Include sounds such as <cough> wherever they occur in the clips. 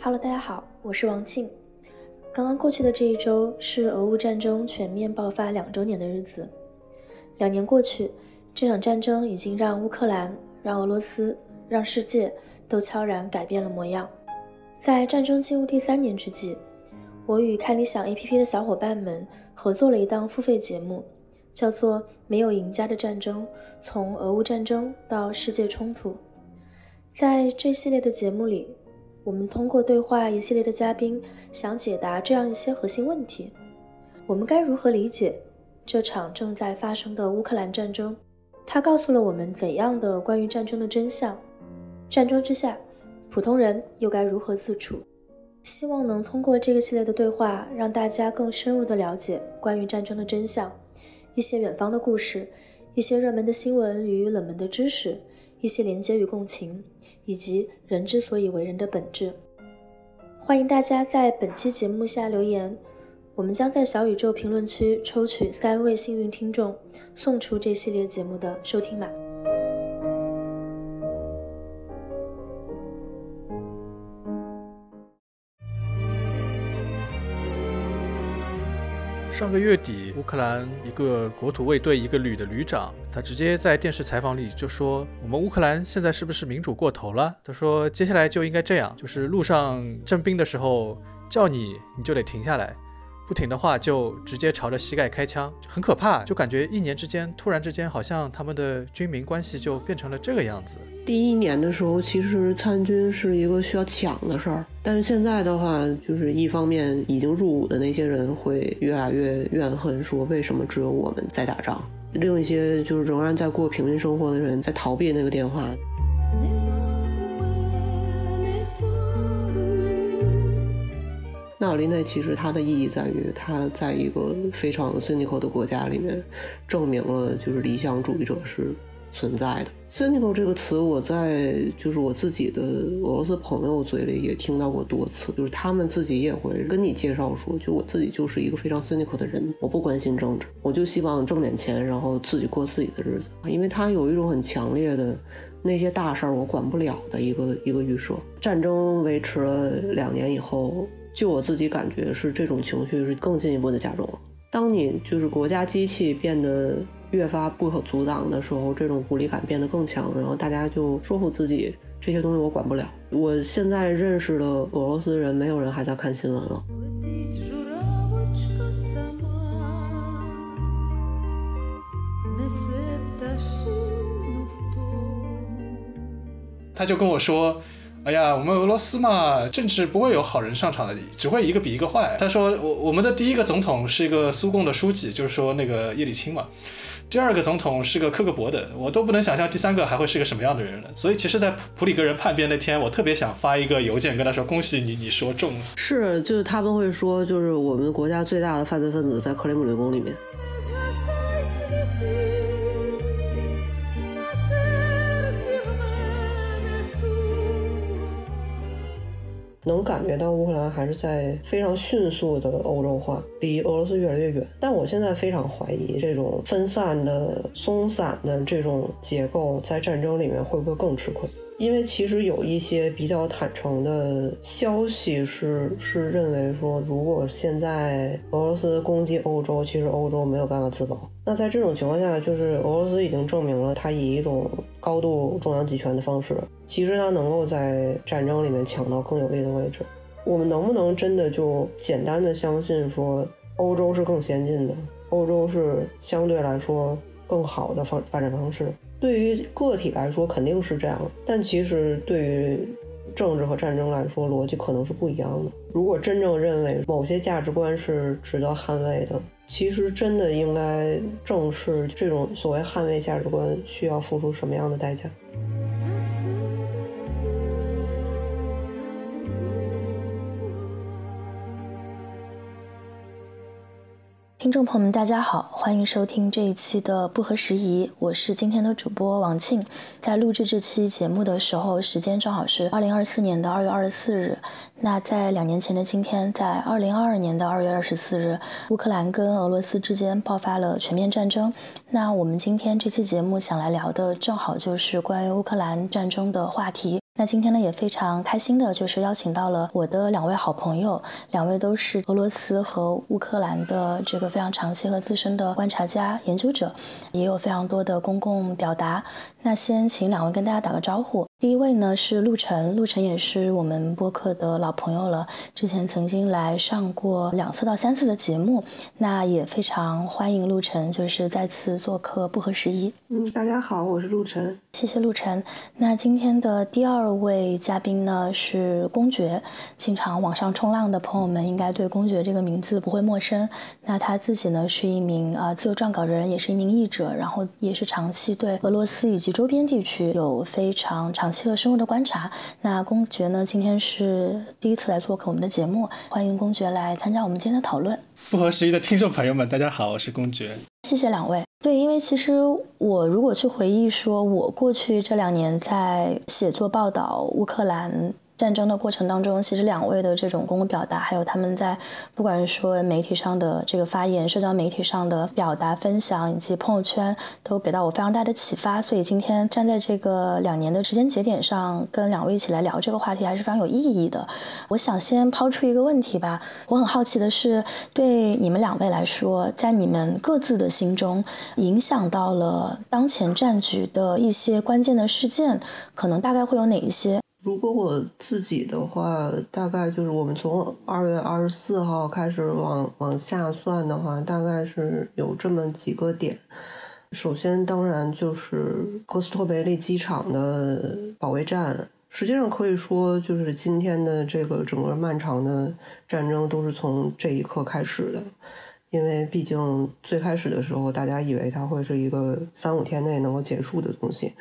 Hello，大家好，我是王庆。刚刚过去的这一周是俄乌战争全面爆发两周年的日子。两年过去，这场战争已经让乌克兰、让俄罗斯、让世界都悄然改变了模样。在战争进入第三年之际，我与看理想 APP 的小伙伴们合作了一档付费节目，叫做《没有赢家的战争：从俄乌战争到世界冲突》。在这系列的节目里，我们通过对话一系列的嘉宾，想解答这样一些核心问题：我们该如何理解这场正在发生的乌克兰战争？它告诉了我们怎样的关于战争的真相？战争之下，普通人又该如何自处？希望能通过这个系列的对话，让大家更深入地了解关于战争的真相，一些远方的故事，一些热门的新闻与冷门的知识，一些连接与共情，以及人之所以为人的本质。欢迎大家在本期节目下留言，我们将在小宇宙评论区抽取三位幸运听众，送出这系列节目的收听码。上个月底，乌克兰一个国土卫队一个旅的旅长，他直接在电视采访里就说：“我们乌克兰现在是不是民主过头了？”他说：“接下来就应该这样，就是路上征兵的时候叫你，你就得停下来。”不停的话就直接朝着膝盖开枪，很可怕，就感觉一年之间突然之间好像他们的军民关系就变成了这个样子。第一年的时候，其实参军是一个需要抢的事儿，但是现在的话，就是一方面已经入伍的那些人会越来越怨恨，说为什么只有我们在打仗，另一些就是仍然在过平民生活的人在逃避那个电话。纳瓦利内其实它的意义在于，他在一个非常 cynical 的国家里面，证明了就是理想主义者是存在的。cynical 这个词，我在就是我自己的俄罗斯朋友嘴里也听到过多次，就是他们自己也会跟你介绍说，就我自己就是一个非常 cynical 的人，我不关心政治，我就希望挣点钱，然后自己过自己的日子。因为他有一种很强烈的那些大事儿我管不了的一个一个预设。战争维持了两年以后。就我自己感觉是这种情绪是更进一步的加重了。当你就是国家机器变得越发不可阻挡的时候，这种无力感变得更强，然后大家就说服自己这些东西我管不了。我现在认识的俄罗斯人，没有人还在看新闻了。他就跟我说。哎呀，我们俄罗斯嘛，政治不会有好人上场的，只会一个比一个坏。他说，我我们的第一个总统是一个苏共的书记，就是说那个叶利钦嘛。第二个总统是个克格勃的，我都不能想象第三个还会是个什么样的人了。所以，其实，在普里格人叛变那天，我特别想发一个邮件跟他说，恭喜你，你说中了。是，就是他们会说，就是我们国家最大的犯罪分子在克里姆林宫里面。能感觉到乌克兰还是在非常迅速的欧洲化，离俄罗斯越来越远。但我现在非常怀疑，这种分散的、松散的这种结构，在战争里面会不会更吃亏？因为其实有一些比较坦诚的消息是是认为说，如果现在俄罗斯攻击欧洲，其实欧洲没有办法自保。那在这种情况下，就是俄罗斯已经证明了它以一种高度中央集权的方式，其实它能够在战争里面抢到更有利的位置。我们能不能真的就简单的相信说，欧洲是更先进的，欧洲是相对来说更好的方发展方式？对于个体来说肯定是这样，但其实对于政治和战争来说，逻辑可能是不一样的。如果真正认为某些价值观是值得捍卫的，其实真的应该正视这种所谓捍卫价值观需要付出什么样的代价。听众朋友们，大家好，欢迎收听这一期的不合时宜，我是今天的主播王庆。在录制这期节目的时候，时间正好是二零二四年的二月二十四日。那在两年前的今天，在二零二二年的二月二十四日，乌克兰跟俄罗斯之间爆发了全面战争。那我们今天这期节目想来聊的，正好就是关于乌克兰战争的话题。那今天呢，也非常开心的，就是邀请到了我的两位好朋友，两位都是俄罗斯和乌克兰的这个非常长期和资深的观察家、研究者，也有非常多的公共表达。那先请两位跟大家打个招呼。第一位呢是陆晨，陆晨也是我们播客的老朋友了，之前曾经来上过两次到三次的节目，那也非常欢迎陆晨，就是再次做客不合时宜。嗯，大家好，我是陆晨，谢谢陆晨。那今天的第二位嘉宾呢是公爵，经常网上冲浪的朋友们应该对公爵这个名字不会陌生。那他自己呢是一名啊自由撰稿人，也是一名译者，然后也是长期对俄罗斯以及周边地区有非常长。长期和深入的观察。那公爵呢？今天是第一次来做客我们的节目，欢迎公爵来参加我们今天的讨论。不合时宜的听众朋友们，大家好，我是公爵。谢谢两位。对，因为其实我如果去回忆，说我过去这两年在写作报道乌克兰。战争的过程当中，其实两位的这种公共表达，还有他们在不管是说媒体上的这个发言、社交媒体上的表达、分享，以及朋友圈，都给到我非常大的启发。所以今天站在这个两年的时间节点上，跟两位一起来聊这个话题，还是非常有意义的。我想先抛出一个问题吧，我很好奇的是，对你们两位来说，在你们各自的心中，影响到了当前战局的一些关键的事件，可能大概会有哪一些？如果我自己的话，大概就是我们从二月二十四号开始往往下算的话，大概是有这么几个点。首先，当然就是哥斯托维利机场的保卫战。实际上可以说，就是今天的这个整个漫长的战争都是从这一刻开始的。因为毕竟最开始的时候，大家以为它会是一个三五天内能够结束的东西。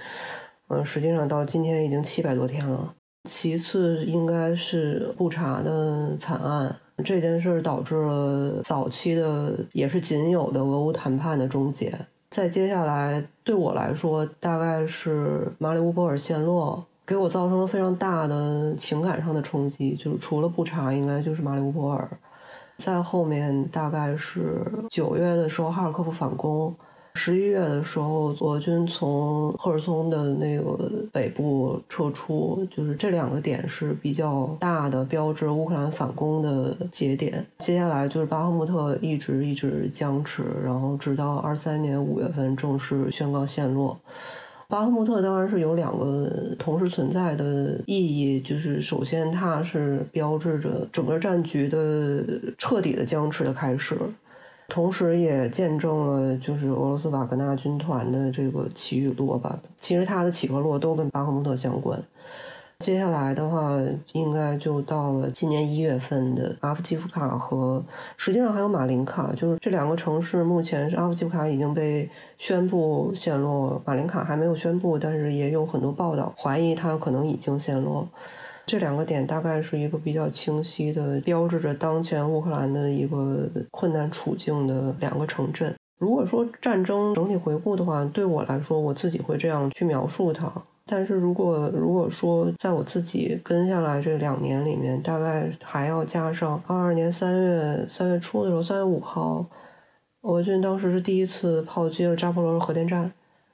嗯，实际上到今天已经七百多天了。其次应该是布查的惨案，这件事导致了早期的也是仅有的俄乌谈判的终结。再接下来对我来说，大概是马里乌波尔陷落，给我造成了非常大的情感上的冲击。就是除了布查，应该就是马里乌波尔。在后面大概是九月的时候，哈尔科夫反攻。十一月的时候，俄军从赫尔松的那个北部撤出，就是这两个点是比较大的标志乌克兰反攻的节点。接下来就是巴赫穆特一直一直僵持，然后直到二三年五月份正式宣告陷落。巴赫穆特当然是有两个同时存在的意义，就是首先它是标志着整个战局的彻底的僵持的开始。同时也见证了，就是俄罗斯瓦格纳军团的这个起与落吧。其实它的起和落都跟巴赫穆特相关。接下来的话，应该就到了今年一月份的阿夫基夫卡和，实际上还有马林卡，就是这两个城市目前是阿夫基夫卡已经被宣布陷落，马林卡还没有宣布，但是也有很多报道怀疑它可能已经陷落。这两个点大概是一个比较清晰的，标志着当前乌克兰的一个困难处境的两个城镇。如果说战争整体回顾的话，对我来说，我自己会这样去描述它。但是如果如果说在我自己跟下来这两年里面，大概还要加上二二年三月三月初的时候，三月五号，俄军当时是第一次炮击了扎波罗热核电站，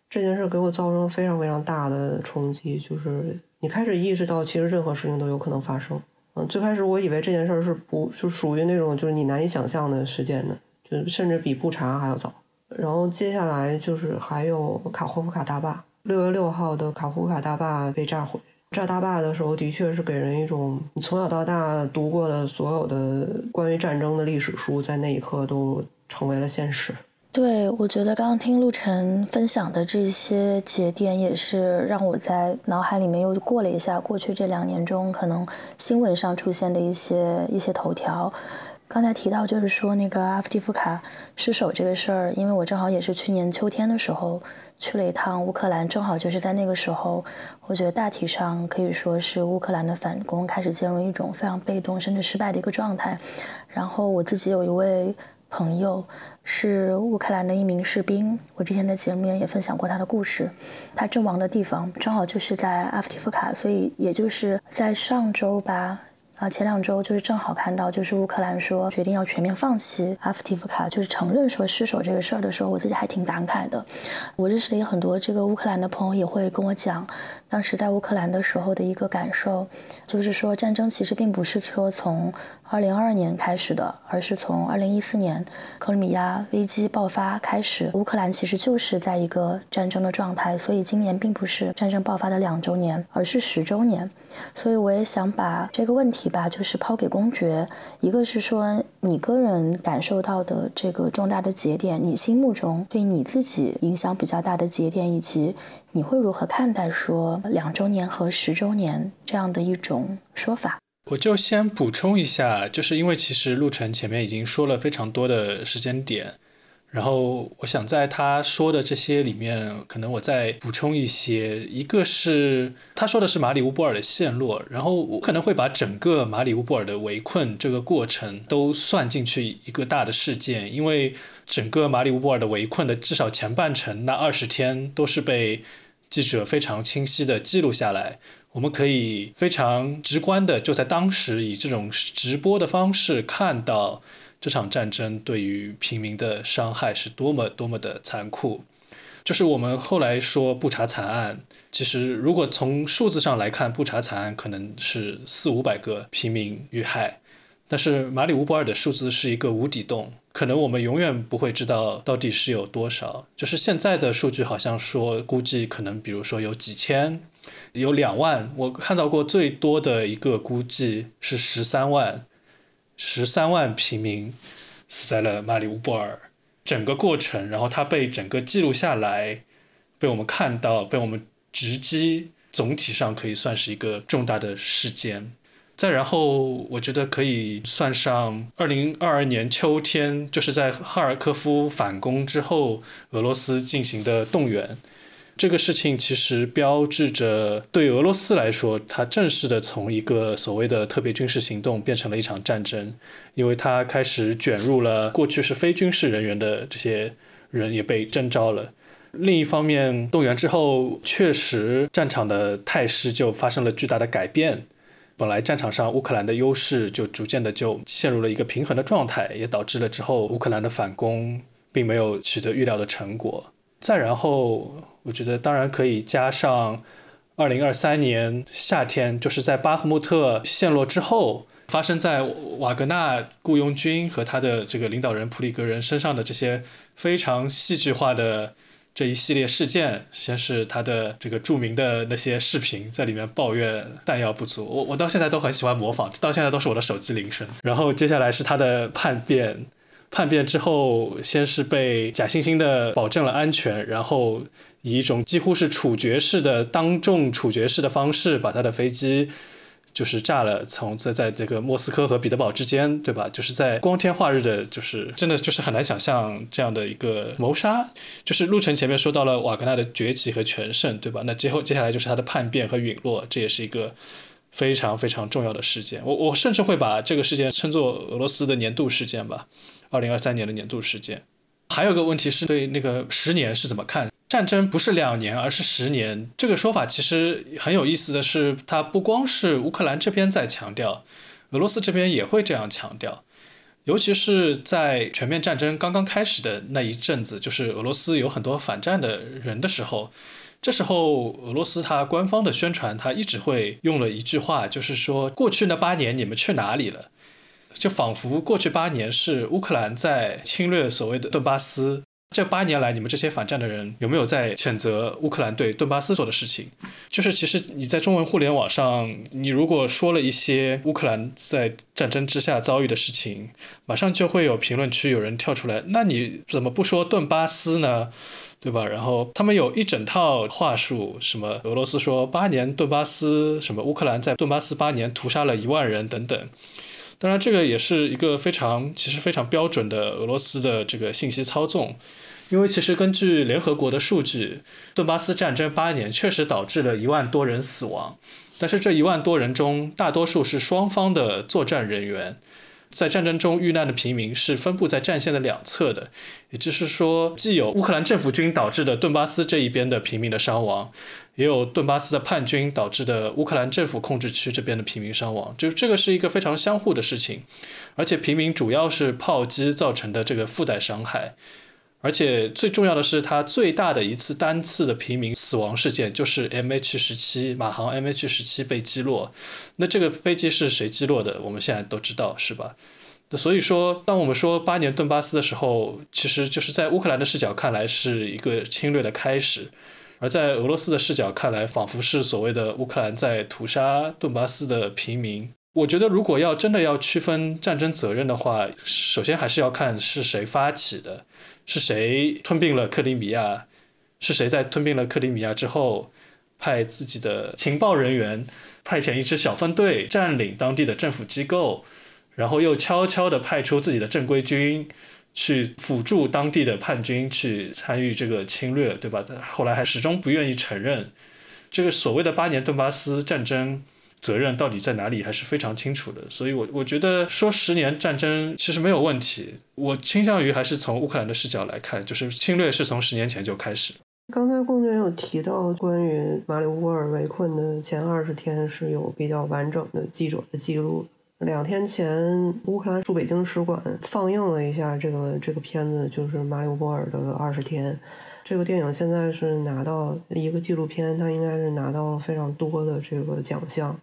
这件事给我造成了非常非常大的冲击，就是。你开始意识到，其实任何事情都有可能发生。嗯，最开始我以为这件事儿是不就属于那种就是你难以想象的事件的，就甚至比布查还要早。然后接下来就是还有卡霍夫卡大坝，六月六号的卡霍夫卡大坝被炸毁。炸大坝的时候，的确是给人一种你从小到大读过的所有的关于战争的历史书，在那一刻都成为了现实。对，我觉得刚刚听陆晨分享的这些节点，也是让我在脑海里面又过了一下过去这两年中可能新闻上出现的一些一些头条。刚才提到就是说那个阿夫蒂夫卡失守这个事儿，因为我正好也是去年秋天的时候去了一趟乌克兰，正好就是在那个时候，我觉得大体上可以说是乌克兰的反攻开始进入一种非常被动甚至失败的一个状态。然后我自己有一位。朋友是乌克兰的一名士兵，我之前在节目里面也分享过他的故事。他阵亡的地方正好就是在阿夫提夫卡，所以也就是在上周吧，啊，前两周就是正好看到，就是乌克兰说决定要全面放弃阿夫提夫卡，就是承认说失守这个事儿的时候，我自己还挺感慨的。我认识了也很多这个乌克兰的朋友，也会跟我讲，当时在乌克兰的时候的一个感受，就是说战争其实并不是说从二零二二年开始的，而是从二零一四年克里米亚危机爆发开始，乌克兰其实就是在一个战争的状态，所以今年并不是战争爆发的两周年，而是十周年。所以我也想把这个问题吧，就是抛给公爵。一个是说你个人感受到的这个重大的节点，你心目中对你自己影响比较大的节点，以及你会如何看待说两周年和十周年这样的一种说法？我就先补充一下，就是因为其实陆晨前面已经说了非常多的时间点。然后我想在他说的这些里面，可能我再补充一些。一个是他说的是马里乌波尔的陷落，然后我可能会把整个马里乌波尔的围困这个过程都算进去一个大的事件，因为整个马里乌波尔的围困的至少前半程那二十天都是被记者非常清晰的记录下来，我们可以非常直观的就在当时以这种直播的方式看到。这场战争对于平民的伤害是多么多么的残酷，就是我们后来说布查惨案，其实如果从数字上来看，布查惨案可能是四五百个平民遇害，但是马里乌波尔的数字是一个无底洞，可能我们永远不会知道到底是有多少。就是现在的数据好像说，估计可能比如说有几千，有两万，我看到过最多的一个估计是十三万。十三万平民死在了马里乌波尔，整个过程，然后他被整个记录下来，被我们看到，被我们直击，总体上可以算是一个重大的事件。再然后，我觉得可以算上二零二二年秋天，就是在哈尔科夫反攻之后，俄罗斯进行的动员。这个事情其实标志着对俄罗斯来说，它正式的从一个所谓的特别军事行动变成了一场战争，因为它开始卷入了过去是非军事人员的这些人也被征召了。另一方面，动员之后，确实战场的态势就发生了巨大的改变。本来战场上乌克兰的优势就逐渐的就陷入了一个平衡的状态，也导致了之后乌克兰的反攻并没有取得预料的成果。再然后，我觉得当然可以加上，二零二三年夏天，就是在巴赫穆特陷落之后，发生在瓦格纳雇佣军和他的这个领导人普里格人身上的这些非常戏剧化的这一系列事件。先是他的这个著名的那些视频，在里面抱怨弹药不足，我我到现在都很喜欢模仿，到现在都是我的手机铃声。然后接下来是他的叛变。叛变之后，先是被假惺惺的保证了安全，然后以一种几乎是处决式的、当众处决式的方式，把他的飞机就是炸了，从在在这个莫斯科和彼得堡之间，对吧？就是在光天化日的，就是真的就是很难想象这样的一个谋杀。就是陆程前面说到了瓦格纳的崛起和全盛，对吧？那接后接下来就是他的叛变和陨落，这也是一个非常非常重要的事件。我我甚至会把这个事件称作俄罗斯的年度事件吧。二零二三年的年度事件，还有个问题是对那个十年是怎么看？战争不是两年，而是十年。这个说法其实很有意思的是，它不光是乌克兰这边在强调，俄罗斯这边也会这样强调。尤其是在全面战争刚刚开始的那一阵子，就是俄罗斯有很多反战的人的时候，这时候俄罗斯它官方的宣传，它一直会用了一句话，就是说过去那八年你们去哪里了？就仿佛过去八年是乌克兰在侵略所谓的顿巴斯，这八年来你们这些反战的人有没有在谴责乌克兰对顿巴斯做的事情？就是其实你在中文互联网上，你如果说了一些乌克兰在战争之下遭遇的事情，马上就会有评论区有人跳出来，那你怎么不说顿巴斯呢？对吧？然后他们有一整套话术，什么俄罗斯说八年顿巴斯，什么乌克兰在顿巴斯八年屠杀了一万人等等。当然，这个也是一个非常其实非常标准的俄罗斯的这个信息操纵，因为其实根据联合国的数据，顿巴斯战争八年确实导致了一万多人死亡，但是这一万多人中，大多数是双方的作战人员，在战争中遇难的平民是分布在战线的两侧的，也就是说，既有乌克兰政府军导致的顿巴斯这一边的平民的伤亡，也有顿巴斯的叛军导致的乌克兰政府控制区这边的平民伤亡，就是这个是一个非常相互的事情，而且平民主要是炮击造成的这个附带伤害。而且最重要的是，它最大的一次单次的平民死亡事件就是 MH 十七马航 MH 十七被击落。那这个飞机是谁击落的？我们现在都知道，是吧？所以说，当我们说八年顿巴斯的时候，其实就是在乌克兰的视角看来是一个侵略的开始，而在俄罗斯的视角看来，仿佛是所谓的乌克兰在屠杀顿巴斯的平民。我觉得，如果要真的要区分战争责任的话，首先还是要看是谁发起的。是谁吞并了克里米亚？是谁在吞并了克里米亚之后，派自己的情报人员派遣一支小分队占领当地的政府机构，然后又悄悄地派出自己的正规军去辅助当地的叛军去参与这个侵略，对吧？后来还始终不愿意承认这个所谓的八年顿巴斯战争。责任到底在哪里还是非常清楚的，所以，我我觉得说十年战争其实没有问题。我倾向于还是从乌克兰的视角来看，就是侵略是从十年前就开始。刚才公爵有提到关于马里乌波尔围困的前二十天是有比较完整的记者的记录。两天前，乌克兰驻北京使馆放映了一下这个这个片子，就是马里乌波尔的二十天。这个电影现在是拿到一个纪录片，它应该是拿到非常多的这个奖项。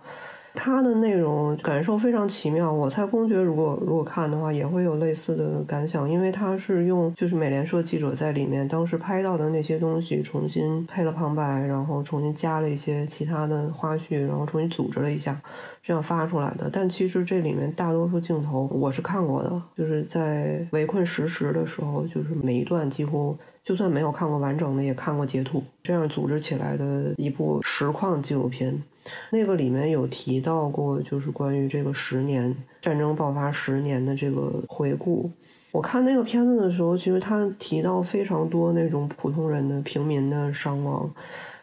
它的内容感受非常奇妙，我猜公爵如果如果看的话也会有类似的感想，因为它是用就是美联社记者在里面当时拍到的那些东西重新配了旁白，然后重新加了一些其他的花絮，然后重新组织了一下，这样发出来的。但其实这里面大多数镜头我是看过的，就是在围困实时的时候，就是每一段几乎。就算没有看过完整的，也看过截图，这样组织起来的一部实况纪录片。那个里面有提到过，就是关于这个十年战争爆发十年的这个回顾。我看那个片子的时候，其实他提到非常多那种普通人的平民的伤亡，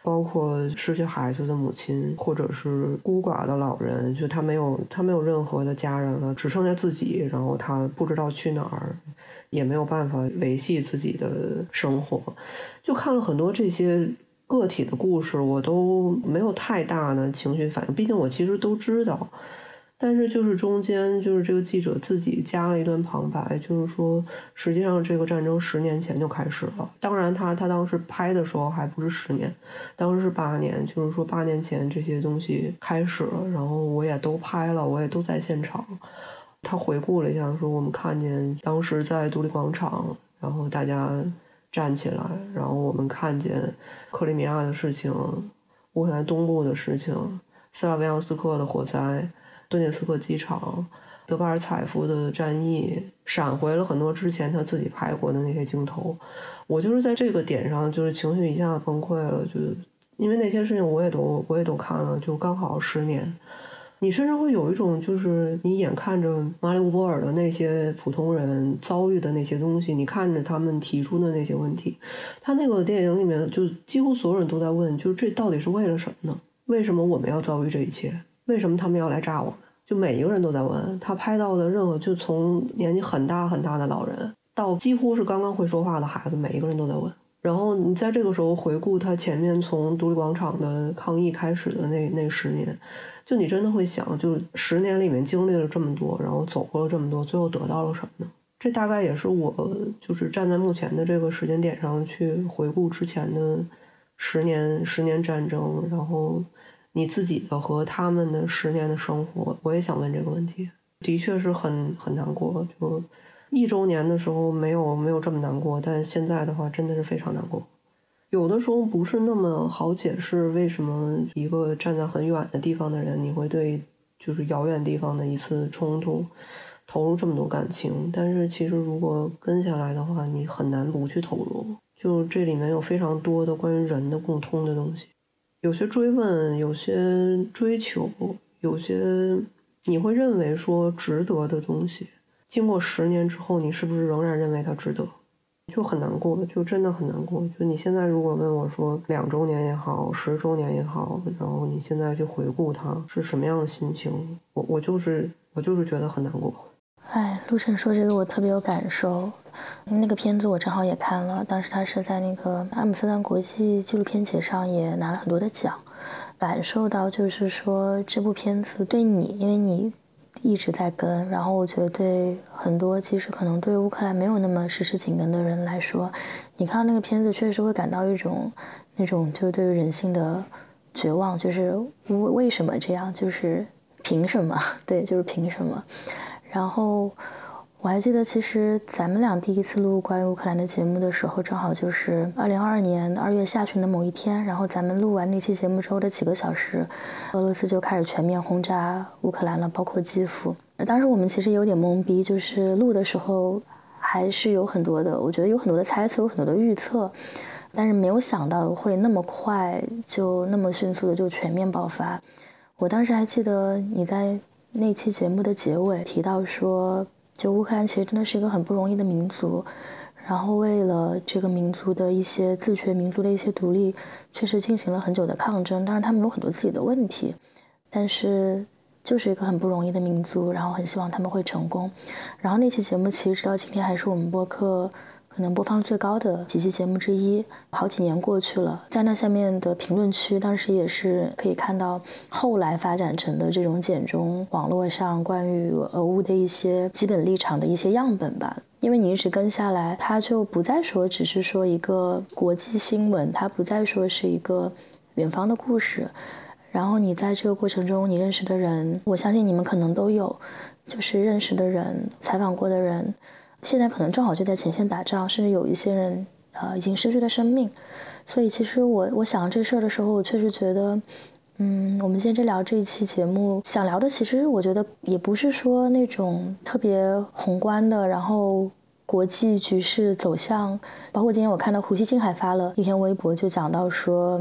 包括失去孩子的母亲，或者是孤寡的老人，就他没有他没有任何的家人了，只剩下自己，然后他不知道去哪儿。也没有办法维系自己的生活，就看了很多这些个体的故事，我都没有太大的情绪反应。毕竟我其实都知道，但是就是中间就是这个记者自己加了一段旁白，就是说实际上这个战争十年前就开始了。当然他他当时拍的时候还不是十年，当时是八年，就是说八年前这些东西开始了，然后我也都拍了，我也都在现场。他回顾了一下，说：“我们看见当时在独立广场，然后大家站起来，然后我们看见克里米亚的事情、乌克兰东部的事情、斯拉维扬斯克的火灾、顿涅茨克机场、德巴尔采夫的战役，闪回了很多之前他自己拍过的那些镜头。我就是在这个点上，就是情绪一下子崩溃了，就因为那些事情我也都我也都看了，就刚好十年。”你甚至会有一种，就是你眼看着马里乌波尔的那些普通人遭遇的那些东西，你看着他们提出的那些问题，他那个电影里面就几乎所有人都在问，就是这到底是为了什么呢？为什么我们要遭遇这一切？为什么他们要来炸我们？就每一个人都在问。他拍到的任何，就从年纪很大很大的老人，到几乎是刚刚会说话的孩子，每一个人都在问。然后你在这个时候回顾他前面从独立广场的抗议开始的那那十年。就你真的会想，就十年里面经历了这么多，然后走过了这么多，最后得到了什么呢？这大概也是我就是站在目前的这个时间点上去回顾之前的十年十年战争，然后你自己的和他们的十年的生活，我也想问这个问题。的确是很很难过，就一周年的时候没有没有这么难过，但是现在的话真的是非常难过。有的时候不是那么好解释，为什么一个站在很远的地方的人，你会对就是遥远地方的一次冲突投入这么多感情？但是其实如果跟下来的话，你很难不去投入。就这里面有非常多的关于人的共通的东西，有些追问，有些追求，有些你会认为说值得的东西，经过十年之后，你是不是仍然认为它值得？就很难过，就真的很难过。就你现在如果问我说两周年也好，十周年也好，然后你现在去回顾它是什么样的心情，我我就是我就是觉得很难过。唉，陆晨说这个我特别有感受，那个片子我正好也看了，当时他是在那个阿姆斯特丹国际纪录片节上也拿了很多的奖，感受到就是说这部片子对你，因为你一直在跟，然后我觉得对很多其实可能对乌克兰没有那么实时紧跟的人来说，你看到那个片子确实会感到一种那种就是对于人性的绝望，就是为为什么这样，就是凭什么？<laughs> 对，就是凭什么？然后我还记得，其实咱们俩第一次录关于乌克兰的节目的时候，正好就是二零二二年二月下旬的某一天。然后咱们录完那期节目之后的几个小时，俄罗斯就开始全面轰炸乌克兰了，包括基辅。当时我们其实有点懵逼，就是录的时候还是有很多的，我觉得有很多的猜测，有很多的预测，但是没有想到会那么快，就那么迅速的就全面爆发。我当时还记得你在。那期节目的结尾提到说，就乌克兰其实真的是一个很不容易的民族，然后为了这个民族的一些自觉、民族的一些独立，确实进行了很久的抗争。当然，他们有很多自己的问题，但是就是一个很不容易的民族，然后很希望他们会成功。然后那期节目其实直到今天还是我们播客。可能播放最高的几期节目之一，好几年过去了，在那下面的评论区，当时也是可以看到后来发展成的这种简中网络上关于俄乌的一些基本立场的一些样本吧。因为你一直跟下来，他就不再说只是说一个国际新闻，他不再说是一个远方的故事。然后你在这个过程中，你认识的人，我相信你们可能都有，就是认识的人、采访过的人。现在可能正好就在前线打仗，甚至有一些人，呃，已经失去了生命。所以其实我我想这事儿的时候，我确实觉得，嗯，我们今天这聊这一期节目，想聊的其实我觉得也不是说那种特别宏观的，然后国际局势走向，包括今天我看到胡锡进还发了一篇微博，就讲到说。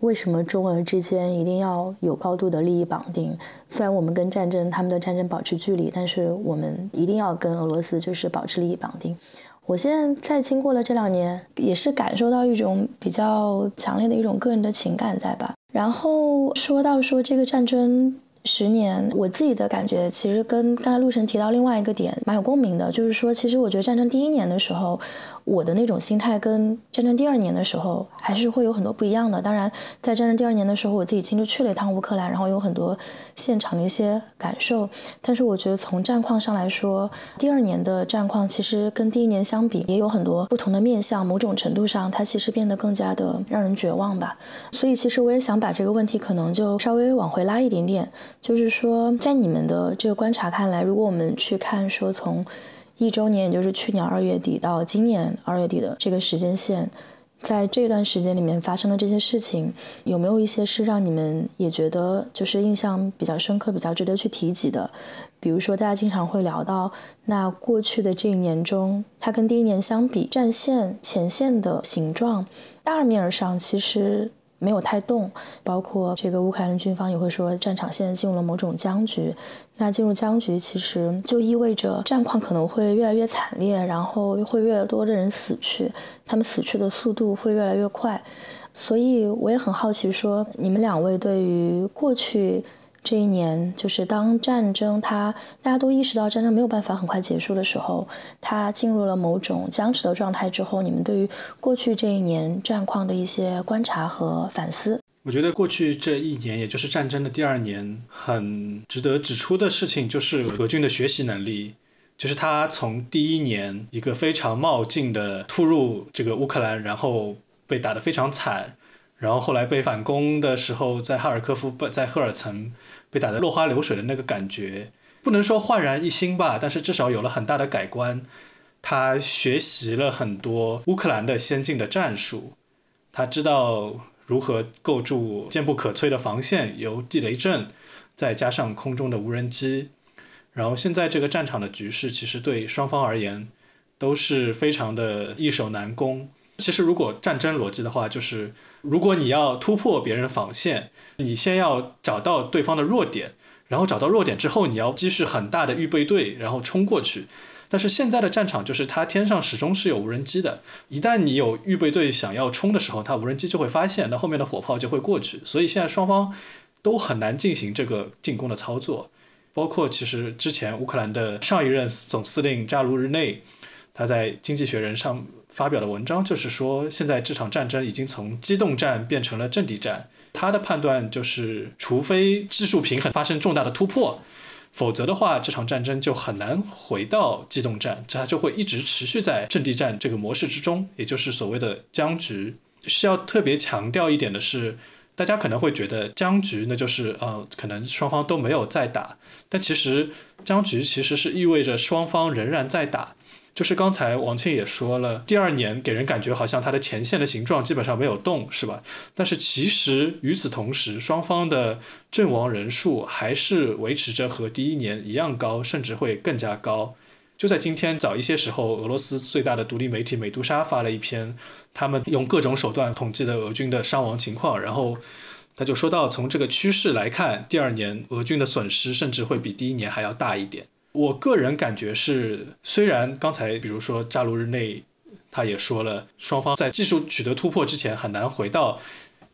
为什么中俄之间一定要有高度的利益绑定？虽然我们跟战争、他们的战争保持距离，但是我们一定要跟俄罗斯就是保持利益绑定。我现在在经过了这两年，也是感受到一种比较强烈的一种个人的情感在吧。然后说到说这个战争。十年，我自己的感觉其实跟刚才陆晨提到另外一个点蛮有共鸣的，就是说，其实我觉得战争第一年的时候，我的那种心态跟战争第二年的时候还是会有很多不一样的。当然，在战争第二年的时候，我自己亲自去了一趟乌克兰，然后有很多现场的一些感受。但是我觉得从战况上来说，第二年的战况其实跟第一年相比也有很多不同的面相，某种程度上它其实变得更加的让人绝望吧。所以其实我也想把这个问题可能就稍微往回拉一点点。就是说，在你们的这个观察看来，如果我们去看说从一周年，也就是去年二月底到今年二月底的这个时间线，在这段时间里面发生的这些事情，有没有一些是让你们也觉得就是印象比较深刻、比较值得去提及的？比如说，大家经常会聊到，那过去的这一年中，它跟第一年相比，战线前线的形状，大面上其实。没有太动，包括这个乌克兰军方也会说，战场现在进入了某种僵局。那进入僵局，其实就意味着战况可能会越来越惨烈，然后会越多的人死去，他们死去的速度会越来越快。所以我也很好奇，说你们两位对于过去。这一年，就是当战争它大家都意识到战争没有办法很快结束的时候，它进入了某种僵持的状态之后，你们对于过去这一年战况的一些观察和反思？我觉得过去这一年，也就是战争的第二年，很值得指出的事情就是俄军的学习能力，就是他从第一年一个非常冒进的突入这个乌克兰，然后被打得非常惨。然后后来被反攻的时候，在哈尔科夫、在赫尔岑被打得落花流水的那个感觉，不能说焕然一新吧，但是至少有了很大的改观。他学习了很多乌克兰的先进的战术，他知道如何构筑坚不可摧的防线，由地雷阵，再加上空中的无人机。然后现在这个战场的局势，其实对双方而言都是非常的易守难攻。其实，如果战争逻辑的话，就是如果你要突破别人防线，你先要找到对方的弱点，然后找到弱点之后，你要积蓄很大的预备队，然后冲过去。但是现在的战场就是，它天上始终是有无人机的，一旦你有预备队想要冲的时候，它无人机就会发现，那后面的火炮就会过去。所以现在双方都很难进行这个进攻的操作。包括其实之前乌克兰的上一任总司令扎卢日内，他在《经济学人》上发表的文章就是说，现在这场战争已经从机动战变成了阵地战。他的判断就是，除非技术平衡发生重大的突破，否则的话，这场战争就很难回到机动战，它就会一直持续在阵地战这个模式之中，也就是所谓的僵局。需要特别强调一点的是。大家可能会觉得僵局，那就是呃，可能双方都没有在打。但其实僵局其实是意味着双方仍然在打。就是刚才王庆也说了，第二年给人感觉好像它的前线的形状基本上没有动，是吧？但是其实与此同时，双方的阵亡人数还是维持着和第一年一样高，甚至会更加高。就在今天早一些时候，俄罗斯最大的独立媒体美杜莎发了一篇，他们用各种手段统计的俄军的伤亡情况，然后他就说到，从这个趋势来看，第二年俄军的损失甚至会比第一年还要大一点。我个人感觉是，虽然刚才比如说扎卢日内他也说了，双方在技术取得突破之前很难回到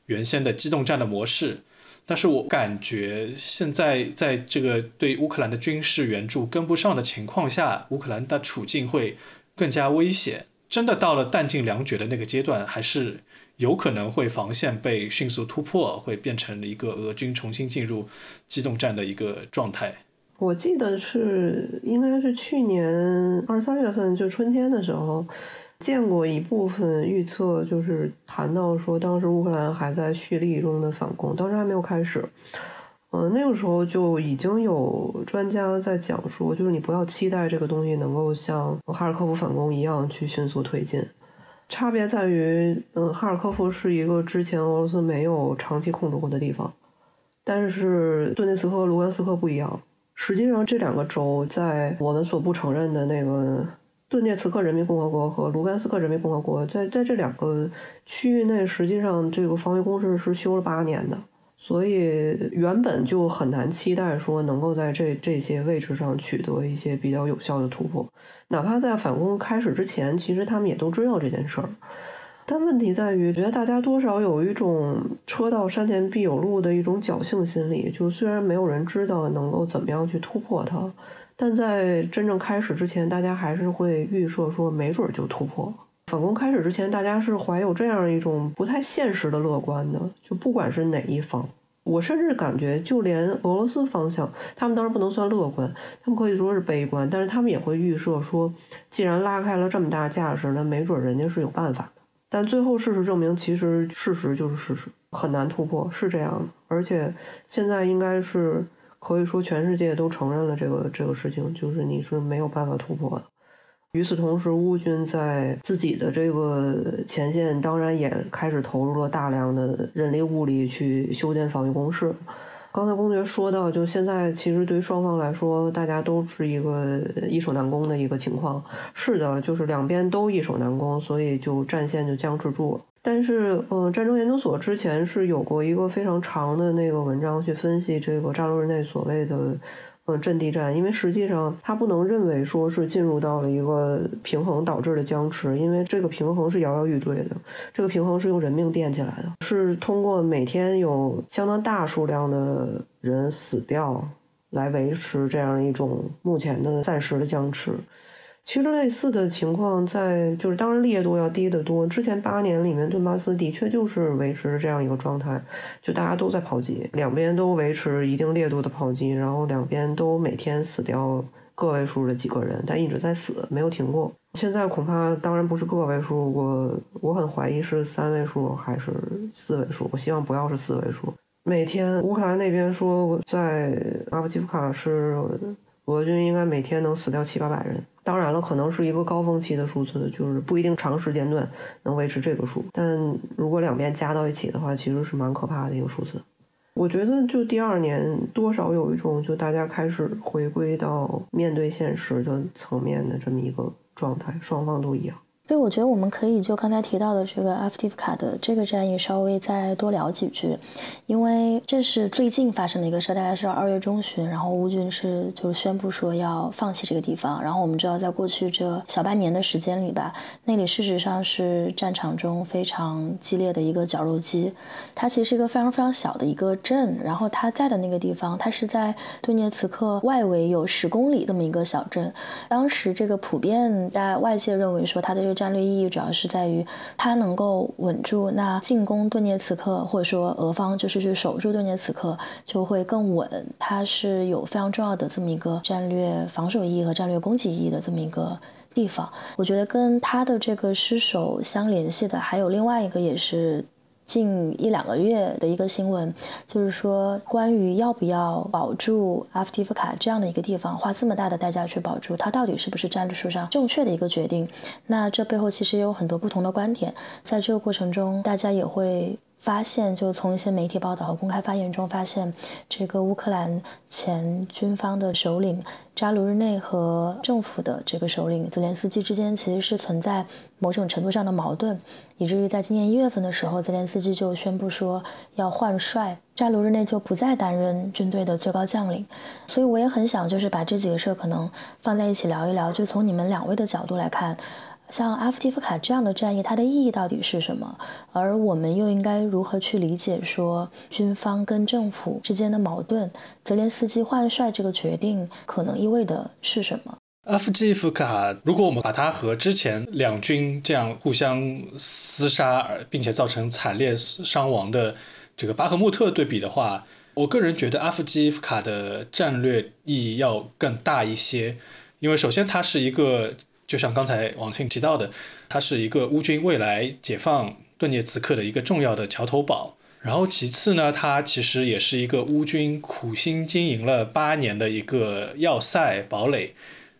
原先的机动战的模式。但是我感觉现在在这个对乌克兰的军事援助跟不上的情况下，乌克兰的处境会更加危险。真的到了弹尽粮绝的那个阶段，还是有可能会防线被迅速突破，会变成一个俄军重新进入机动战的一个状态。我记得是应该是去年二三月份，就春天的时候。见过一部分预测，就是谈到说，当时乌克兰还在蓄力中的反攻，当时还没有开始。嗯，那个时候就已经有专家在讲说，就是你不要期待这个东西能够像哈尔科夫反攻一样去迅速推进。差别在于，嗯，哈尔科夫是一个之前俄罗斯没有长期控制过的地方，但是顿涅茨克、卢甘斯克不一样。实际上，这两个州在我们所不承认的那个。顿涅茨克人民共和国和卢甘斯克人民共和国在在这两个区域内，实际上这个防御工事是修了八年的，所以原本就很难期待说能够在这这些位置上取得一些比较有效的突破。哪怕在反攻开始之前，其实他们也都知道这件事儿。但问题在于，觉得大家多少有一种车到山前必有路的一种侥幸心理，就虽然没有人知道能够怎么样去突破它。但在真正开始之前，大家还是会预设说，没准就突破。反攻开始之前，大家是怀有这样一种不太现实的乐观的，就不管是哪一方，我甚至感觉，就连俄罗斯方向，他们当然不能算乐观，他们可以说是悲观，但是他们也会预设说，既然拉开了这么大架势，那没准人家是有办法。但最后事实证明，其实事实就是事实，很难突破，是这样的。而且现在应该是。可以说，全世界都承认了这个这个事情，就是你是没有办法突破的。与此同时，乌军在自己的这个前线，当然也开始投入了大量的人力物力去修建防御工事。刚才公爵说到，就现在其实对于双方来说，大家都是一个易守难攻的一个情况。是的，就是两边都易守难攻，所以就战线就僵持住了。但是，嗯，战争研究所之前是有过一个非常长的那个文章去分析这个扎卢日内所谓的，嗯，阵地战，因为实际上他不能认为说是进入到了一个平衡导致的僵持，因为这个平衡是摇摇欲坠的，这个平衡是用人命垫起来的，是通过每天有相当大数量的人死掉来维持这样一种目前的暂时的僵持。其实类似的情况在就是当然烈度要低得多。之前八年里面，顿巴斯的确就是维持这样一个状态，就大家都在炮击，两边都维持一定烈度的炮击，然后两边都每天死掉个位数的几个人，但一直在死，没有停过。现在恐怕当然不是个位数，我我很怀疑是三位数还是四位数。我希望不要是四位数。每天乌克兰那边说在阿夫基夫卡是俄军应该每天能死掉七八百人。当然了，可能是一个高峰期的数字，就是不一定长时间段能维持这个数。但如果两边加到一起的话，其实是蛮可怕的一个数字。我觉得就第二年多少有一种就大家开始回归到面对现实的层面的这么一个状态，双方都一样。所以我觉得我们可以就刚才提到的这个阿夫蒂夫卡的这个战役稍微再多聊几句，因为这是最近发生的一个事，大概是二月中旬，然后乌军是就宣布说要放弃这个地方，然后我们知道在过去这小半年的时间里吧，那里事实上是战场中非常激烈的一个绞肉机，它其实是一个非常非常小的一个镇，然后它在的那个地方，它是在顿涅茨克外围有十公里这么一个小镇，当时这个普遍大外界认为说它的这个。战略意义主要是在于它能够稳住，那进攻顿涅茨克或者说俄方就是去守住顿涅茨克就会更稳。它是有非常重要的这么一个战略防守意义和战略攻击意义的这么一个地方。我觉得跟它的这个失守相联系的还有另外一个也是。近一两个月的一个新闻，就是说关于要不要保住阿夫提夫卡这样的一个地方，花这么大的代价去保住，它到底是不是战术上正确的一个决定？那这背后其实也有很多不同的观点，在这个过程中，大家也会。发现，就从一些媒体报道和公开发言中发现，这个乌克兰前军方的首领扎卢日内和政府的这个首领泽连斯基之间其实是存在某种程度上的矛盾，以至于在今年一月份的时候，泽连斯基就宣布说要换帅，扎卢日内就不再担任军队的最高将领。所以我也很想就是把这几个事儿可能放在一起聊一聊，就从你们两位的角度来看。像阿夫迪夫卡这样的战役，它的意义到底是什么？而我们又应该如何去理解说军方跟政府之间的矛盾？泽连斯基换帅这个决定可能意味的是什么？阿夫基夫卡，如果我们把它和之前两军这样互相厮杀，并且造成惨烈伤亡的这个巴赫穆特对比的话，我个人觉得阿夫基夫卡的战略意义要更大一些，因为首先它是一个。就像刚才王庆提到的，它是一个乌军未来解放顿涅茨克的一个重要的桥头堡。然后其次呢，它其实也是一个乌军苦心经营了八年的一个要塞堡垒。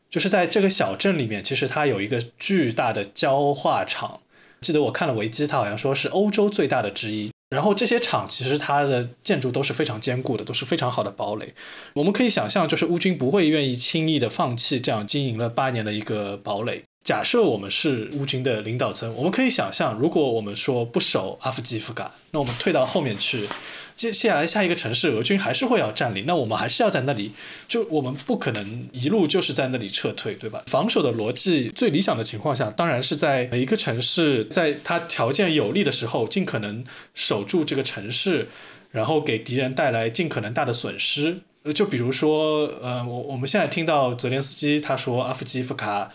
就是在这个小镇里面，其实它有一个巨大的焦化厂。记得我看了维基，它好像说是欧洲最大的之一。然后这些厂其实它的建筑都是非常坚固的，都是非常好的堡垒。我们可以想象，就是乌军不会愿意轻易的放弃这样经营了八年的一个堡垒。假设我们是乌军的领导层，我们可以想象，如果我们说不守阿夫基夫卡，那我们退到后面去。接下来下一个城市，俄军还是会要占领，那我们还是要在那里，就我们不可能一路就是在那里撤退，对吧？防守的逻辑最理想的情况下，当然是在每一个城市，在它条件有利的时候，尽可能守住这个城市，然后给敌人带来尽可能大的损失。呃，就比如说，呃，我我们现在听到泽连斯基他说阿夫基夫卡。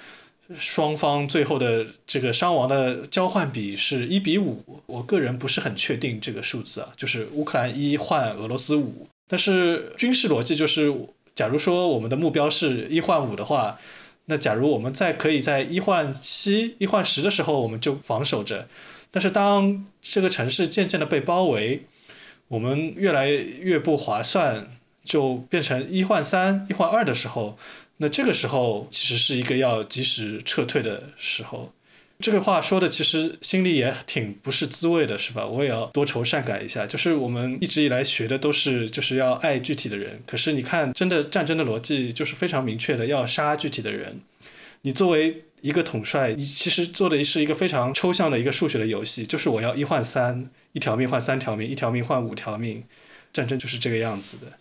双方最后的这个伤亡的交换比是一比五，我个人不是很确定这个数字啊，就是乌克兰一换俄罗斯五。但是军事逻辑就是，假如说我们的目标是一换五的话，那假如我们在可以在一换七、一换十的时候，我们就防守着。但是当这个城市渐渐的被包围，我们越来越不划算，就变成一换三、一换二的时候。那这个时候其实是一个要及时撤退的时候，这个话说的其实心里也挺不是滋味的，是吧？我也要多愁善感一下。就是我们一直以来学的都是就是要爱具体的人，可是你看，真的战争的逻辑就是非常明确的，要杀具体的人。你作为一个统帅，你其实做的是一个非常抽象的一个数学的游戏，就是我要一换三，一条命换三条命，一条命换五条命，战争就是这个样子的。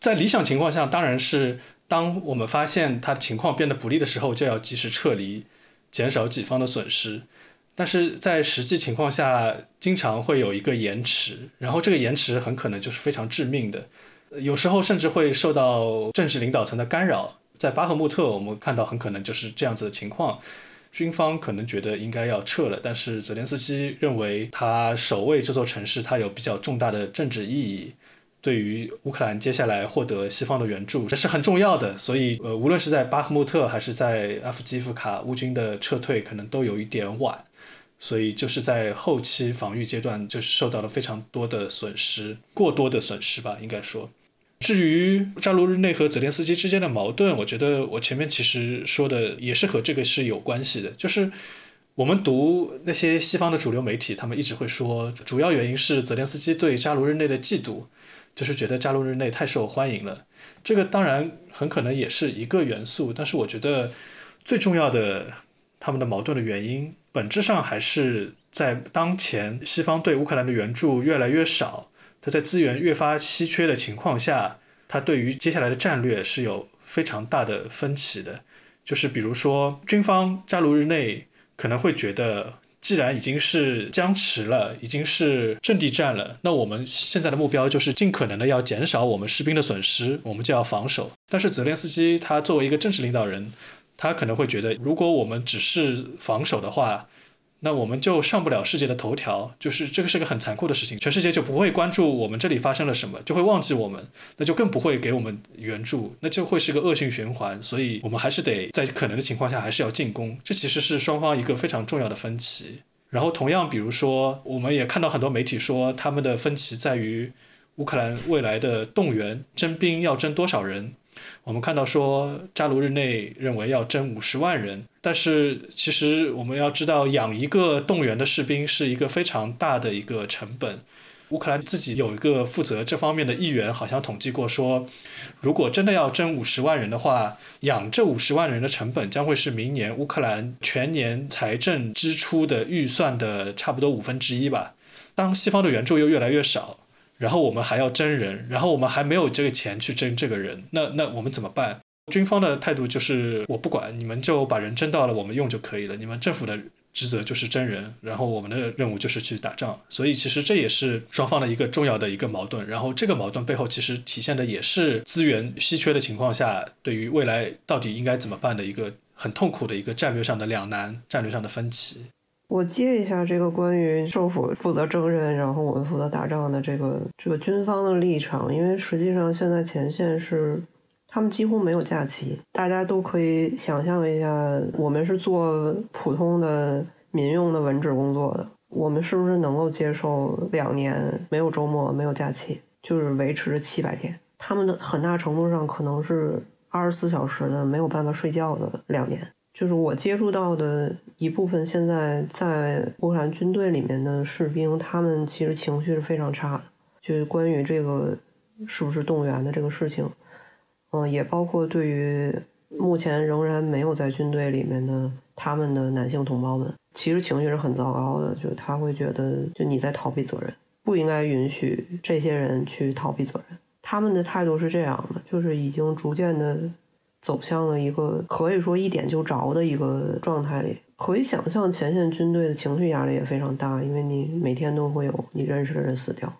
在理想情况下，当然是。当我们发现他的情况变得不利的时候，就要及时撤离，减少己方的损失。但是在实际情况下，经常会有一个延迟，然后这个延迟很可能就是非常致命的，有时候甚至会受到政治领导层的干扰。在巴赫穆特，我们看到很可能就是这样子的情况，军方可能觉得应该要撤了，但是泽连斯基认为他守卫这座城市，他有比较重大的政治意义。对于乌克兰接下来获得西方的援助，这是很重要的。所以，呃，无论是在巴赫穆特还是在阿夫基夫卡，乌军的撤退可能都有一点晚。所以，就是在后期防御阶段，就是受到了非常多的损失，过多的损失吧，应该说。至于扎卢日内和泽连斯基之间的矛盾，我觉得我前面其实说的也是和这个是有关系的。就是我们读那些西方的主流媒体，他们一直会说，主要原因是泽连斯基对扎卢日内的嫉妒。就是觉得加入日内太受欢迎了，这个当然很可能也是一个元素，但是我觉得最重要的他们的矛盾的原因本质上还是在当前西方对乌克兰的援助越来越少，它在资源越发稀缺的情况下，它对于接下来的战略是有非常大的分歧的。就是比如说，军方扎卢日内可能会觉得，既然已经是僵持了，已经是阵地战了，那我们现在的目标就是尽可能的要减少我们士兵的损失，我们就要防守。但是泽连斯基他作为一个政治领导人。他可能会觉得，如果我们只是防守的话，那我们就上不了世界的头条，就是这个是个很残酷的事情，全世界就不会关注我们这里发生了什么，就会忘记我们，那就更不会给我们援助，那就会是个恶性循环。所以，我们还是得在可能的情况下还是要进攻。这其实是双方一个非常重要的分歧。然后，同样，比如说，我们也看到很多媒体说，他们的分歧在于乌克兰未来的动员征兵要征多少人。我们看到说，扎卢日内认为要征五十万人，但是其实我们要知道，养一个动员的士兵是一个非常大的一个成本。乌克兰自己有一个负责这方面的议员，好像统计过说，如果真的要征五十万人的话，养这五十万人的成本将会是明年乌克兰全年财政支出的预算的差不多五分之一吧。当西方的援助又越来越少。然后我们还要征人，然后我们还没有这个钱去征这个人，那那我们怎么办？军方的态度就是我不管，你们就把人征到了，我们用就可以了。你们政府的职责就是征人，然后我们的任务就是去打仗。所以其实这也是双方的一个重要的一个矛盾。然后这个矛盾背后其实体现的也是资源稀缺的情况下，对于未来到底应该怎么办的一个很痛苦的一个战略上的两难，战略上的分歧。我接一下这个关于政府负责征人，然后我们负责打仗的这个这个军方的立场，因为实际上现在前线是他们几乎没有假期，大家都可以想象一下，我们是做普通的民用的文职工作的，我们是不是能够接受两年没有周末、没有假期，就是维持着七百天？他们的很大程度上可能是二十四小时的没有办法睡觉的两年。就是我接触到的一部分，现在在乌克兰军队里面的士兵，他们其实情绪是非常差的。就是关于这个是不是动员的这个事情，嗯，也包括对于目前仍然没有在军队里面的他们的男性同胞们，其实情绪是很糟糕的。就他会觉得，就你在逃避责任，不应该允许这些人去逃避责任。他们的态度是这样的，就是已经逐渐的。走向了一个可以说一点就着的一个状态里，可以想象前线军队的情绪压力也非常大，因为你每天都会有你认识的人死掉，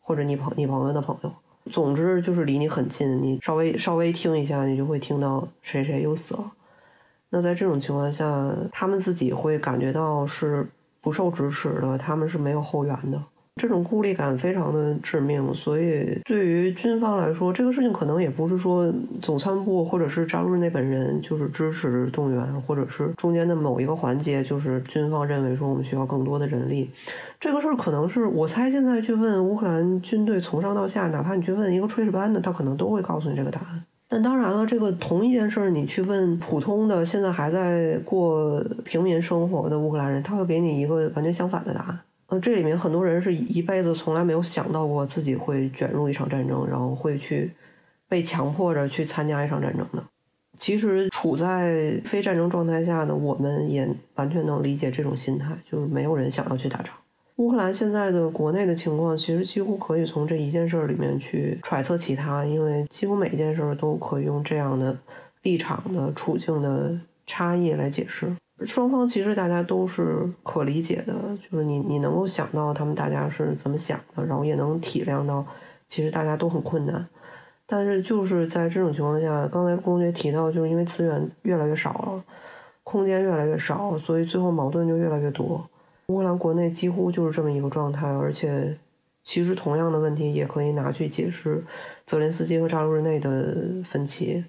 或者你朋你朋友的朋友，总之就是离你很近，你稍微稍微听一下，你就会听到谁谁又死了。那在这种情况下，他们自己会感觉到是不受支持的，他们是没有后援的。这种孤立感非常的致命，所以对于军方来说，这个事情可能也不是说总参部或者是扎卢日内本人就是支持动员，或者是中间的某一个环节就是军方认为说我们需要更多的人力。这个事儿可能是我猜，现在去问乌克兰军队从上到下，哪怕你去问一个炊事班的，他可能都会告诉你这个答案。但当然了，这个同一件事儿，你去问普通的现在还在过平民生活的乌克兰人，他会给你一个完全相反的答案。呃，这里面很多人是一辈子从来没有想到过自己会卷入一场战争，然后会去被强迫着去参加一场战争的。其实处在非战争状态下的我们也完全能理解这种心态，就是没有人想要去打仗。乌克兰现在的国内的情况，其实几乎可以从这一件事里面去揣测其他，因为几乎每一件事都可以用这样的立场的处境的差异来解释。双方其实大家都是可理解的，就是你你能够想到他们大家是怎么想的，然后也能体谅到，其实大家都很困难。但是就是在这种情况下，刚才公爵提到，就是因为资源越来越少了，空间越来越少，所以最后矛盾就越来越多。乌克兰国内几乎就是这么一个状态，而且其实同样的问题也可以拿去解释泽连斯基和扎卢日内的分歧。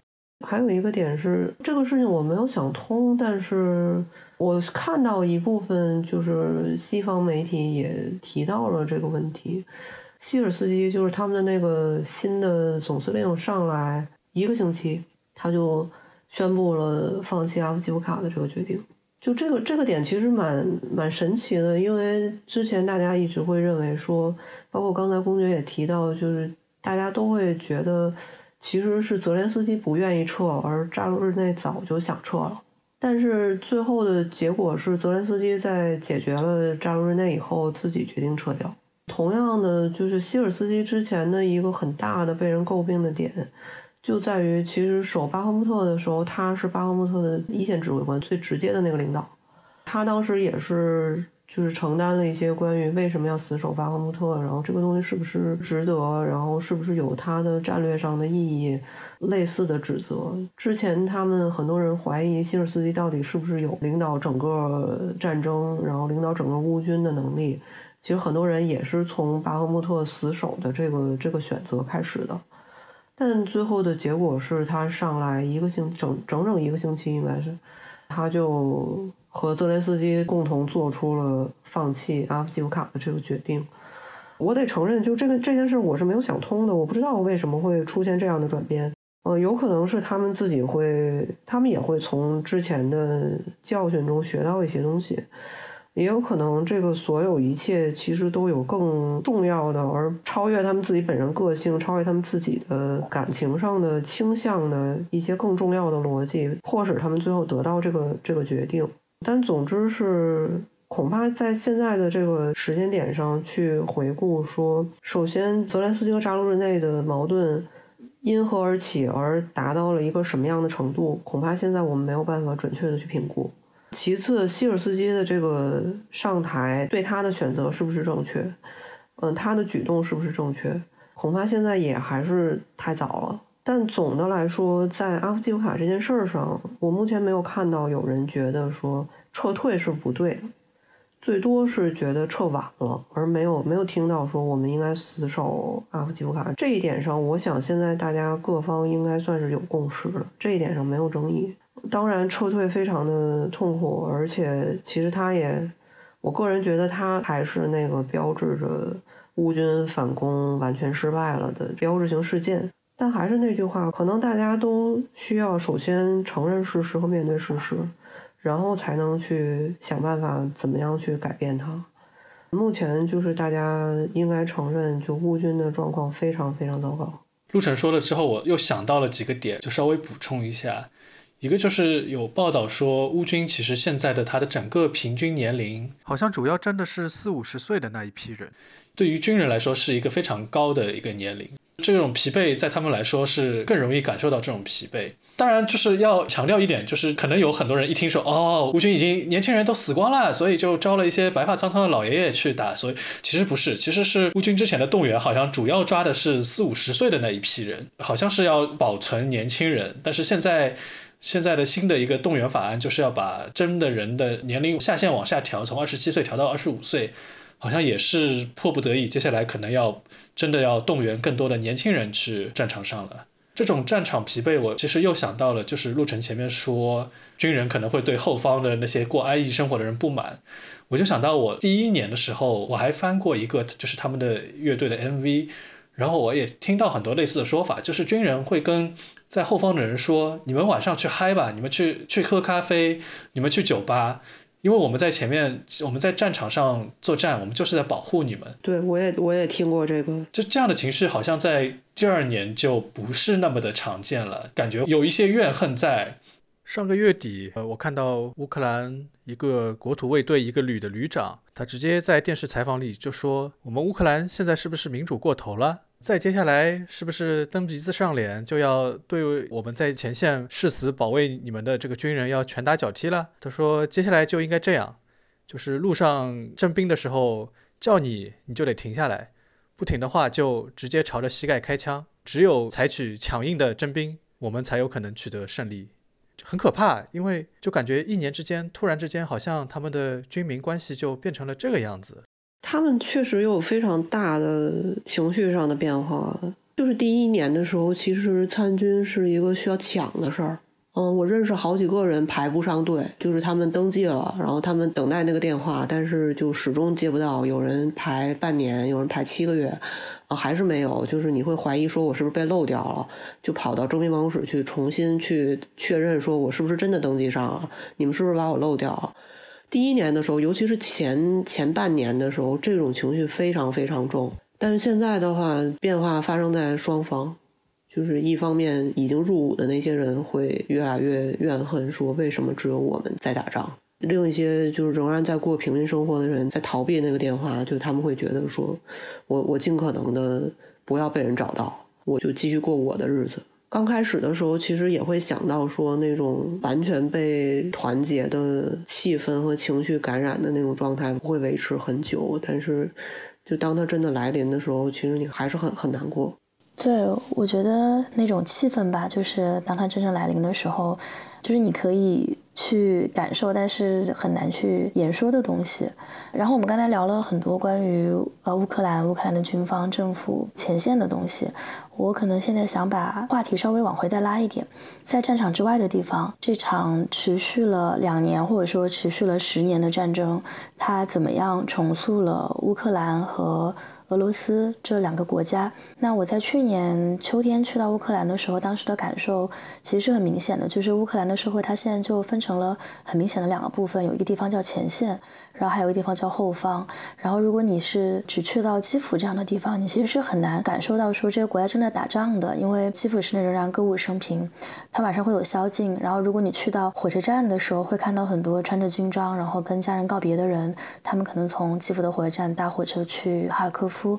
还有一个点是，这个事情我没有想通，但是我看到一部分就是西方媒体也提到了这个问题。希尔斯基就是他们的那个新的总司令上来一个星期，他就宣布了放弃阿夫基夫卡的这个决定。就这个这个点其实蛮蛮神奇的，因为之前大家一直会认为说，包括刚才公爵也提到，就是大家都会觉得。其实是泽连斯基不愿意撤，而扎卢日内早就想撤了。但是最后的结果是，泽连斯基在解决了扎卢日内以后，自己决定撤掉。同样的，就是希尔斯基之前的一个很大的被人诟病的点，就在于其实守巴赫穆特的时候，他是巴赫穆特的一线指挥官，最直接的那个领导。他当时也是。就是承担了一些关于为什么要死守巴赫穆特，然后这个东西是不是值得，然后是不是有它的战略上的意义，类似的指责。之前他们很多人怀疑希尔斯基到底是不是有领导整个战争，然后领导整个乌军的能力。其实很多人也是从巴赫穆特死守的这个这个选择开始的，但最后的结果是他上来一个星整整整一个星期应该是，他就。和泽连斯基共同做出了放弃阿夫基夫卡的这个决定。我得承认，就这个这件事，我是没有想通的。我不知道为什么会出现这样的转变。呃，有可能是他们自己会，他们也会从之前的教训中学到一些东西。也有可能，这个所有一切其实都有更重要的，而超越他们自己本人个性、超越他们自己的感情上的倾向的一些更重要的逻辑，迫使他们最后得到这个这个决定。但总之是，恐怕在现在的这个时间点上去回顾，说，首先泽连斯基和扎卢日内的矛盾因何而起，而达到了一个什么样的程度，恐怕现在我们没有办法准确的去评估。其次，希尔斯基的这个上台对他的选择是不是正确？嗯，他的举动是不是正确？恐怕现在也还是太早了。但总的来说，在阿夫基夫卡这件事儿上，我目前没有看到有人觉得说撤退是不对的，最多是觉得撤晚了，而没有没有听到说我们应该死守阿夫基夫卡这一点上，我想现在大家各方应该算是有共识的，这一点上没有争议。当然，撤退非常的痛苦，而且其实他也，我个人觉得他还是那个标志着乌军反攻完全失败了的标志性事件。但还是那句话，可能大家都需要首先承认事实和面对事实，然后才能去想办法怎么样去改变它。目前就是大家应该承认，就乌军的状况非常非常糟糕。陆晨说了之后，我又想到了几个点，就稍微补充一下。一个就是有报道说，乌军其实现在的他的整个平均年龄，好像主要真的是四五十岁的那一批人，对于军人来说是一个非常高的一个年龄。这种疲惫在他们来说是更容易感受到这种疲惫。当然，就是要强调一点，就是可能有很多人一听说哦，乌军已经年轻人都死光了，所以就招了一些白发苍苍的老爷爷去打。所以其实不是，其实是乌军之前的动员好像主要抓的是四五十岁的那一批人，好像是要保存年轻人。但是现在现在的新的一个动员法案就是要把征的人的年龄下限往下调，从二十七岁调到二十五岁。好像也是迫不得已，接下来可能要真的要动员更多的年轻人去战场上了。这种战场疲惫，我其实又想到了，就是陆晨前面说军人可能会对后方的那些过安逸生活的人不满，我就想到我第一年的时候，我还翻过一个就是他们的乐队的 MV，然后我也听到很多类似的说法，就是军人会跟在后方的人说：“你们晚上去嗨吧，你们去去喝咖啡，你们去酒吧。”因为我们在前面，我们在战场上作战，我们就是在保护你们。对，我也我也听过这个。就这样的情绪，好像在第二年就不是那么的常见了，感觉有一些怨恨在。上个月底，呃，我看到乌克兰一个国土卫队一个旅的旅长，他直接在电视采访里就说：“我们乌克兰现在是不是民主过头了？”再接下来是不是蹬鼻子上脸，就要对我们在前线誓死保卫你们的这个军人要拳打脚踢了？他说，接下来就应该这样，就是路上征兵的时候叫你，你就得停下来，不停的话就直接朝着膝盖开枪。只有采取强硬的征兵，我们才有可能取得胜利。很可怕，因为就感觉一年之间突然之间好像他们的军民关系就变成了这个样子。他们确实有非常大的情绪上的变化。就是第一年的时候，其实参军是一个需要抢的事儿。嗯，我认识好几个人排不上队，就是他们登记了，然后他们等待那个电话，但是就始终接不到。有人排半年，有人排七个月，啊，还是没有。就是你会怀疑说，我是不是被漏掉了？就跑到征兵办公室去重新去确认，说我是不是真的登记上了？你们是不是把我漏掉了？第一年的时候，尤其是前前半年的时候，这种情绪非常非常重。但是现在的话，变化发生在双方，就是一方面已经入伍的那些人会越来越怨恨，说为什么只有我们在打仗？另一些就是仍然在过平民生活的人在逃避那个电话，就他们会觉得说，我我尽可能的不要被人找到，我就继续过我的日子。刚开始的时候，其实也会想到说，那种完全被团结的气氛和情绪感染的那种状态不会维持很久。但是，就当它真的来临的时候，其实你还是很很难过。对，我觉得那种气氛吧，就是当它真正来临的时候，就是你可以。去感受，但是很难去言说的东西。然后我们刚才聊了很多关于呃乌克兰、乌克兰的军方、政府前线的东西。我可能现在想把话题稍微往回再拉一点，在战场之外的地方，这场持续了两年或者说持续了十年的战争，它怎么样重塑了乌克兰和？俄罗斯这两个国家，那我在去年秋天去到乌克兰的时候，当时的感受其实是很明显的，就是乌克兰的社会它现在就分成了很明显的两个部分，有一个地方叫前线，然后还有一个地方叫后方。然后如果你是只去到基辅这样的地方，你其实是很难感受到说这个国家正在打仗的，因为基辅市内仍然歌舞升平，它晚上会有宵禁。然后如果你去到火车站的时候，会看到很多穿着军装然后跟家人告别的人，他们可能从基辅的火车站搭火车去哈尔科夫。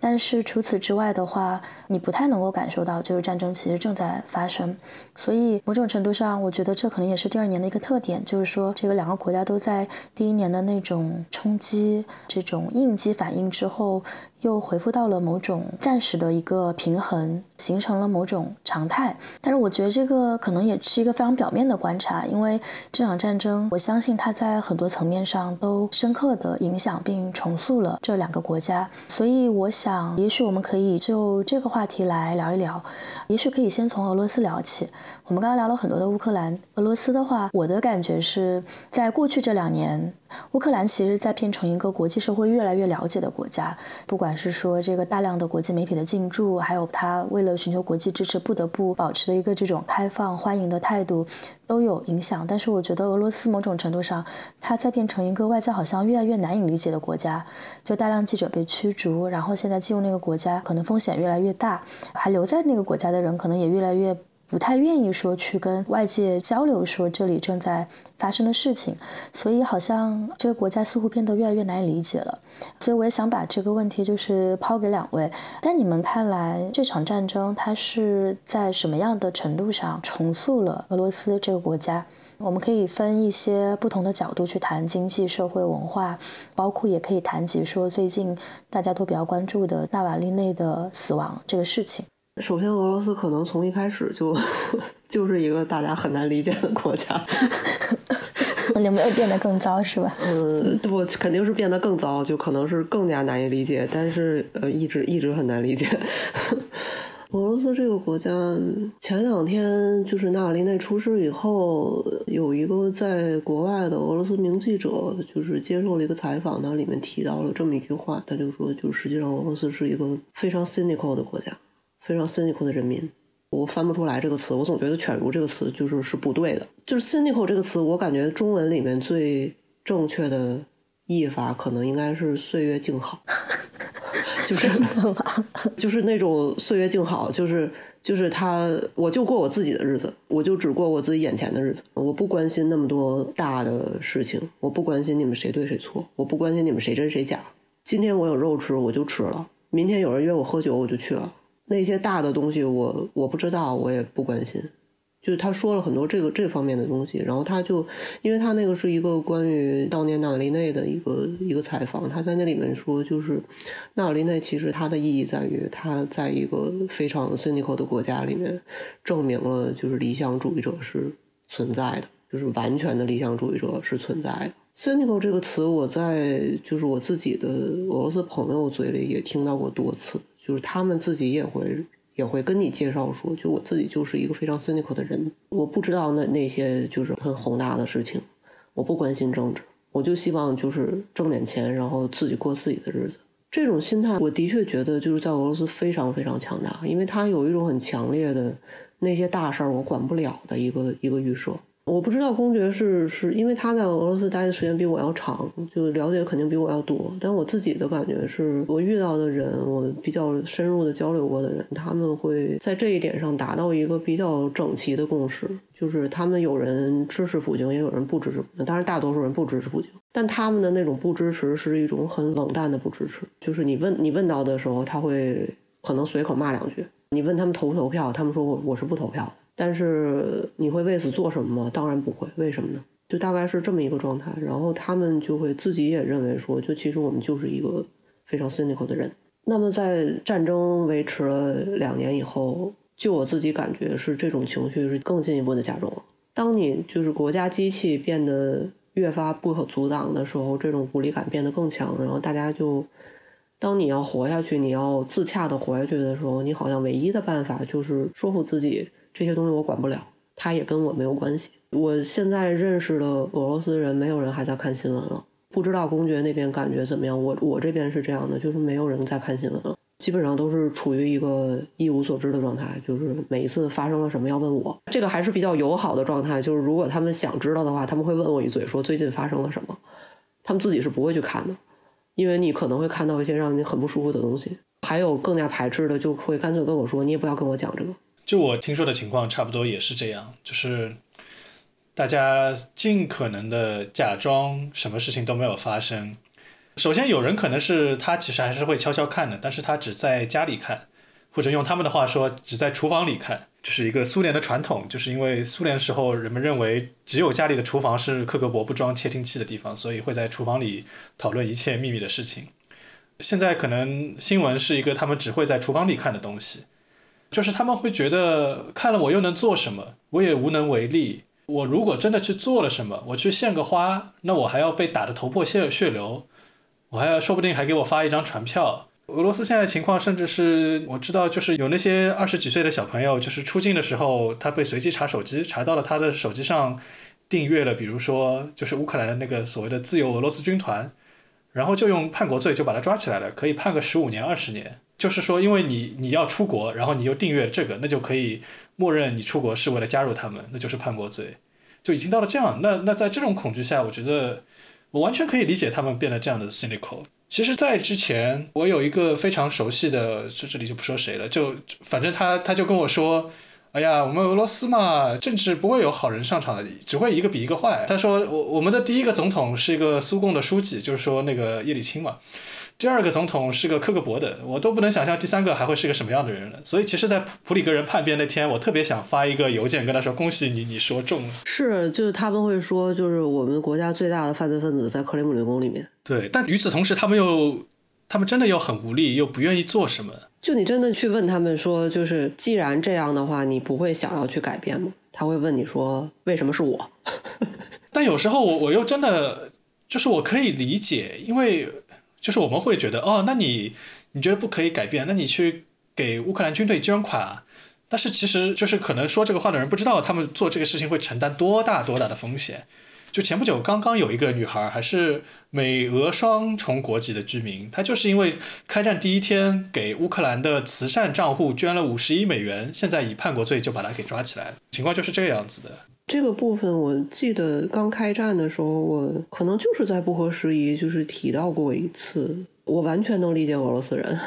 但是除此之外的话，你不太能够感受到，就是战争其实正在发生。所以某种程度上，我觉得这可能也是第二年的一个特点，就是说这个两个国家都在第一年的那种冲击、这种应激反应之后。又恢复到了某种暂时的一个平衡，形成了某种常态。但是我觉得这个可能也是一个非常表面的观察，因为这场战争，我相信它在很多层面上都深刻的影响并重塑了这两个国家。所以我想，也许我们可以就这个话题来聊一聊。也许可以先从俄罗斯聊起。我们刚刚聊了很多的乌克兰、俄罗斯的话，我的感觉是在过去这两年。乌克兰其实在变成一个国际社会越来越了解的国家，不管是说这个大量的国际媒体的进驻，还有他为了寻求国际支持不得不保持的一个这种开放欢迎的态度，都有影响。但是我觉得俄罗斯某种程度上，它在变成一个外交好像越来越难以理解的国家，就大量记者被驱逐，然后现在进入那个国家可能风险越来越大，还留在那个国家的人可能也越来越。不太愿意说去跟外界交流，说这里正在发生的事情，所以好像这个国家似乎变得越来越难以理解了。所以我也想把这个问题就是抛给两位，在你们看来，这场战争它是在什么样的程度上重塑了俄罗斯这个国家？我们可以分一些不同的角度去谈经济、社会、文化，包括也可以谈及说最近大家都比较关注的纳瓦利内的死亡这个事情。首先，俄罗斯可能从一开始就 <laughs> 就是一个大家很难理解的国家。<laughs> 有没有变得更糟，是吧？<laughs> 嗯，不，肯定是变得更糟，就可能是更加难以理解。但是，呃，一直一直很难理解。俄罗斯这个国家，前两天就是纳瓦利内出事以后，有一个在国外的俄罗斯名记者，就是接受了一个采访，他里面提到了这么一句话，他就说，就实际上俄罗斯是一个非常 cynical 的国家。非常 cynical 的人民，我翻不出来这个词，我总觉得“犬儒”这个词就是是不对的。就是 cynical 这个词，我感觉中文里面最正确的译法可能应该是“岁月静好 <laughs> ”，就是 <laughs> 就是那种岁月静好，就是就是他，我就过我自己的日子，我就只过我自己眼前的日子，我不关心那么多大的事情，我不关心你们谁对谁错，我不关心你们谁真谁假。今天我有肉吃，我就吃了；明天有人约我喝酒，我就去了。那些大的东西，我我不知道，我也不关心。就是他说了很多这个这方面的东西，然后他就，因为他那个是一个关于当年纳瓦利内的一个一个采访，他在那里面说，就是纳瓦利内其实它的意义在于，他在一个非常 cynical 的国家里面，证明了就是理想主义者是存在的，就是完全的理想主义者是存在的。cynical 这个词，我在就是我自己的俄罗斯朋友嘴里也听到过多次。就是他们自己也会也会跟你介绍说，就我自己就是一个非常 cynical 的人，我不知道那那些就是很宏大的事情，我不关心政治，我就希望就是挣点钱，然后自己过自己的日子。这种心态，我的确觉得就是在俄罗斯非常非常强大，因为他有一种很强烈的那些大事儿我管不了的一个一个预设。我不知道公爵是是因为他在俄罗斯待的时间比我要长，就了解肯定比我要多。但我自己的感觉是，我遇到的人，我比较深入的交流过的人，他们会在这一点上达到一个比较整齐的共识，就是他们有人支持普京，也有人不支持普京。当然，大多数人不支持普京，但他们的那种不支持是一种很冷淡的不支持，就是你问你问到的时候，他会可能随口骂两句。你问他们投不投票，他们说我我是不投票。但是你会为此做什么吗？当然不会。为什么呢？就大概是这么一个状态。然后他们就会自己也认为说，就其实我们就是一个非常 cynical 的人。那么在战争维持了两年以后，就我自己感觉是这种情绪是更进一步的加重了。当你就是国家机器变得越发不可阻挡的时候，这种无力感变得更强。然后大家就，当你要活下去，你要自洽的活下去的时候，你好像唯一的办法就是说服自己。这些东西我管不了，他也跟我没有关系。我现在认识的俄罗斯人，没有人还在看新闻了。不知道公爵那边感觉怎么样？我我这边是这样的，就是没有人在看新闻了，基本上都是处于一个一无所知的状态。就是每一次发生了什么要问我，这个还是比较友好的状态。就是如果他们想知道的话，他们会问我一嘴，说最近发生了什么。他们自己是不会去看的，因为你可能会看到一些让你很不舒服的东西。还有更加排斥的，就会干脆跟我说，你也不要跟我讲这个。就我听说的情况，差不多也是这样，就是大家尽可能的假装什么事情都没有发生。首先，有人可能是他其实还是会悄悄看的，但是他只在家里看，或者用他们的话说，只在厨房里看。这是一个苏联的传统，就是因为苏联时候人们认为只有家里的厨房是克格勃不装窃听器的地方，所以会在厨房里讨论一切秘密的事情。现在可能新闻是一个他们只会在厨房里看的东西。就是他们会觉得看了我又能做什么，我也无能为力。我如果真的去做了什么，我去献个花，那我还要被打得头破血血流，我还要说不定还给我发一张传票。俄罗斯现在情况，甚至是我知道，就是有那些二十几岁的小朋友，就是出境的时候，他被随机查手机，查到了他的手机上订阅了，比如说就是乌克兰的那个所谓的自由俄罗斯军团，然后就用叛国罪就把他抓起来了，可以判个十五年二十年。就是说，因为你你要出国，然后你又订阅这个，那就可以默认你出国是为了加入他们，那就是叛国罪，就已经到了这样。那那在这种恐惧下，我觉得我完全可以理解他们变得这样的 cynical。其实，在之前，我有一个非常熟悉的，这这里就不说谁了，就反正他他就跟我说，哎呀，我们俄罗斯嘛，政治不会有好人上场的，只会一个比一个坏。他说，我我们的第一个总统是一个苏共的书记，就是说那个叶利钦嘛。第二个总统是个克格勃的，我都不能想象第三个还会是个什么样的人了。所以，其实，在普里格人叛变那天，我特别想发一个邮件跟他说：“恭喜你，你说中了。”是，就是他们会说，就是我们国家最大的犯罪分子在克里姆林宫里面。对，但与此同时，他们又，他们真的又很无力，又不愿意做什么。就你真的去问他们说，就是既然这样的话，你不会想要去改变吗？他会问你说：“为什么是我？” <laughs> 但有时候，我我又真的就是我可以理解，因为。就是我们会觉得，哦，那你你觉得不可以改变，那你去给乌克兰军队捐款啊。但是其实就是可能说这个话的人不知道，他们做这个事情会承担多大多大的风险。就前不久刚刚有一个女孩，还是美俄双重国籍的居民，她就是因为开战第一天给乌克兰的慈善账户捐了五十亿美元，现在以叛国罪就把她给抓起来了。情况就是这个样子的。这个部分我记得刚开战的时候，我可能就是在不合时宜，就是提到过一次。我完全能理解俄罗斯人，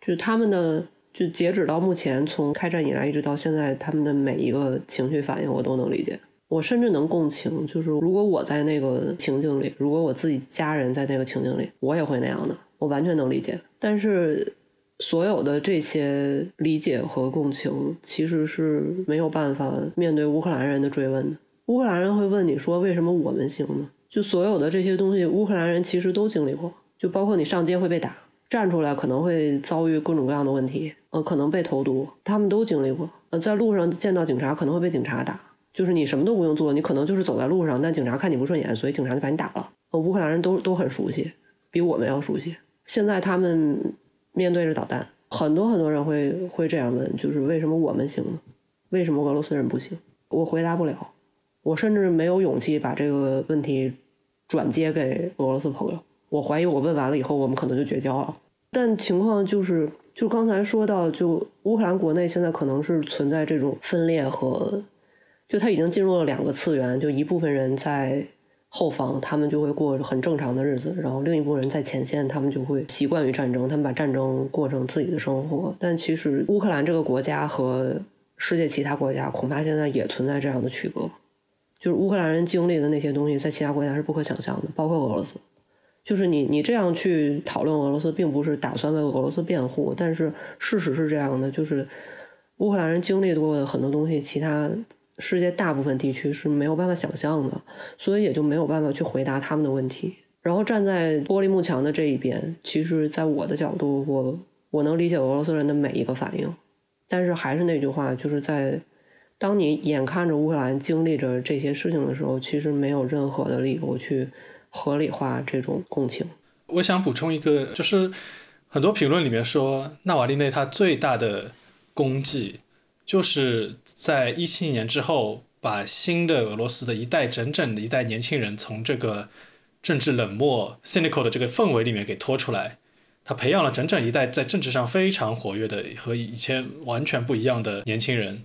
就是他们的，就截止到目前，从开战以来一直到现在，他们的每一个情绪反应我都能理解。我甚至能共情，就是如果我在那个情境里，如果我自己家人在那个情境里，我也会那样的。我完全能理解，但是。所有的这些理解和共情，其实是没有办法面对乌克兰人的追问的。乌克兰人会问你说：“为什么我们行呢？”就所有的这些东西，乌克兰人其实都经历过。就包括你上街会被打，站出来可能会遭遇各种各样的问题，呃，可能被投毒，他们都经历过。呃，在路上见到警察可能会被警察打，就是你什么都不用做，你可能就是走在路上，但警察看你不顺眼，所以警察就把你打了。呃，乌克兰人都都很熟悉，比我们要熟悉。现在他们。面对着导弹，很多很多人会会这样问，就是为什么我们行呢？为什么俄罗斯人不行？我回答不了，我甚至没有勇气把这个问题转接给俄罗斯朋友。我怀疑我问完了以后，我们可能就绝交了。但情况就是，就刚才说到，就乌克兰国内现在可能是存在这种分裂和就他已经进入了两个次元，就一部分人在后方，他们就会过很正常的日子，然后另一部分人在前线，他们就会习惯于战争，他们把战争过成自己的生活。但其实乌克兰这个国家和世界其他国家恐怕现在也存在这样的区隔，就是乌克兰人经历的那些东西，在其他国家是不可想象的，包括俄罗斯。就是你你这样去讨论俄罗斯，并不是打算为俄罗斯辩护，但是事实是这样的，就是乌克兰人经历过的很多东西，其他。世界大部分地区是没有办法想象的，所以也就没有办法去回答他们的问题。然后站在玻璃幕墙的这一边，其实，在我的角度，我我能理解俄罗斯人的每一个反应。但是还是那句话，就是在当你眼看着乌克兰经历着这些事情的时候，其实没有任何的理由去合理化这种共情。我想补充一个，就是很多评论里面说，纳瓦利内他最大的功绩。就是在一七年之后，把新的俄罗斯的一代整整的一代年轻人从这个政治冷漠、cynical 的这个氛围里面给拖出来。他培养了整整一代在政治上非常活跃的和以前完全不一样的年轻人。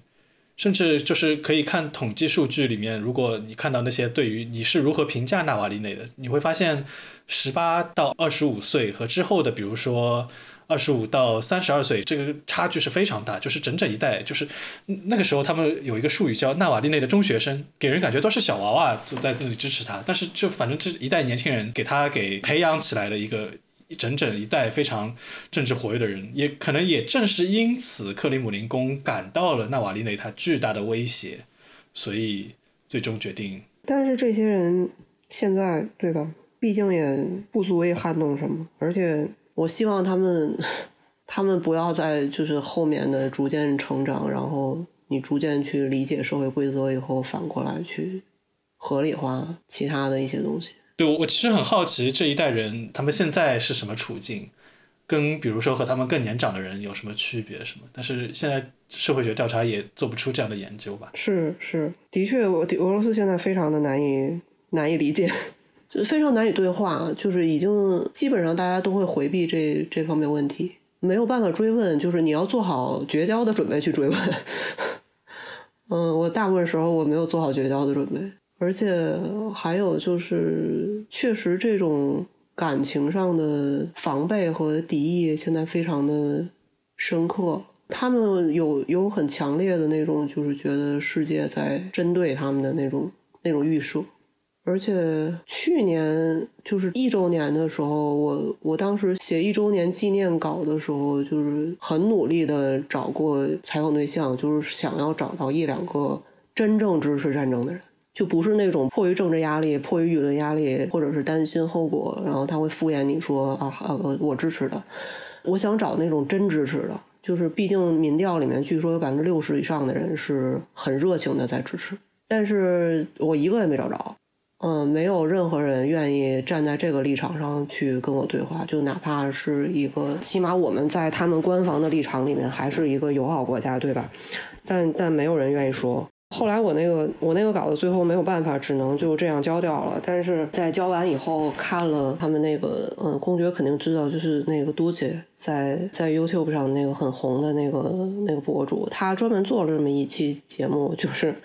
甚至就是可以看统计数据里面，如果你看到那些对于你是如何评价纳瓦利内的，你会发现，十八到二十五岁和之后的，比如说。二十五到三十二岁，这个差距是非常大，就是整整一代，就是那个时候他们有一个术语叫纳瓦利内的中学生，给人感觉都是小娃娃就在那里支持他，但是就反正这一代年轻人给他给培养起来的一个整整一代非常政治活跃的人，也可能也正是因此，克里姆林宫感到了纳瓦利内他巨大的威胁，所以最终决定。但是这些人现在对吧，毕竟也不足以撼动什么，而且。我希望他们，他们不要在就是后面的逐渐成长，然后你逐渐去理解社会规则以后，反过来去合理化其他的一些东西。对，我其实很好奇这一代人他们现在是什么处境，跟比如说和他们更年长的人有什么区别什么？但是现在社会学调查也做不出这样的研究吧？是是，的确，我俄罗斯现在非常的难以难以理解。就非常难以对话，就是已经基本上大家都会回避这这方面问题，没有办法追问，就是你要做好绝交的准备去追问。<laughs> 嗯，我大部分时候我没有做好绝交的准备，而且还有就是，确实这种感情上的防备和敌意现在非常的深刻，他们有有很强烈的那种，就是觉得世界在针对他们的那种那种预设。而且去年就是一周年的时候，我我当时写一周年纪念稿的时候，就是很努力的找过采访对象，就是想要找到一两个真正支持战争的人，就不是那种迫于政治压力、迫于舆论压力，或者是担心后果，然后他会敷衍你说啊，我支持的。我想找那种真支持的，就是毕竟民调里面据说有百分之六十以上的人是很热情的在支持，但是我一个也没找着。嗯，没有任何人愿意站在这个立场上去跟我对话，就哪怕是一个，起码我们在他们官方的立场里面还是一个友好国家，对吧？但但没有人愿意说。后来我那个我那个稿子最后没有办法，只能就这样交掉了。但是在交完以后，看了他们那个，嗯，公爵肯定知道，就是那个都姐在在 YouTube 上那个很红的那个那个博主，他专门做了这么一期节目，就是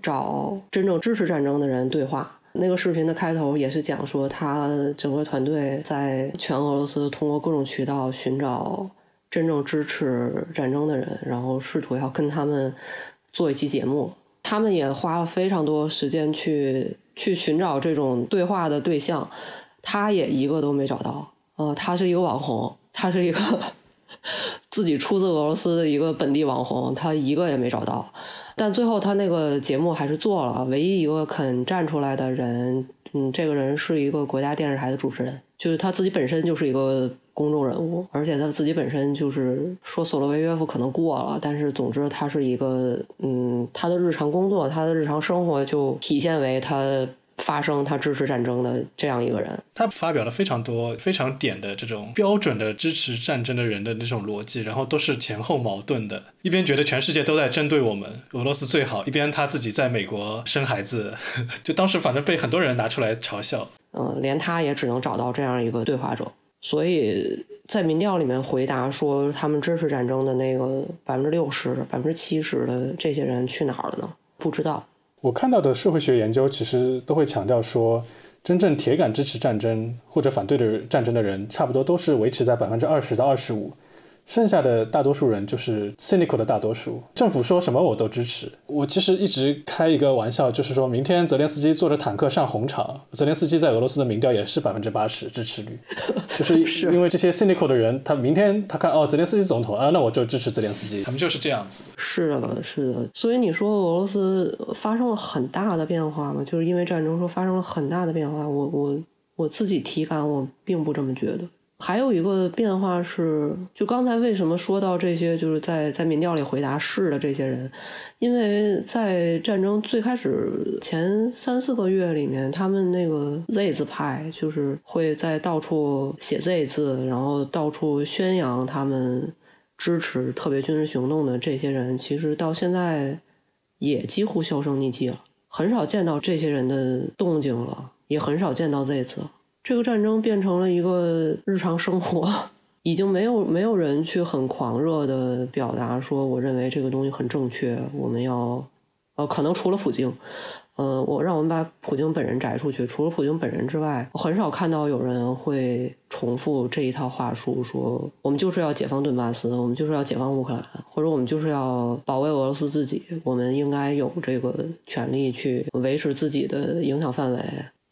找真正支持战争的人对话。那个视频的开头也是讲说，他整个团队在全俄罗斯通过各种渠道寻找真正支持战争的人，然后试图要跟他们做一期节目。他们也花了非常多时间去去寻找这种对话的对象，他也一个都没找到。呃，他是一个网红，他是一个 <laughs> 自己出自俄罗斯的一个本地网红，他一个也没找到。但最后他那个节目还是做了，唯一一个肯站出来的人，嗯，这个人是一个国家电视台的主持人，就是他自己本身就是一个公众人物，而且他自己本身就是说索罗维约夫可能过了，但是总之他是一个，嗯，他的日常工作，他的日常生活就体现为他。发生他支持战争的这样一个人，他发表了非常多非常点的这种标准的支持战争的人的那种逻辑，然后都是前后矛盾的。一边觉得全世界都在针对我们，俄罗斯最好；一边他自己在美国生孩子，<laughs> 就当时反正被很多人拿出来嘲笑。嗯，连他也只能找到这样一个对话者。所以在民调里面回答说他们支持战争的那个百分之六十、百分之七十的这些人去哪儿了呢？不知道。我看到的社会学研究其实都会强调说，真正铁杆支持战争或者反对的战争的人，差不多都是维持在百分之二十到二十五。剩下的大多数人就是 cynical 的大多数，政府说什么我都支持。我其实一直开一个玩笑，就是说明天泽连斯基坐着坦克上红场，泽连斯基在俄罗斯的民调也是百分之八十支持率，<laughs> 就是因为这些 cynical 的人，他明天他看哦泽连斯基总统啊，那我就支持泽连斯基，他们就是这样子。是的，是的。所以你说俄罗斯发生了很大的变化吗？就是因为战争说发生了很大的变化，我我我自己体感我并不这么觉得。还有一个变化是，就刚才为什么说到这些，就是在在民调里回答是的这些人，因为在战争最开始前三四个月里面，他们那个 Z 字派就是会在到处写 Z 字，然后到处宣扬他们支持特别军事行动的这些人，其实到现在也几乎销声匿迹了，很少见到这些人的动静了，也很少见到 Z 字。这个战争变成了一个日常生活，已经没有没有人去很狂热的表达说，我认为这个东西很正确，我们要，呃，可能除了普京，呃，我让我们把普京本人摘出去，除了普京本人之外，很少看到有人会重复这一套话术，说我们就是要解放顿巴斯，我们就是要解放乌克兰，或者我们就是要保卫俄罗斯自己，我们应该有这个权利去维持自己的影响范围。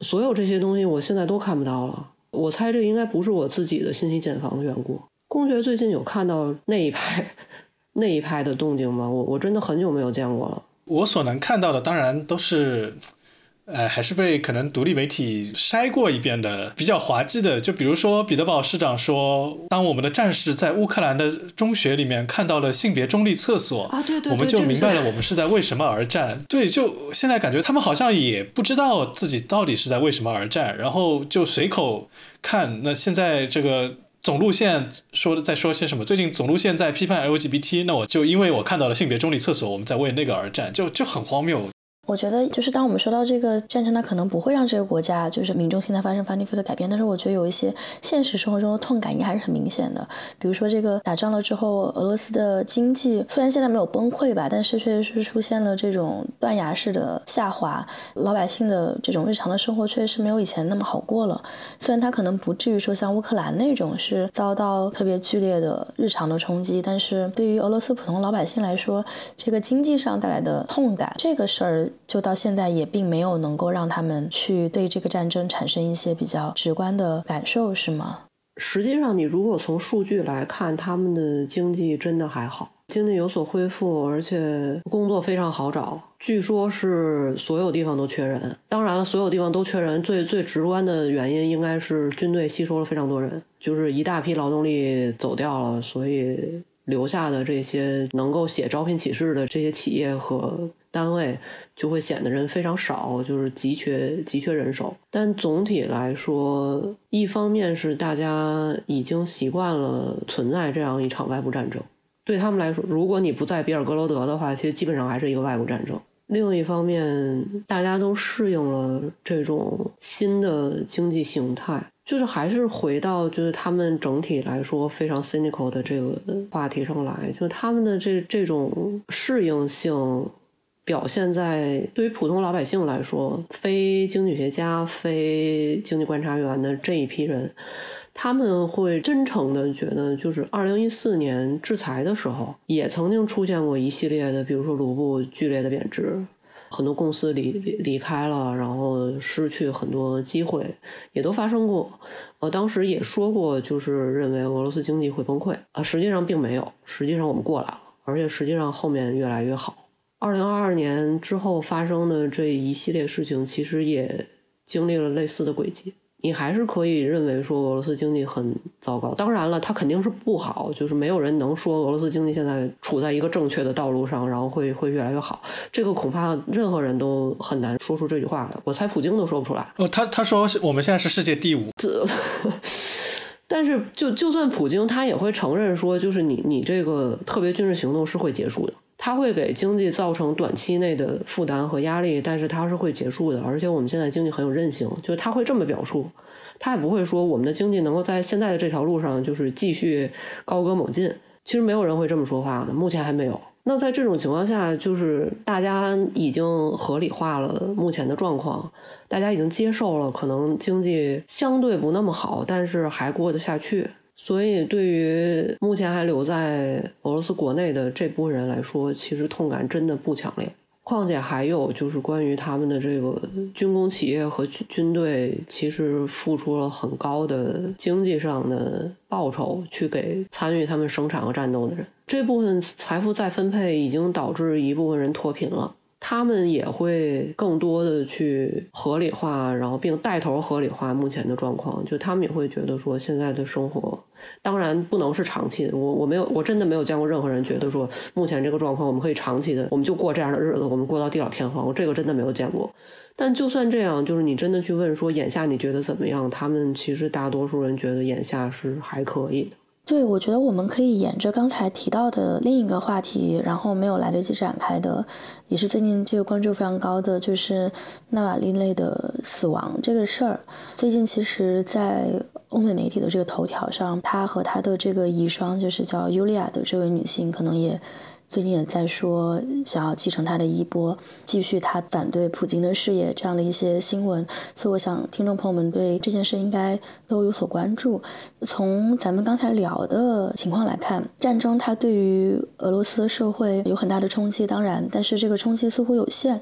所有这些东西，我现在都看不到了。我猜这应该不是我自己的信息茧房的缘故。公爵最近有看到那一派那一派的动静吗？我我真的很久没有见过了。我所能看到的，当然都是。呃，还是被可能独立媒体筛过一遍的，比较滑稽的。就比如说，彼得堡市长说，当我们的战士在乌克兰的中学里面看到了性别中立厕所啊，对对，我们就明白了我们是在为什么而战。对，就现在感觉他们好像也不知道自己到底是在为什么而战，然后就随口看。那现在这个总路线说的在说些什么？最近总路线在批判 LGBT，那我就因为我看到了性别中立厕所，我们在为那个而战，就就很荒谬。我觉得，就是当我们说到这个战争，它可能不会让这个国家就是民众心态发生翻天覆地的改变，但是我觉得有一些现实生活中的痛感应该还是很明显的。比如说，这个打仗了之后，俄罗斯的经济虽然现在没有崩溃吧，但是确实是出现了这种断崖式的下滑，老百姓的这种日常的生活确实是没有以前那么好过了。虽然它可能不至于说像乌克兰那种是遭到特别剧烈的日常的冲击，但是对于俄罗斯普通老百姓来说，这个经济上带来的痛感，这个事儿。就到现在也并没有能够让他们去对这个战争产生一些比较直观的感受，是吗？实际上，你如果从数据来看，他们的经济真的还好，经济有所恢复，而且工作非常好找。据说是所有地方都缺人。当然了，所有地方都缺人，最最直观的原因应该是军队吸收了非常多人，就是一大批劳动力走掉了，所以留下的这些能够写招聘启事的这些企业和。单位就会显得人非常少，就是急缺急缺人手。但总体来说，一方面是大家已经习惯了存在这样一场外部战争，对他们来说，如果你不在比尔格罗德的话，其实基本上还是一个外部战争。另一方面，大家都适应了这种新的经济形态，就是还是回到就是他们整体来说非常 cynical 的这个话题上来，就他们的这这种适应性。表现在对于普通老百姓来说，非经济学家、非经济观察员的这一批人，他们会真诚的觉得，就是二零一四年制裁的时候，也曾经出现过一系列的，比如说卢布剧烈的贬值，很多公司离离开了，然后失去很多机会，也都发生过。我，当时也说过，就是认为俄罗斯经济会崩溃啊，实际上并没有，实际上我们过来了，而且实际上后面越来越好。二零二二年之后发生的这一系列事情，其实也经历了类似的轨迹。你还是可以认为说俄罗斯经济很糟糕。当然了，它肯定是不好，就是没有人能说俄罗斯经济现在处在一个正确的道路上，然后会会越来越好。这个恐怕任何人都很难说出这句话来。我猜普京都说不出来。哦，他他说我们现在是世界第五。这，但是就就算普京，他也会承认说，就是你你这个特别军事行动是会结束的。它会给经济造成短期内的负担和压力，但是它是会结束的。而且我们现在经济很有韧性，就是他会这么表述，他也不会说我们的经济能够在现在的这条路上就是继续高歌猛进。其实没有人会这么说话的，目前还没有。那在这种情况下，就是大家已经合理化了目前的状况，大家已经接受了可能经济相对不那么好，但是还过得下去。所以，对于目前还留在俄罗斯国内的这部分人来说，其实痛感真的不强烈。况且还有就是关于他们的这个军工企业和军军队，其实付出了很高的经济上的报酬，去给参与他们生产和战斗的人。这部分财富再分配已经导致一部分人脱贫了，他们也会更多的去合理化，然后并带头合理化目前的状况。就他们也会觉得说现在的生活。当然不能是长期的，我我没有，我真的没有见过任何人觉得说目前这个状况我们可以长期的，我们就过这样的日子，我们过到地老天荒，我这个真的没有见过。但就算这样，就是你真的去问说眼下你觉得怎么样，他们其实大多数人觉得眼下是还可以的。对，我觉得我们可以沿着刚才提到的另一个话题，然后没有来得及展开的，也是最近这个关注非常高的，就是纳瓦利内的死亡这个事儿。最近其实，在欧美媒体的这个头条上，他和他的这个遗孀，就是叫尤利亚的这位女性，可能也。最近也在说想要继承他的衣钵，继续他反对普京的事业这样的一些新闻，所以我想听众朋友们对这件事应该都有所关注。从咱们刚才聊的情况来看，战争它对于俄罗斯的社会有很大的冲击，当然，但是这个冲击似乎有限。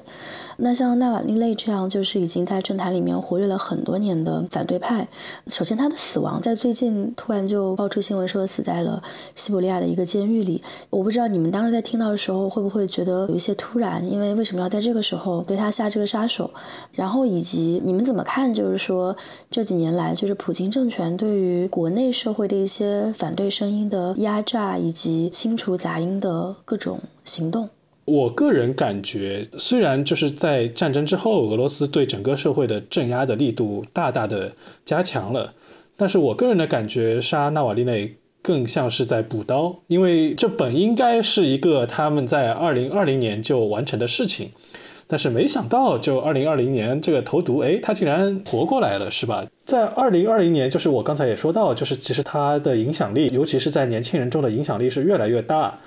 那像纳瓦利内这样就是已经在政坛里面活跃了很多年的反对派，首先他的死亡在最近突然就爆出新闻说死在了西伯利亚的一个监狱里，我不知道你们当时。在听到的时候，会不会觉得有一些突然？因为为什么要在这个时候对他下这个杀手？然后以及你们怎么看？就是说这几年来，就是普京政权对于国内社会的一些反对声音的压榨以及清除杂音的各种行动。我个人感觉，虽然就是在战争之后，俄罗斯对整个社会的镇压的力度大大的加强了，但是我个人的感觉，杀纳瓦利内。更像是在补刀，因为这本应该是一个他们在二零二零年就完成的事情，但是没想到就二零二零年这个投毒，哎，他竟然活过来了，是吧？在二零二零年，就是我刚才也说到，就是其实他的影响力，尤其是在年轻人中的影响力是越来越大。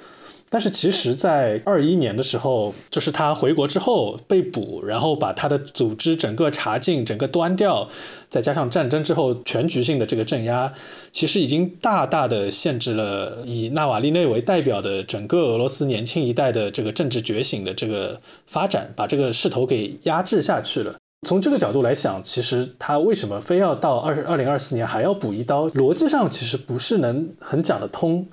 但是其实，在二一年的时候，就是他回国之后被捕，然后把他的组织整个查禁、整个端掉，再加上战争之后全局性的这个镇压，其实已经大大的限制了以纳瓦利内为代表的整个俄罗斯年轻一代的这个政治觉醒的这个发展，把这个势头给压制下去了。从这个角度来想，其实他为什么非要到二二零二四年还要补一刀，逻辑上其实不是能很讲得通。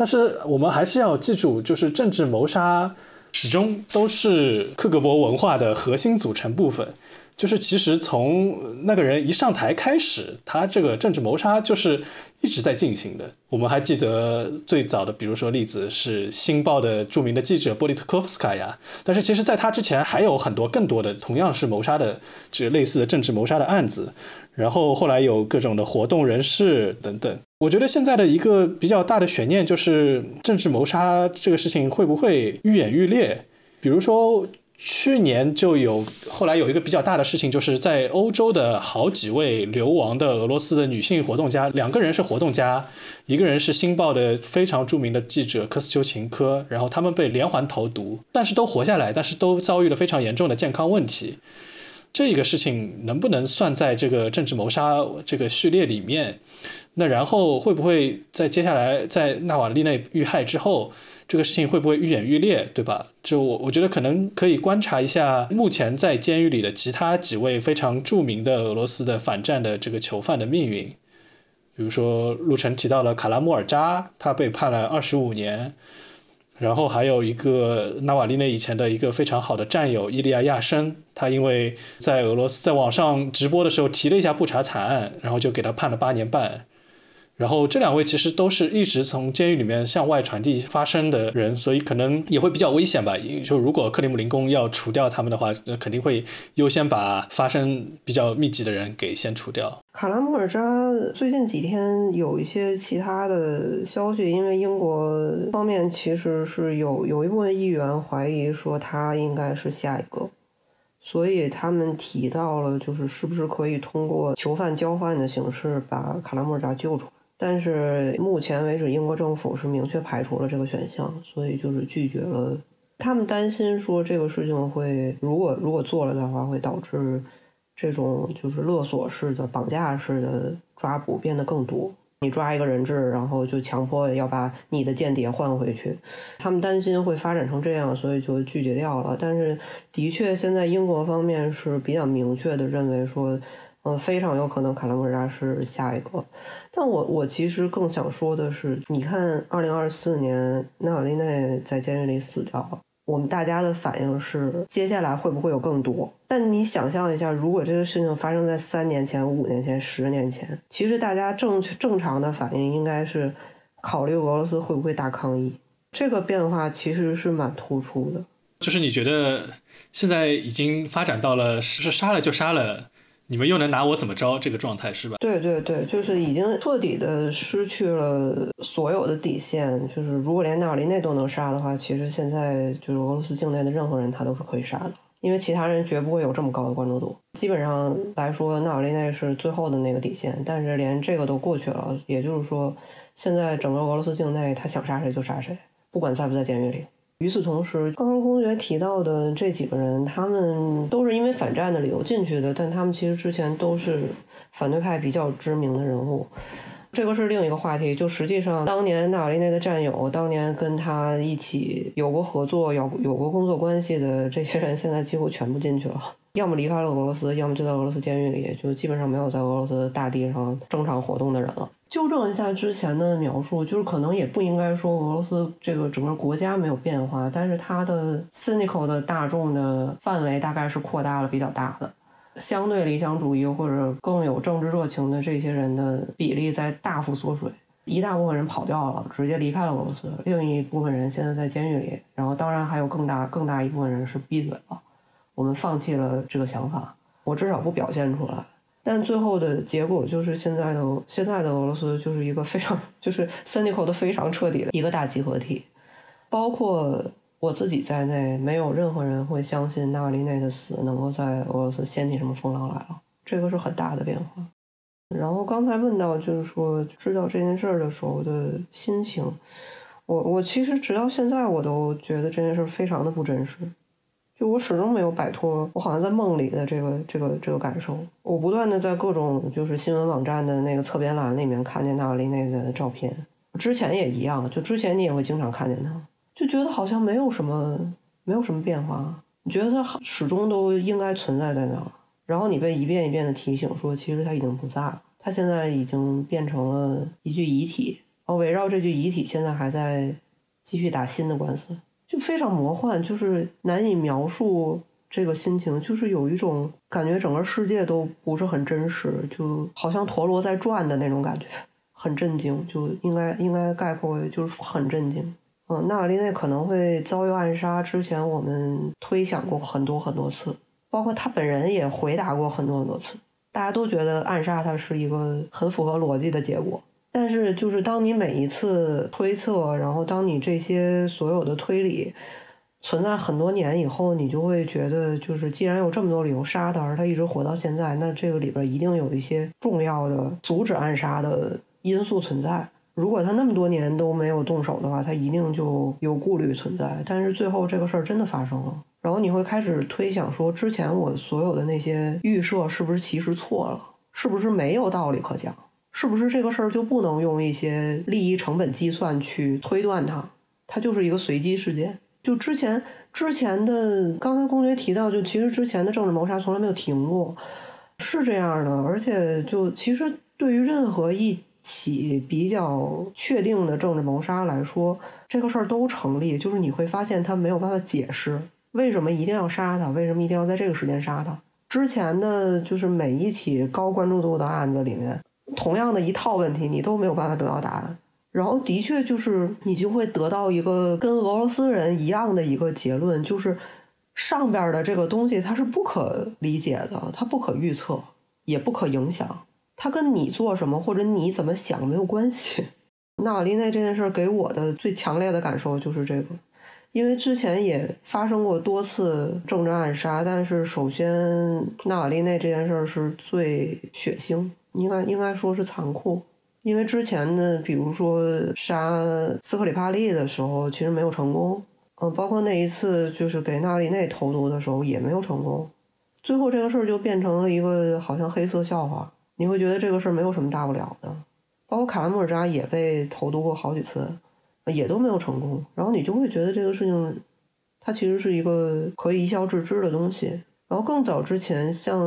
但是我们还是要记住，就是政治谋杀始终都是克格勃文化的核心组成部分。就是其实从那个人一上台开始，他这个政治谋杀就是一直在进行的。我们还记得最早的，比如说例子是《新报》的著名的记者波利特科夫斯卡呀。但是其实在他之前还有很多更多的同样是谋杀的这类似的政治谋杀的案子。然后后来有各种的活动人士等等。我觉得现在的一个比较大的悬念就是政治谋杀这个事情会不会愈演愈烈？比如说。去年就有，后来有一个比较大的事情，就是在欧洲的好几位流亡的俄罗斯的女性活动家，两个人是活动家，一个人是《新报》的非常著名的记者科斯丘琴科，然后他们被连环投毒，但是都活下来，但是都遭遇了非常严重的健康问题。这个事情能不能算在这个政治谋杀这个序列里面？那然后会不会在接下来在纳瓦利内遇害之后？这个事情会不会愈演愈烈，对吧？就我我觉得可能可以观察一下目前在监狱里的其他几位非常著名的俄罗斯的反战的这个囚犯的命运。比如说陆晨提到了卡拉莫尔扎，他被判了二十五年。然后还有一个纳瓦利内以前的一个非常好的战友伊利亚亚申，他因为在俄罗斯在网上直播的时候提了一下布查惨案，然后就给他判了八年半。然后这两位其实都是一直从监狱里面向外传递发声的人，所以可能也会比较危险吧。就如果克里姆林宫要除掉他们的话，那肯定会优先把发声比较密集的人给先除掉。卡拉穆尔扎最近几天有一些其他的消息，因为英国方面其实是有有一部分议员怀疑说他应该是下一个，所以他们提到了就是是不是可以通过囚犯交换的形式把卡拉莫尔扎救出来。但是目前为止，英国政府是明确排除了这个选项，所以就是拒绝了。他们担心说这个事情会，如果如果做了的话，会导致这种就是勒索式的、绑架式的抓捕变得更多。你抓一个人质，然后就强迫要把你的间谍换回去，他们担心会发展成这样，所以就拒绝掉了。但是，的确，现在英国方面是比较明确的认为说，呃，非常有可能卡兰格扎是下一个。但我我其实更想说的是，你看，二零二四年纳瓦利内在监狱里死掉了。我们大家的反应是，接下来会不会有更多？但你想象一下，如果这个事情发生在三年前、五年前、十年前，其实大家正正常的反应应该是考虑俄罗斯会不会大抗议。这个变化其实是蛮突出的。就是你觉得现在已经发展到了是杀了就杀了。你们又能拿我怎么着？这个状态是吧？对对对，就是已经彻底的失去了所有的底线。就是如果连纳瓦利内都能杀的话，其实现在就是俄罗斯境内的任何人他都是可以杀的，因为其他人绝不会有这么高的关注度。基本上来说，纳瓦利内是最后的那个底线，但是连这个都过去了，也就是说，现在整个俄罗斯境内他想杀谁就杀谁，不管在不在监狱里。与此同时，刚刚公爵提到的这几个人，他们都是因为反战的理由进去的，但他们其实之前都是反对派比较知名的人物。这个是另一个话题。就实际上，当年纳瓦利内的战友，当年跟他一起有过合作、有有过工作关系的这些人，现在几乎全部进去了，要么离开了俄罗斯，要么就在俄罗斯监狱里，就基本上没有在俄罗斯大地上正常活动的人了。纠正一下之前的描述，就是可能也不应该说俄罗斯这个整个国家没有变化，但是它的 cynical 的大众的范围大概是扩大了比较大的，相对理想主义或者更有政治热情的这些人的比例在大幅缩水，一大部分人跑掉了，直接离开了俄罗斯，另一部分人现在在监狱里，然后当然还有更大更大一部分人是闭嘴了，我们放弃了这个想法，我至少不表现出来。但最后的结果就是，现在的现在的俄罗斯就是一个非常就是 cynical 的非常彻底的一个大集合体，包括我自己在内，没有任何人会相信纳瓦利内的死能够在俄罗斯掀起什么风浪来了，这个是很大的变化。然后刚才问到就是说知道这件事儿的时候的心情，我我其实直到现在我都觉得这件事非常的不真实。就我始终没有摆脱我好像在梦里的这个这个这个感受。我不断的在各种就是新闻网站的那个侧边栏里面看见纳瓦利内的照片，之前也一样，就之前你也会经常看见他，就觉得好像没有什么没有什么变化。你觉得他始终都应该存在在那儿，然后你被一遍一遍的提醒说，其实他已经不在了，他现在已经变成了一具遗体，然后围绕这具遗体现在还在继续打新的官司。就非常魔幻，就是难以描述这个心情，就是有一种感觉，整个世界都不是很真实，就好像陀螺在转的那种感觉，很震惊，就应该应该概括为就是很震惊。嗯，纳瓦利内可能会遭遇暗杀，之前我们推想过很多很多次，包括他本人也回答过很多很多次，大家都觉得暗杀他是一个很符合逻辑的结果。但是，就是当你每一次推测，然后当你这些所有的推理存在很多年以后，你就会觉得，就是既然有这么多理由杀他，而他一直活到现在，那这个里边一定有一些重要的阻止暗杀的因素存在。如果他那么多年都没有动手的话，他一定就有顾虑存在。但是最后这个事儿真的发生了，然后你会开始推想说，之前我所有的那些预设是不是其实错了？是不是没有道理可讲？是不是这个事儿就不能用一些利益成本计算去推断它？它就是一个随机事件。就之前之前的，刚才公爵提到，就其实之前的政治谋杀从来没有停过，是这样的。而且就其实对于任何一起比较确定的政治谋杀来说，这个事儿都成立。就是你会发现他没有办法解释为什么一定要杀他，为什么一定要在这个时间杀他。之前的就是每一起高关注度的案子里面。同样的一套问题，你都没有办法得到答案。然后，的确就是你就会得到一个跟俄罗斯人一样的一个结论，就是上边的这个东西它是不可理解的，它不可预测，也不可影响。它跟你做什么或者你怎么想没有关系。纳瓦利内这件事给我的最强烈的感受就是这个，因为之前也发生过多次政治暗杀，但是首先纳瓦利内这件事是最血腥。应该应该说是残酷，因为之前的，比如说杀斯克里帕利的时候，其实没有成功。嗯，包括那一次就是给纳里内投毒的时候也没有成功。最后这个事儿就变成了一个好像黑色笑话。你会觉得这个事儿没有什么大不了的。包括卡拉莫尔扎也被投毒过好几次，也都没有成功。然后你就会觉得这个事情，它其实是一个可以一笑置之的东西。然后更早之前，像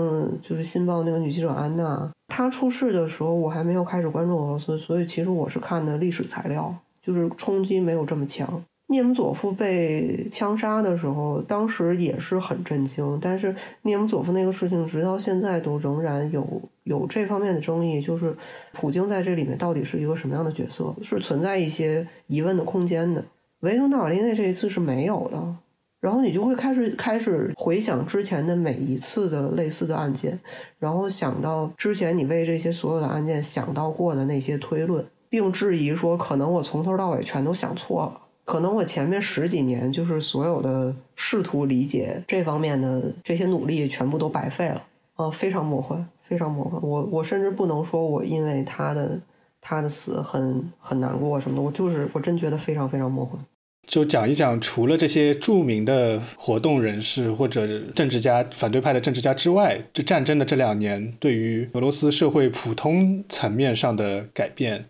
就是《新报》那个女记者安娜，她出事的时候，我还没有开始关注俄罗斯，所以其实我是看的历史材料，就是冲击没有这么强。涅姆佐夫被枪杀的时候，当时也是很震惊，但是涅姆佐夫那个事情，直到现在都仍然有有这方面的争议，就是普京在这里面到底是一个什么样的角色，是存在一些疑问的空间的。唯独纳瓦利内这一次是没有的。然后你就会开始开始回想之前的每一次的类似的案件，然后想到之前你为这些所有的案件想到过的那些推论，并质疑说，可能我从头到尾全都想错了，可能我前面十几年就是所有的试图理解这方面的这些努力全部都白费了，啊，非常魔幻，非常魔幻。我我甚至不能说我因为他的他的死很很难过什么的，我就是我真觉得非常非常魔幻。就讲一讲，除了这些著名的活动人士或者政治家、反对派的政治家之外，这战争的这两年对于俄罗斯社会普通层面上的改变，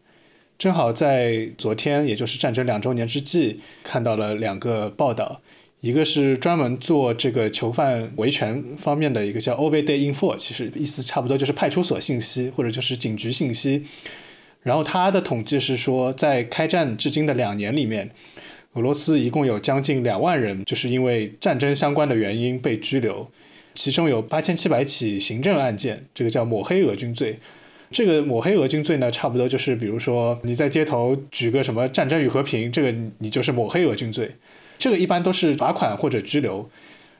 正好在昨天，也就是战争两周年之际，看到了两个报道，一个是专门做这个囚犯维权方面的一个叫 OVD Info，其实意思差不多就是派出所信息或者就是警局信息，然后他的统计是说，在开战至今的两年里面。俄罗斯一共有将近两万人，就是因为战争相关的原因被拘留，其中有八千七百起行政案件，这个叫抹黑俄军罪。这个抹黑俄军罪呢，差不多就是比如说你在街头举个什么战争与和平，这个你就是抹黑俄军罪。这个一般都是罚款或者拘留。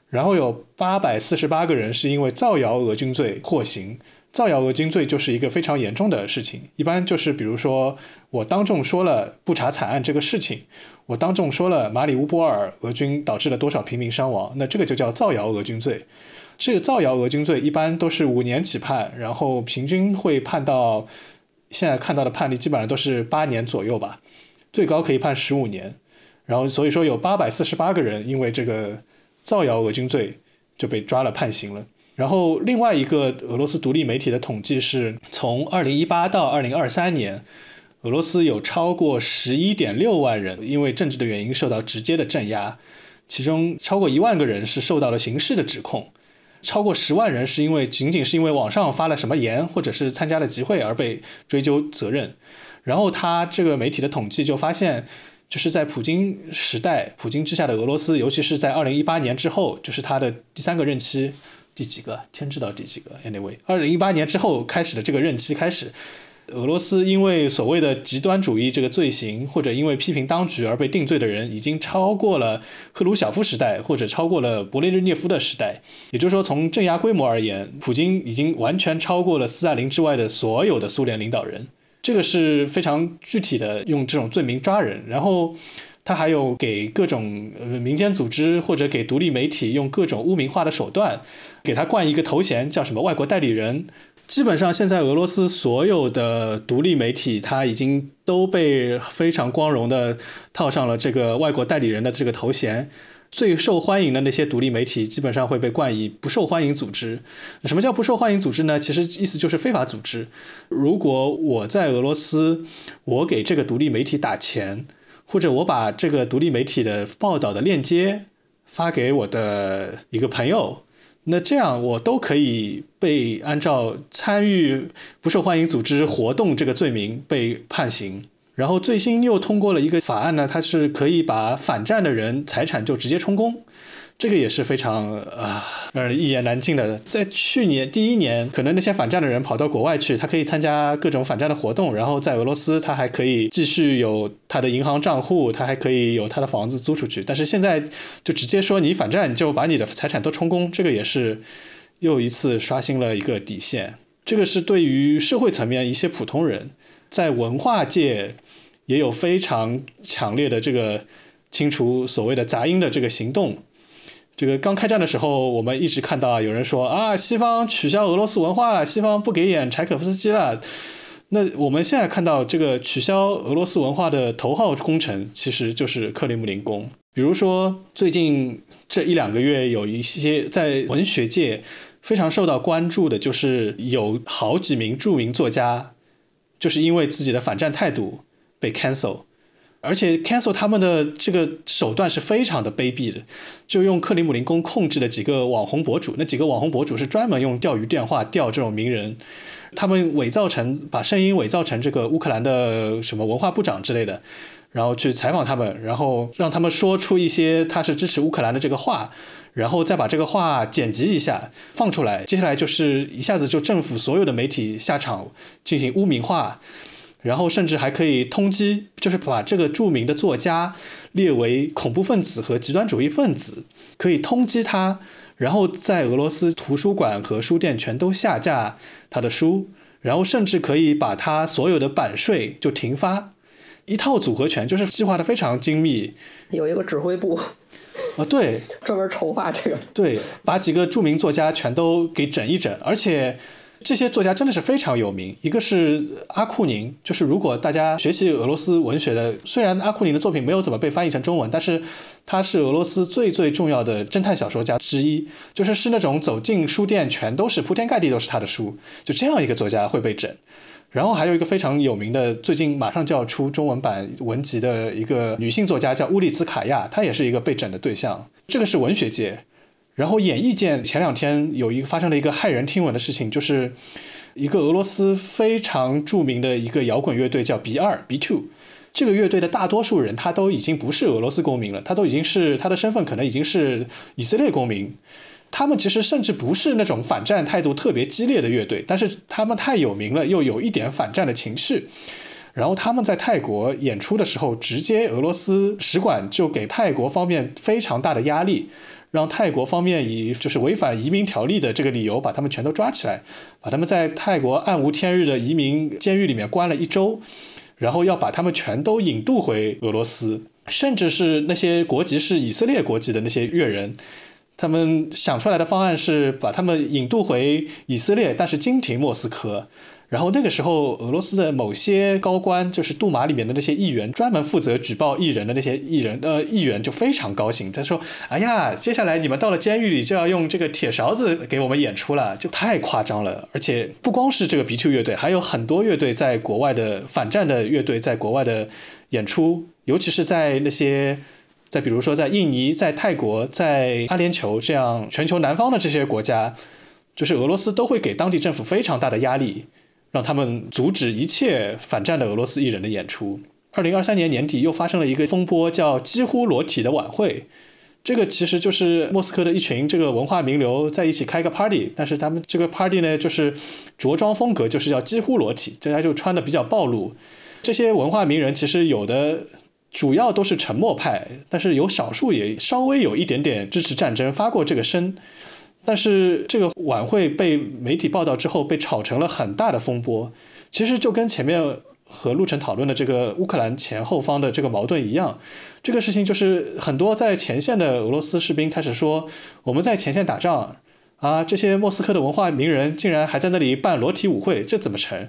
然后有八百四十八个人是因为造谣俄军罪获刑。造谣俄军罪就是一个非常严重的事情，一般就是比如说我当众说了不查惨案这个事情，我当众说了马里乌波尔俄军导致了多少平民伤亡，那这个就叫造谣俄军罪。这个造谣俄军罪一般都是五年起判，然后平均会判到现在看到的判例基本上都是八年左右吧，最高可以判十五年。然后所以说有八百四十八个人因为这个造谣俄军罪就被抓了判刑了。然后，另外一个俄罗斯独立媒体的统计是，从2018到2023年，俄罗斯有超过11.6万人因为政治的原因受到直接的镇压，其中超过一万个人是受到了刑事的指控，超过十万人是因为仅仅是因为网上发了什么言或者是参加了集会而被追究责任。然后他这个媒体的统计就发现，就是在普京时代，普京之下的俄罗斯，尤其是在2018年之后，就是他的第三个任期。第几个？天知道第几个？Anyway，二零一八年之后开始的这个任期开始，俄罗斯因为所谓的极端主义这个罪行，或者因为批评当局而被定罪的人，已经超过了赫鲁晓夫时代，或者超过了勃列日涅夫的时代。也就是说，从镇压规模而言，普京已经完全超过了斯大林之外的所有的苏联领导人。这个是非常具体的，用这种罪名抓人，然后。他还有给各种呃民间组织或者给独立媒体用各种污名化的手段，给他冠一个头衔叫什么外国代理人。基本上现在俄罗斯所有的独立媒体，他已经都被非常光荣的套上了这个外国代理人的这个头衔。最受欢迎的那些独立媒体，基本上会被冠以不受欢迎组织。什么叫不受欢迎组织呢？其实意思就是非法组织。如果我在俄罗斯，我给这个独立媒体打钱。或者我把这个独立媒体的报道的链接发给我的一个朋友，那这样我都可以被按照参与不受欢迎组织活动这个罪名被判刑。然后最新又通过了一个法案呢，它是可以把反战的人财产就直接充公。这个也是非常啊让人一言难尽的。在去年第一年，可能那些反战的人跑到国外去，他可以参加各种反战的活动，然后在俄罗斯他还可以继续有他的银行账户，他还可以有他的房子租出去。但是现在就直接说你反战就把你的财产都充公，这个也是又一次刷新了一个底线。这个是对于社会层面一些普通人，在文化界也有非常强烈的这个清除所谓的杂音的这个行动。这个刚开战的时候，我们一直看到有人说啊，西方取消俄罗斯文化了，西方不给演柴可夫斯基了。那我们现在看到这个取消俄罗斯文化的头号工程，其实就是克里姆林宫。比如说，最近这一两个月有一些在文学界非常受到关注的，就是有好几名著名作家，就是因为自己的反战态度被 cancel，而且 cancel 他们的这个手段是非常的卑鄙的，就用克里姆林宫控制的几个网红博主，那几个网红博主是专门用钓鱼电话钓这种名人，他们伪造成把声音伪造成这个乌克兰的什么文化部长之类的。然后去采访他们，然后让他们说出一些他是支持乌克兰的这个话，然后再把这个话剪辑一下放出来。接下来就是一下子就政府所有的媒体下场进行污名化，然后甚至还可以通缉，就是把这个著名的作家列为恐怖分子和极端主义分子，可以通缉他，然后在俄罗斯图书馆和书店全都下架他的书，然后甚至可以把他所有的版税就停发。一套组合拳就是计划的非常精密，有一个指挥部。啊，<laughs> 对，专门筹划这个，对，把几个著名作家全都给整一整，而且这些作家真的是非常有名。一个是阿库宁，就是如果大家学习俄罗斯文学的，虽然阿库宁的作品没有怎么被翻译成中文，但是他是俄罗斯最最重要的侦探小说家之一，就是是那种走进书店全都是铺天盖地都是他的书，就这样一个作家会被整。然后还有一个非常有名的，最近马上就要出中文版文集的一个女性作家叫乌里兹卡娅，她也是一个被整的对象。这个是文学界，然后演艺界前两天有一个发生了一个骇人听闻的事情，就是一个俄罗斯非常著名的一个摇滚乐队叫 B 二 B Two，这个乐队的大多数人他都已经不是俄罗斯公民了，他都已经是他的身份可能已经是以色列公民。他们其实甚至不是那种反战态度特别激烈的乐队，但是他们太有名了，又有一点反战的情绪。然后他们在泰国演出的时候，直接俄罗斯使馆就给泰国方面非常大的压力，让泰国方面以就是违反移民条例的这个理由把他们全都抓起来，把他们在泰国暗无天日的移民监狱里面关了一周，然后要把他们全都引渡回俄罗斯，甚至是那些国籍是以色列国籍的那些越人。他们想出来的方案是把他们引渡回以色列，但是经停莫斯科。然后那个时候，俄罗斯的某些高官，就是杜马里面的那些议员，专门负责举报艺人的那些艺人，呃，议员就非常高兴，他说：“哎呀，接下来你们到了监狱里就要用这个铁勺子给我们演出了，就太夸张了。而且不光是这个 B2 乐队，还有很多乐队在国外的反战的乐队在国外的演出，尤其是在那些。”再比如说，在印尼、在泰国、在阿联酋这样全球南方的这些国家，就是俄罗斯都会给当地政府非常大的压力，让他们阻止一切反战的俄罗斯艺人的演出。二零二三年年底又发生了一个风波，叫“几乎裸体”的晚会。这个其实就是莫斯科的一群这个文化名流在一起开个 party，但是他们这个 party 呢，就是着装风格就是要几乎裸体，大家就穿的比较暴露。这些文化名人其实有的。主要都是沉默派，但是有少数也稍微有一点点支持战争，发过这个声。但是这个晚会被媒体报道之后，被炒成了很大的风波。其实就跟前面和陆晨讨论的这个乌克兰前后方的这个矛盾一样，这个事情就是很多在前线的俄罗斯士兵开始说，我们在前线打仗啊，这些莫斯科的文化名人竟然还在那里办裸体舞会，这怎么成？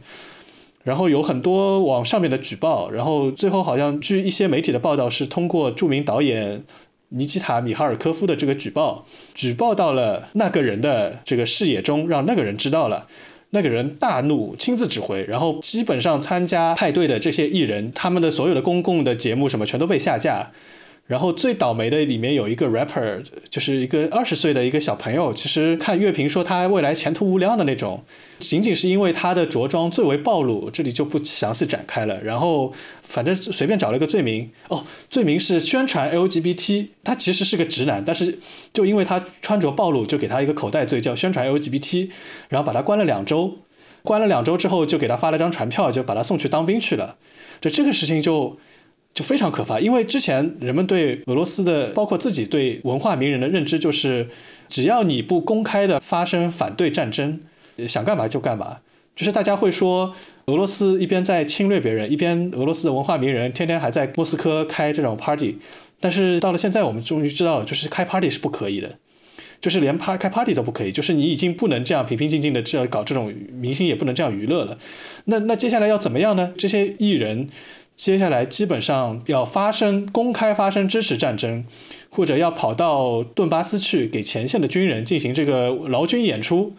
然后有很多往上面的举报，然后最后好像据一些媒体的报道是通过著名导演尼基塔·米哈尔科夫的这个举报，举报到了那个人的这个视野中，让那个人知道了，那个人大怒，亲自指挥，然后基本上参加派对的这些艺人，他们的所有的公共的节目什么全都被下架。然后最倒霉的里面有一个 rapper，就是一个二十岁的一个小朋友，其实看乐评说他未来前途无量的那种，仅仅是因为他的着装最为暴露，这里就不详细展开了。然后反正随便找了一个罪名，哦，罪名是宣传 LGBT，他其实是个直男，但是就因为他穿着暴露，就给他一个口袋罪，叫宣传 LGBT，然后把他关了两周，关了两周之后就给他发了张船票，就把他送去当兵去了。就这个事情就。就非常可怕，因为之前人们对俄罗斯的，包括自己对文化名人的认知，就是只要你不公开的发声反对战争，想干嘛就干嘛。就是大家会说，俄罗斯一边在侵略别人，一边俄罗斯的文化名人天天还在莫斯科开这种 party。但是到了现在，我们终于知道，就是开 party 是不可以的。就是连开 party 都不可以，就是你已经不能这样平平静静的这样搞这种明星也不能这样娱乐了。那那接下来要怎么样呢？这些艺人接下来基本上要发生，公开发声支持战争，或者要跑到顿巴斯去给前线的军人进行这个劳军演出。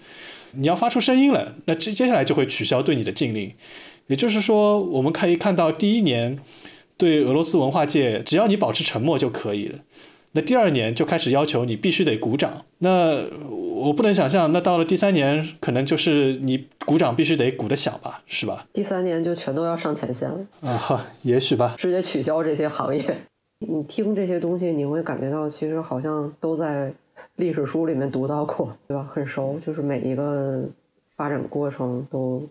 你要发出声音了，那接接下来就会取消对你的禁令。也就是说，我们可以看到第一年对俄罗斯文化界，只要你保持沉默就可以了。那第二年就开始要求你必须得鼓掌，那我不能想象，那到了第三年，可能就是你鼓掌必须得鼓得响吧，是吧？第三年就全都要上前线了啊，也许吧，直接取消这些行业。你听这些东西，你会感觉到其实好像都在历史书里面读到过，对吧？很熟，就是每一个发展过程都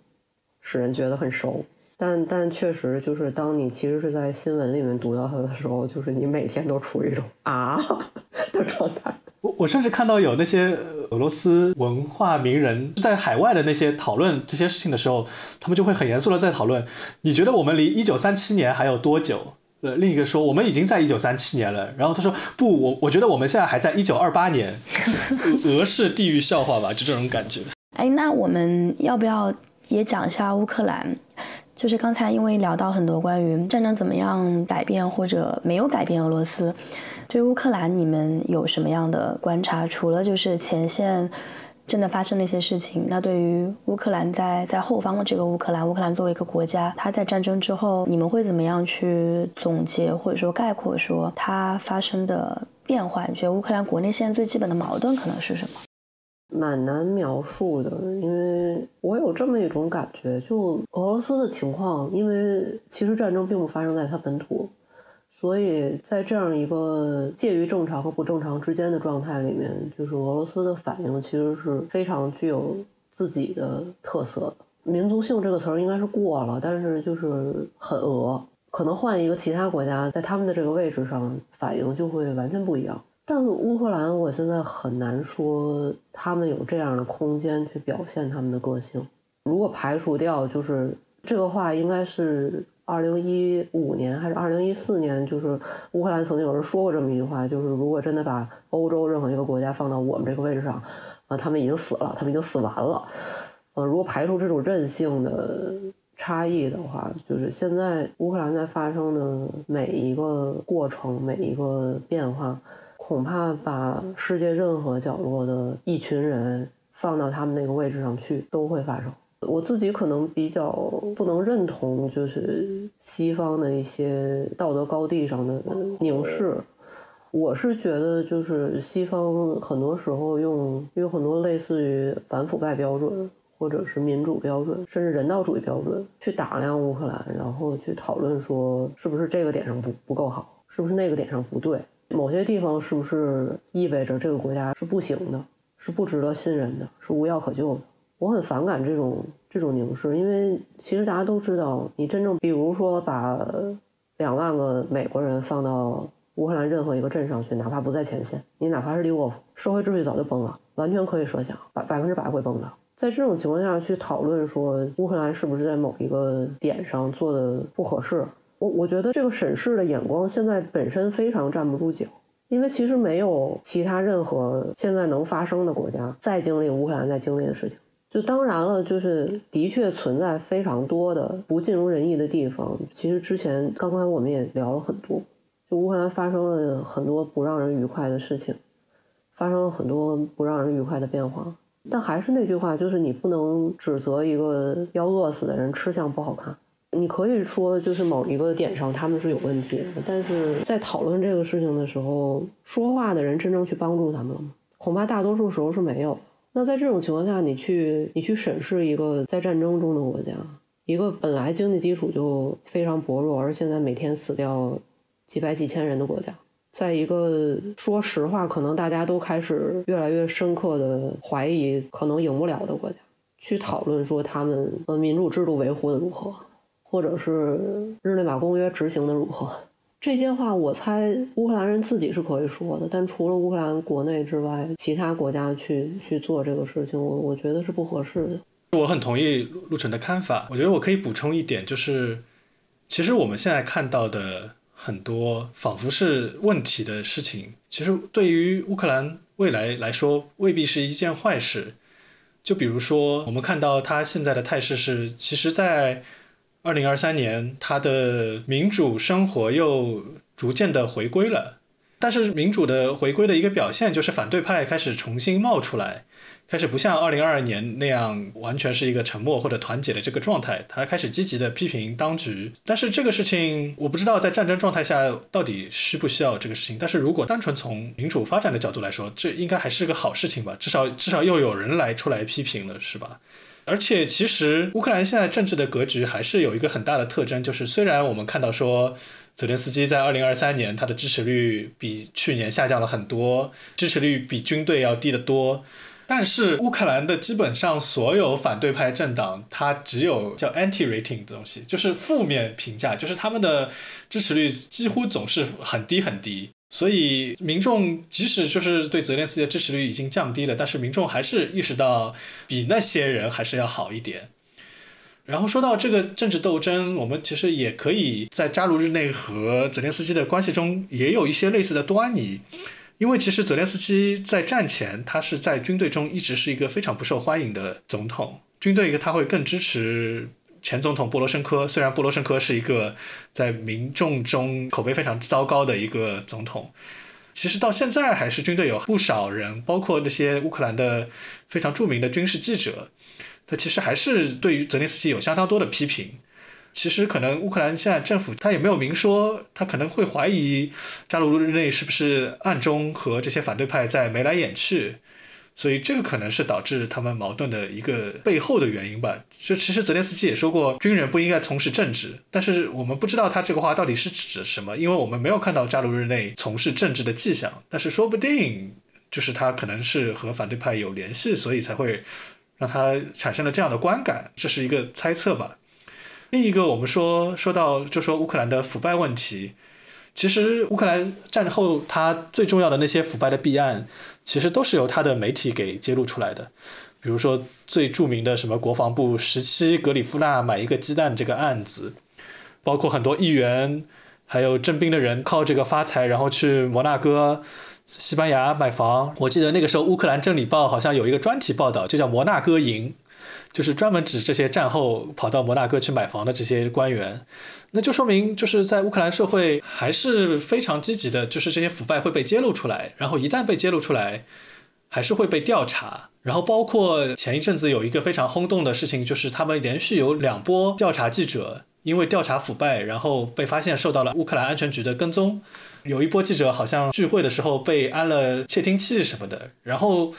使人觉得很熟。但但确实就是，当你其实是在新闻里面读到它的时候，就是你每天都处于一种啊 <laughs> 的状态。我我甚至看到有那些俄罗斯文化名人在海外的那些讨论这些事情的时候，他们就会很严肃的在讨论。你觉得我们离一九三七年还有多久？呃，另一个说我们已经在一九三七年了。然后他说不，我我觉得我们现在还在一九二八年。俄式地狱笑话吧，就这种感觉。哎，那我们要不要也讲一下乌克兰？就是刚才因为聊到很多关于战争怎么样改变或者没有改变俄罗斯，对乌克兰你们有什么样的观察？除了就是前线真的发生了一些事情，那对于乌克兰在在后方的这个乌克兰，乌克兰作为一个国家，它在战争之后，你们会怎么样去总结或者说概括说它发生的变化？你觉得乌克兰国内现在最基本的矛盾可能是什么？蛮难描述的，因为我有这么一种感觉，就俄罗斯的情况，因为其实战争并不发生在它本土，所以在这样一个介于正常和不正常之间的状态里面，就是俄罗斯的反应其实是非常具有自己的特色的。民族性这个词儿应该是过了，但是就是很俄，可能换一个其他国家，在他们的这个位置上反应就会完全不一样。但乌克兰，我现在很难说他们有这样的空间去表现他们的个性。如果排除掉，就是这个话，应该是二零一五年还是二零一四年，就是乌克兰曾经有人说过这么一句话，就是如果真的把欧洲任何一个国家放到我们这个位置上，啊，他们已经死了，他们已经死完了。呃，如果排除这种韧性的差异的话，就是现在乌克兰在发生的每一个过程，每一个变化。恐怕把世界任何角落的一群人放到他们那个位置上去，都会发生。我自己可能比较不能认同，就是西方的一些道德高地上的凝视。我是觉得，就是西方很多时候用有很多类似于反腐败标准，或者是民主标准，甚至人道主义标准，去打量乌克兰，然后去讨论说是不是这个点上不不够好，是不是那个点上不对。某些地方是不是意味着这个国家是不行的，是不值得信任的，是无药可救的？我很反感这种这种凝视，因为其实大家都知道，你真正比如说把两万个美国人放到乌克兰任何一个镇上去，哪怕不在前线，你哪怕是利沃夫，社会秩序早就崩了，完全可以设想，百百分之百会崩的。在这种情况下去讨论说乌克兰是不是在某一个点上做的不合适？我我觉得这个审视的眼光现在本身非常站不住脚，因为其实没有其他任何现在能发生的国家在经历乌克兰在经历的事情。就当然了，就是的确存在非常多的不尽如人意的地方。其实之前刚刚我们也聊了很多，就乌克兰发生了很多不让人愉快的事情，发生了很多不让人愉快的变化。但还是那句话，就是你不能指责一个要饿死的人吃相不好看。你可以说，就是某一个点上他们是有问题的，但是在讨论这个事情的时候，说话的人真正去帮助他们了吗？恐怕大多数时候是没有。那在这种情况下，你去你去审视一个在战争中的国家，一个本来经济基础就非常薄弱，而现在每天死掉几百几千人的国家，在一个说实话可能大家都开始越来越深刻的怀疑可能赢不了的国家，去讨论说他们呃民主制度维护的如何。或者是日内瓦公约执行的如何？这些话我猜乌克兰人自己是可以说的，但除了乌克兰国内之外，其他国家去去做这个事情，我我觉得是不合适的。我很同意陆晨的看法。我觉得我可以补充一点，就是其实我们现在看到的很多仿佛是问题的事情，其实对于乌克兰未来来说未必是一件坏事。就比如说，我们看到它现在的态势是，其实，在二零二三年，他的民主生活又逐渐的回归了。但是民主的回归的一个表现，就是反对派开始重新冒出来。开始不像二零二二年那样完全是一个沉默或者团结的这个状态，他开始积极的批评当局。但是这个事情我不知道在战争状态下到底需不需要这个事情。但是如果单纯从民主发展的角度来说，这应该还是个好事情吧？至少至少又有人来出来批评了，是吧？而且其实乌克兰现在政治的格局还是有一个很大的特征，就是虽然我们看到说泽连斯基在二零二三年他的支持率比去年下降了很多，支持率比军队要低得多。但是乌克兰的基本上所有反对派政党，它只有叫 anti rating 的东西，就是负面评价，就是他们的支持率几乎总是很低很低。所以民众即使就是对泽连斯基的支持率已经降低了，但是民众还是意识到比那些人还是要好一点。然后说到这个政治斗争，我们其实也可以在扎卢日内和泽连斯基的关系中也有一些类似的端倪。因为其实泽连斯基在战前，他是在军队中一直是一个非常不受欢迎的总统。军队他会更支持前总统波罗申科，虽然波罗申科是一个在民众中口碑非常糟糕的一个总统。其实到现在还是军队有不少人，包括那些乌克兰的非常著名的军事记者，他其实还是对于泽连斯基有相当多的批评。其实可能乌克兰现在政府他也没有明说，他可能会怀疑扎卢日内是不是暗中和这些反对派在眉来眼去，所以这个可能是导致他们矛盾的一个背后的原因吧。就其实泽连斯基也说过，军人不应该从事政治，但是我们不知道他这个话到底是指什么，因为我们没有看到扎卢日内从事政治的迹象。但是说不定就是他可能是和反对派有联系，所以才会让他产生了这样的观感，这是一个猜测吧。另一个，我们说说到就说乌克兰的腐败问题，其实乌克兰战后它最重要的那些腐败的弊案，其实都是由他的媒体给揭露出来的。比如说最著名的什么国防部十七格里夫纳买一个鸡蛋这个案子，包括很多议员还有征兵的人靠这个发财，然后去摩纳哥、西班牙买房。我记得那个时候乌克兰真理报好像有一个专题报道，就叫摩纳哥营。就是专门指这些战后跑到摩纳哥去买房的这些官员，那就说明就是在乌克兰社会还是非常积极的，就是这些腐败会被揭露出来，然后一旦被揭露出来，还是会被调查。然后包括前一阵子有一个非常轰动的事情，就是他们连续有两波调查记者因为调查腐败，然后被发现受到了乌克兰安全局的跟踪。有一波记者好像聚会的时候被安了窃听器什么的，然后。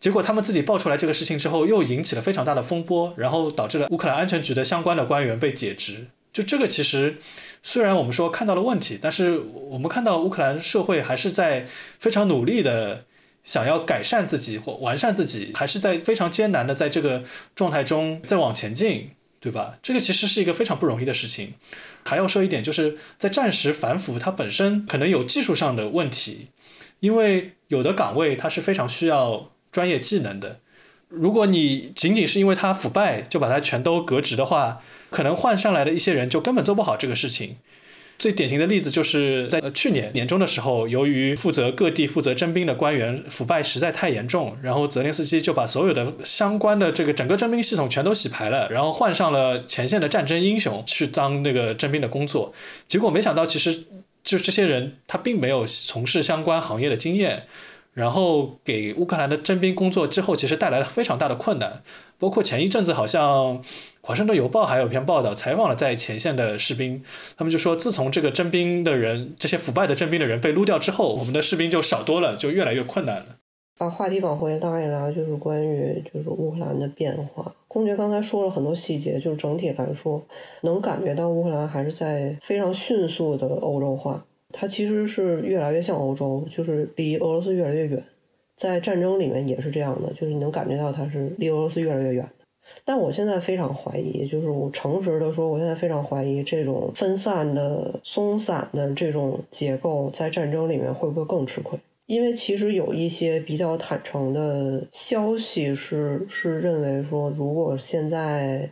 结果他们自己爆出来这个事情之后，又引起了非常大的风波，然后导致了乌克兰安全局的相关的官员被解职。就这个其实，虽然我们说看到了问题，但是我们看到乌克兰社会还是在非常努力的想要改善自己或完善自己，还是在非常艰难的在这个状态中再往前进，对吧？这个其实是一个非常不容易的事情。还要说一点，就是在战时反腐，它本身可能有技术上的问题，因为有的岗位它是非常需要。专业技能的，如果你仅仅是因为它腐败就把它全都革职的话，可能换上来的一些人就根本做不好这个事情。最典型的例子就是在去年年中的时候，由于负责各地负责征兵的官员腐败实在太严重，然后泽连斯基就把所有的相关的这个整个征兵系统全都洗牌了，然后换上了前线的战争英雄去当那个征兵的工作。结果没想到，其实就这些人他并没有从事相关行业的经验。然后给乌克兰的征兵工作之后，其实带来了非常大的困难。包括前一阵子，好像华盛顿邮报还有篇报道，采访了在前线的士兵，他们就说，自从这个征兵的人，这些腐败的征兵的人被撸掉之后，我们的士兵就少多了，就越来越困难了。把话题往回拉一拉，就是关于就是乌克兰的变化。公爵刚才说了很多细节，就是整体来说，能感觉到乌克兰还是在非常迅速的欧洲化。它其实是越来越像欧洲，就是离俄罗斯越来越远。在战争里面也是这样的，就是你能感觉到它是离俄罗斯越来越远。但我现在非常怀疑，就是我诚实的说，我现在非常怀疑这种分散的、松散的这种结构在战争里面会不会更吃亏？因为其实有一些比较坦诚的消息是是认为说，如果现在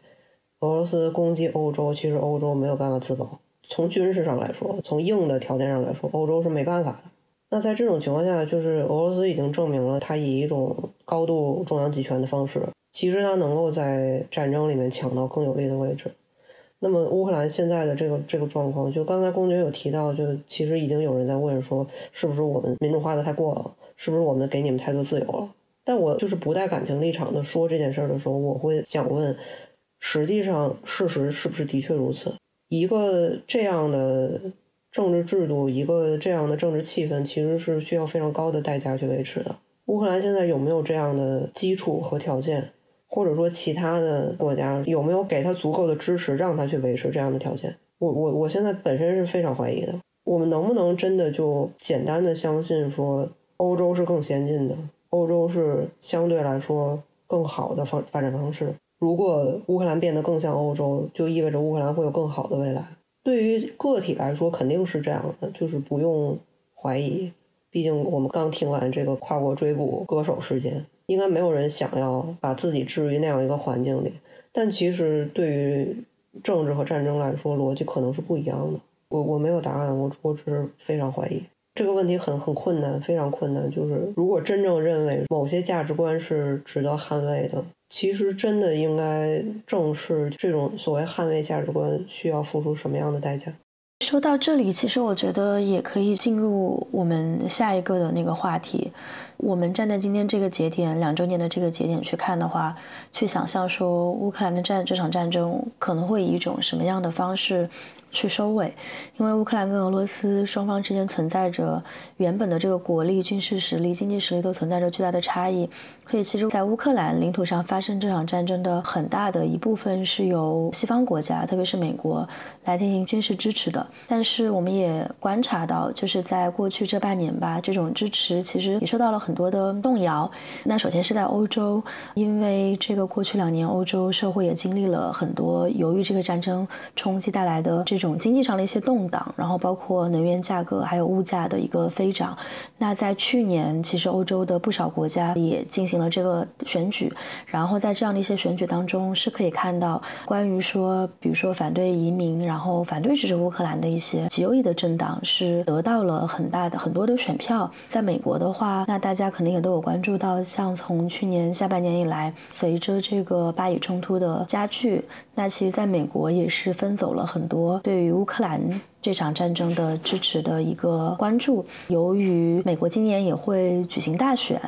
俄罗斯攻击欧洲，其实欧洲没有办法自保。从军事上来说，从硬的条件上来说，欧洲是没办法的。那在这种情况下，就是俄罗斯已经证明了，它以一种高度中央集权的方式，其实他能够在战争里面抢到更有利的位置。那么乌克兰现在的这个这个状况，就刚才公爵有提到，就其实已经有人在问说，是不是我们民主化的太过了，是不是我们给你们太多自由了？但我就是不带感情立场的说这件事的时候，我会想问，实际上事实是不是的确如此？一个这样的。政治制度一个这样的政治气氛，其实是需要非常高的代价去维持的。乌克兰现在有没有这样的基础和条件，或者说其他的国家有没有给他足够的支持，让他去维持这样的条件？我我我现在本身是非常怀疑的。我们能不能真的就简单的相信说，欧洲是更先进的，欧洲是相对来说更好的发发展方式？如果乌克兰变得更像欧洲，就意味着乌克兰会有更好的未来。对于个体来说，肯定是这样的，就是不用怀疑。毕竟我们刚听完这个跨国追捕歌手事件，应该没有人想要把自己置于那样一个环境里。但其实对于政治和战争来说，逻辑可能是不一样的。我我没有答案，我我只是非常怀疑这个问题很很困难，非常困难。就是如果真正认为某些价值观是值得捍卫的。其实真的应该正视这种所谓捍卫价值观需要付出什么样的代价。说到这里，其实我觉得也可以进入我们下一个的那个话题。我们站在今天这个节点，两周年的这个节点去看的话，去想象说乌克兰的战这场战争可能会以一种什么样的方式去收尾？因为乌克兰跟俄罗斯双方之间存在着原本的这个国力、军事实力、经济实力都存在着巨大的差异。所以，其实，在乌克兰领土上发生这场战争的很大的一部分是由西方国家，特别是美国来进行军事支持的。但是，我们也观察到，就是在过去这半年吧，这种支持其实也受到了很多的动摇。那首先是在欧洲，因为这个过去两年欧洲社会也经历了很多由于这个战争冲击带来的这种经济上的一些动荡，然后包括能源价格还有物价的一个飞涨。那在去年，其实欧洲的不少国家也进行。了这个选举，然后在这样的一些选举当中，是可以看到关于说，比如说反对移民，然后反对支持乌克兰的一些极右翼的政党，是得到了很大的很多的选票。在美国的话，那大大家可能也都有关注到，像从去年下半年以来，随着这个巴以冲突的加剧，那其实在美国也是分走了很多对于乌克兰。这场战争的支持的一个关注，由于美国今年也会举行大选，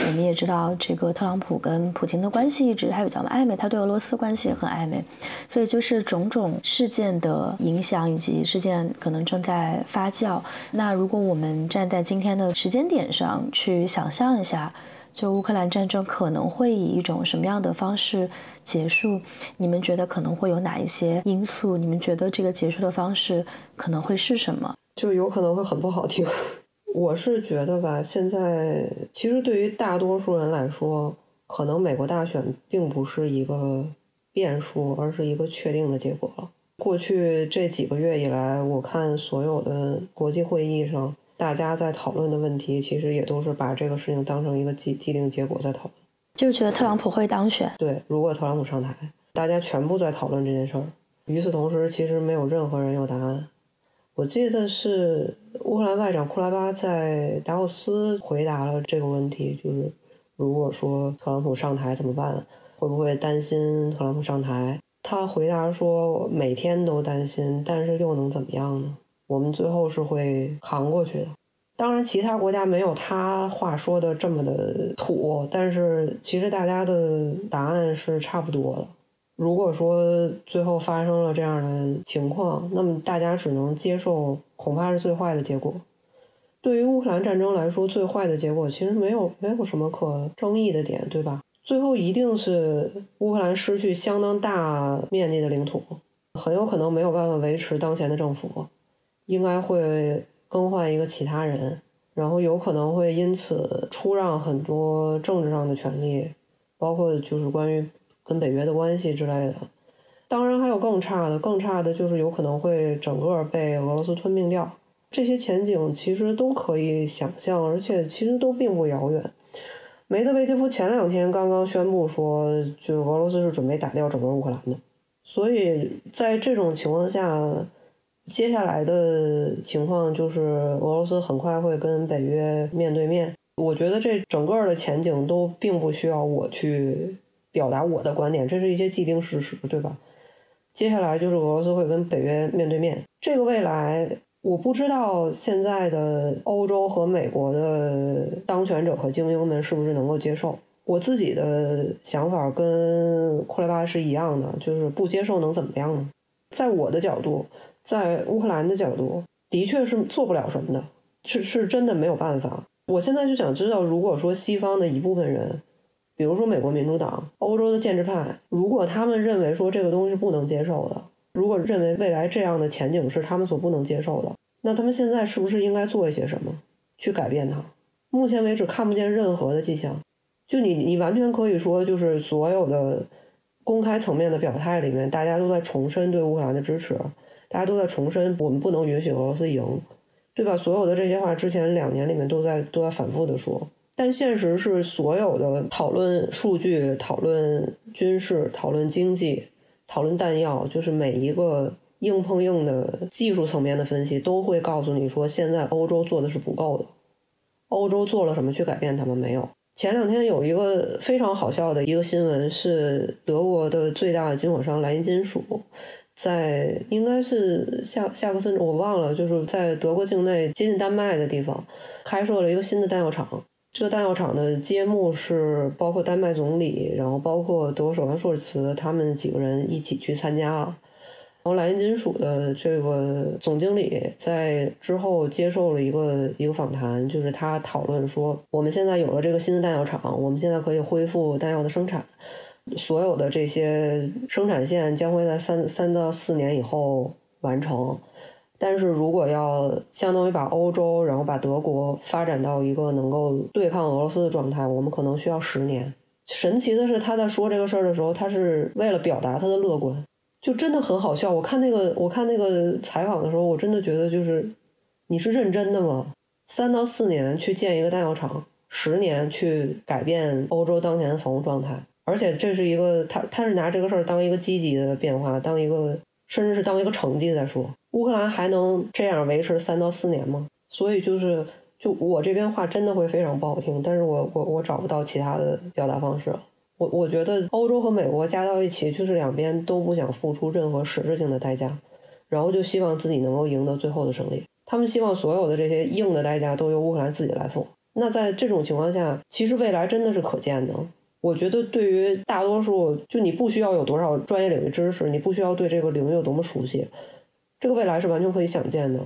我们也知道这个特朗普跟普京的关系一直还比较暧昧，他对俄罗斯关系也很暧昧，所以就是种种事件的影响以及事件可能正在发酵。那如果我们站在今天的时间点上去想象一下。就乌克兰战争可能会以一种什么样的方式结束？你们觉得可能会有哪一些因素？你们觉得这个结束的方式可能会是什么？就有可能会很不好听。<laughs> 我是觉得吧，现在其实对于大多数人来说，可能美国大选并不是一个变数，而是一个确定的结果了。过去这几个月以来，我看所有的国际会议上。大家在讨论的问题，其实也都是把这个事情当成一个既既定结果在讨论，就是觉得特朗普会当选。对，如果特朗普上台，大家全部在讨论这件事儿。与此同时，其实没有任何人有答案。我记得是乌克兰外长库拉巴在达沃斯回答了这个问题，就是如果说特朗普上台怎么办？会不会担心特朗普上台？他回答说，每天都担心，但是又能怎么样呢？我们最后是会扛过去的。当然，其他国家没有他话说的这么的土，但是其实大家的答案是差不多的。如果说最后发生了这样的情况，那么大家只能接受，恐怕是最坏的结果。对于乌克兰战争来说，最坏的结果其实没有没有什么可争议的点，对吧？最后一定是乌克兰失去相当大面积的领土，很有可能没有办法维持当前的政府。应该会更换一个其他人，然后有可能会因此出让很多政治上的权利，包括就是关于跟北约的关系之类的。当然还有更差的，更差的就是有可能会整个被俄罗斯吞并掉。这些前景其实都可以想象，而且其实都并不遥远。梅德韦杰夫前两天刚刚宣布说，就俄罗斯是准备打掉整个乌克兰的，所以在这种情况下。接下来的情况就是俄罗斯很快会跟北约面对面。我觉得这整个的前景都并不需要我去表达我的观点，这是一些既定事实，对吧？接下来就是俄罗斯会跟北约面对面，这个未来我不知道现在的欧洲和美国的当权者和精英们是不是能够接受。我自己的想法跟库雷巴是一样的，就是不接受能怎么样呢？在我的角度，在乌克兰的角度，的确是做不了什么的，是是真的没有办法。我现在就想知道，如果说西方的一部分人，比如说美国民主党、欧洲的建制派，如果他们认为说这个东西不能接受的，如果认为未来这样的前景是他们所不能接受的，那他们现在是不是应该做一些什么去改变它？目前为止看不见任何的迹象。就你，你完全可以说，就是所有的公开层面的表态里面，大家都在重申对乌克兰的支持，大家都在重申我们不能允许俄罗斯赢。对吧？所有的这些话，之前两年里面都在都在反复的说，但现实是，所有的讨论数据、讨论军事、讨论经济、讨论弹药，就是每一个硬碰硬的技术层面的分析，都会告诉你说，现在欧洲做的是不够的。欧洲做了什么去改变他们？没有。前两天有一个非常好笑的一个新闻，是德国的最大的军火商莱茵金属。在应该是下下克森，我忘了，就是在德国境内接近丹麦的地方，开设了一个新的弹药厂。这个弹药厂的揭幕是包括丹麦总理，然后包括德国首相舒尔茨他们几个人一起去参加了。然后莱茵金属的这个总经理在之后接受了一个一个访谈，就是他讨论说，我们现在有了这个新的弹药厂，我们现在可以恢复弹药的生产。所有的这些生产线将会在三三到四年以后完成，但是如果要相当于把欧洲，然后把德国发展到一个能够对抗俄罗斯的状态，我们可能需要十年。神奇的是，他在说这个事儿的时候，他是为了表达他的乐观，就真的很好笑。我看那个我看那个采访的时候，我真的觉得就是你是认真的吗？三到四年去建一个弹药厂，十年去改变欧洲当前的防务状态。而且这是一个，他他是拿这个事儿当一个积极的变化，当一个甚至是当一个成绩在说。乌克兰还能这样维持三到四年吗？所以就是，就我这边话真的会非常不好听，但是我我我找不到其他的表达方式。我我觉得欧洲和美国加到一起，就是两边都不想付出任何实质性的代价，然后就希望自己能够赢得最后的胜利。他们希望所有的这些硬的代价都由乌克兰自己来付。那在这种情况下，其实未来真的是可见的。我觉得对于大多数，就你不需要有多少专业领域知识，你不需要对这个领域有多么熟悉，这个未来是完全可以想见的。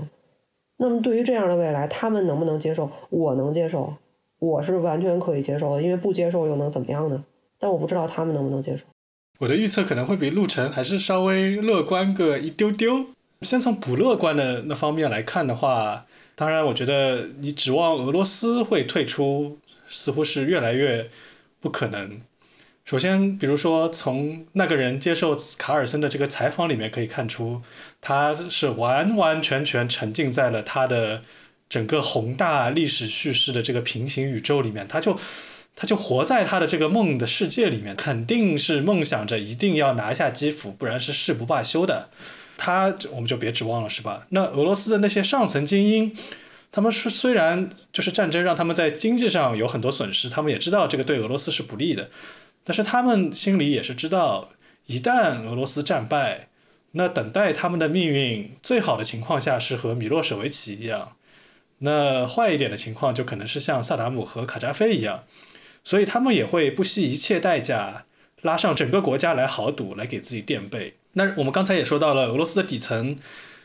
那么对于这样的未来，他们能不能接受？我能接受，我是完全可以接受的，因为不接受又能怎么样呢？但我不知道他们能不能接受。我的预测可能会比陆晨还是稍微乐观个一丢丢。先从不乐观的那方面来看的话，当然，我觉得你指望俄罗斯会退出，似乎是越来越。不可能。首先，比如说从那个人接受卡尔森的这个采访里面可以看出，他是完完全全沉浸在了他的整个宏大历史叙事的这个平行宇宙里面，他就他就活在他的这个梦的世界里面，肯定是梦想着一定要拿下基辅，不然是誓不罢休的。他我们就别指望了，是吧？那俄罗斯的那些上层精英。他们是虽然就是战争让他们在经济上有很多损失，他们也知道这个对俄罗斯是不利的，但是他们心里也是知道，一旦俄罗斯战败，那等待他们的命运最好的情况下是和米洛舍维奇一样，那坏一点的情况就可能是像萨达姆和卡扎菲一样，所以他们也会不惜一切代价拉上整个国家来豪赌，来给自己垫背。那我们刚才也说到了俄罗斯的底层。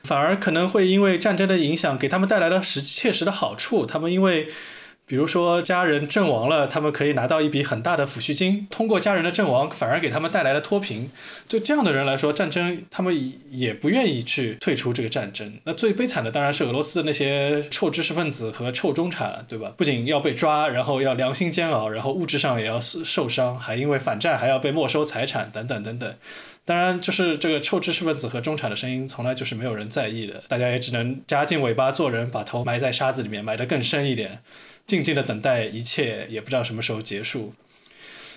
反而可能会因为战争的影响，给他们带来了实切实的好处。他们因为，比如说家人阵亡了，他们可以拿到一笔很大的抚恤金。通过家人的阵亡，反而给他们带来了脱贫。就这样的人来说，战争他们也不愿意去退出这个战争。那最悲惨的当然是俄罗斯的那些臭知识分子和臭中产，对吧？不仅要被抓，然后要良心煎熬，然后物质上也要受伤，还因为反战还要被没收财产等等等等。当然，就是这个臭知识分子和中产的声音，从来就是没有人在意的。大家也只能夹紧尾巴做人，把头埋在沙子里面，埋得更深一点，静静的等待一切，也不知道什么时候结束。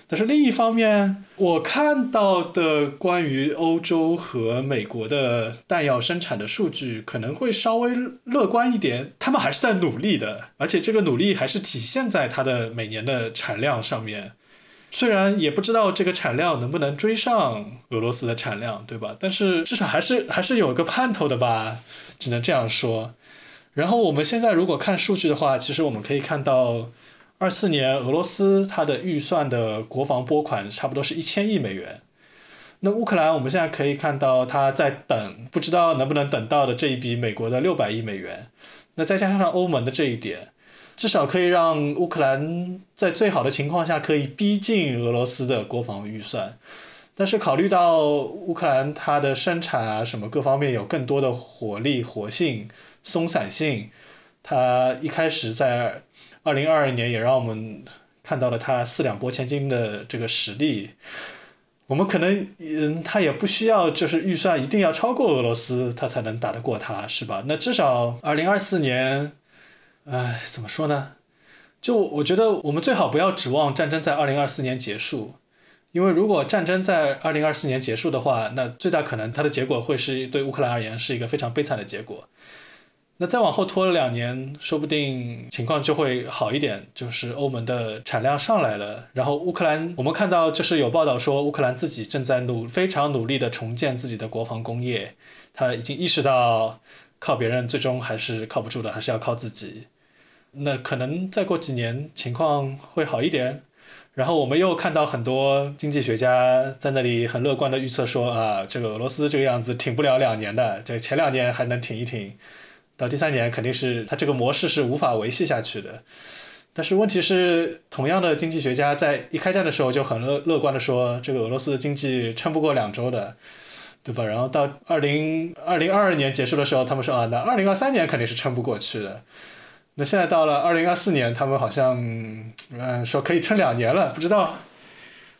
但是另一方面，我看到的关于欧洲和美国的弹药生产的数据可能会稍微乐观一点，他们还是在努力的，而且这个努力还是体现在它的每年的产量上面。虽然也不知道这个产量能不能追上俄罗斯的产量，对吧？但是至少还是还是有个盼头的吧，只能这样说。然后我们现在如果看数据的话，其实我们可以看到，二四年俄罗斯它的预算的国防拨款差不多是一千亿美元。那乌克兰我们现在可以看到他在等，不知道能不能等到的这一笔美国的六百亿美元。那再加上欧盟的这一点。至少可以让乌克兰在最好的情况下可以逼近俄罗斯的国防预算，但是考虑到乌克兰它的生产啊什么各方面有更多的活力、活性、松散性，它一开始在二零二二年也让我们看到了它四两拨千斤的这个实力，我们可能嗯，它也不需要就是预算一定要超过俄罗斯，它才能打得过它，是吧？那至少二零二四年。唉，怎么说呢？就我觉得，我们最好不要指望战争在二零二四年结束，因为如果战争在二零二四年结束的话，那最大可能它的结果会是对乌克兰而言是一个非常悲惨的结果。那再往后拖了两年，说不定情况就会好一点，就是欧盟的产量上来了，然后乌克兰，我们看到就是有报道说乌克兰自己正在努非常努力的重建自己的国防工业，他已经意识到靠别人最终还是靠不住的，还是要靠自己。那可能再过几年情况会好一点，然后我们又看到很多经济学家在那里很乐观的预测说啊，这个俄罗斯这个样子挺不了两年的，这前两年还能挺一挺，到第三年肯定是它这个模式是无法维系下去的。但是问题是，同样的经济学家在一开战的时候就很乐乐观的说，这个俄罗斯的经济撑不过两周的，对吧？然后到二零二零二二年结束的时候，他们说啊，那二零二三年肯定是撑不过去的。那现在到了二零二四年，他们好像嗯说可以撑两年了，不知道，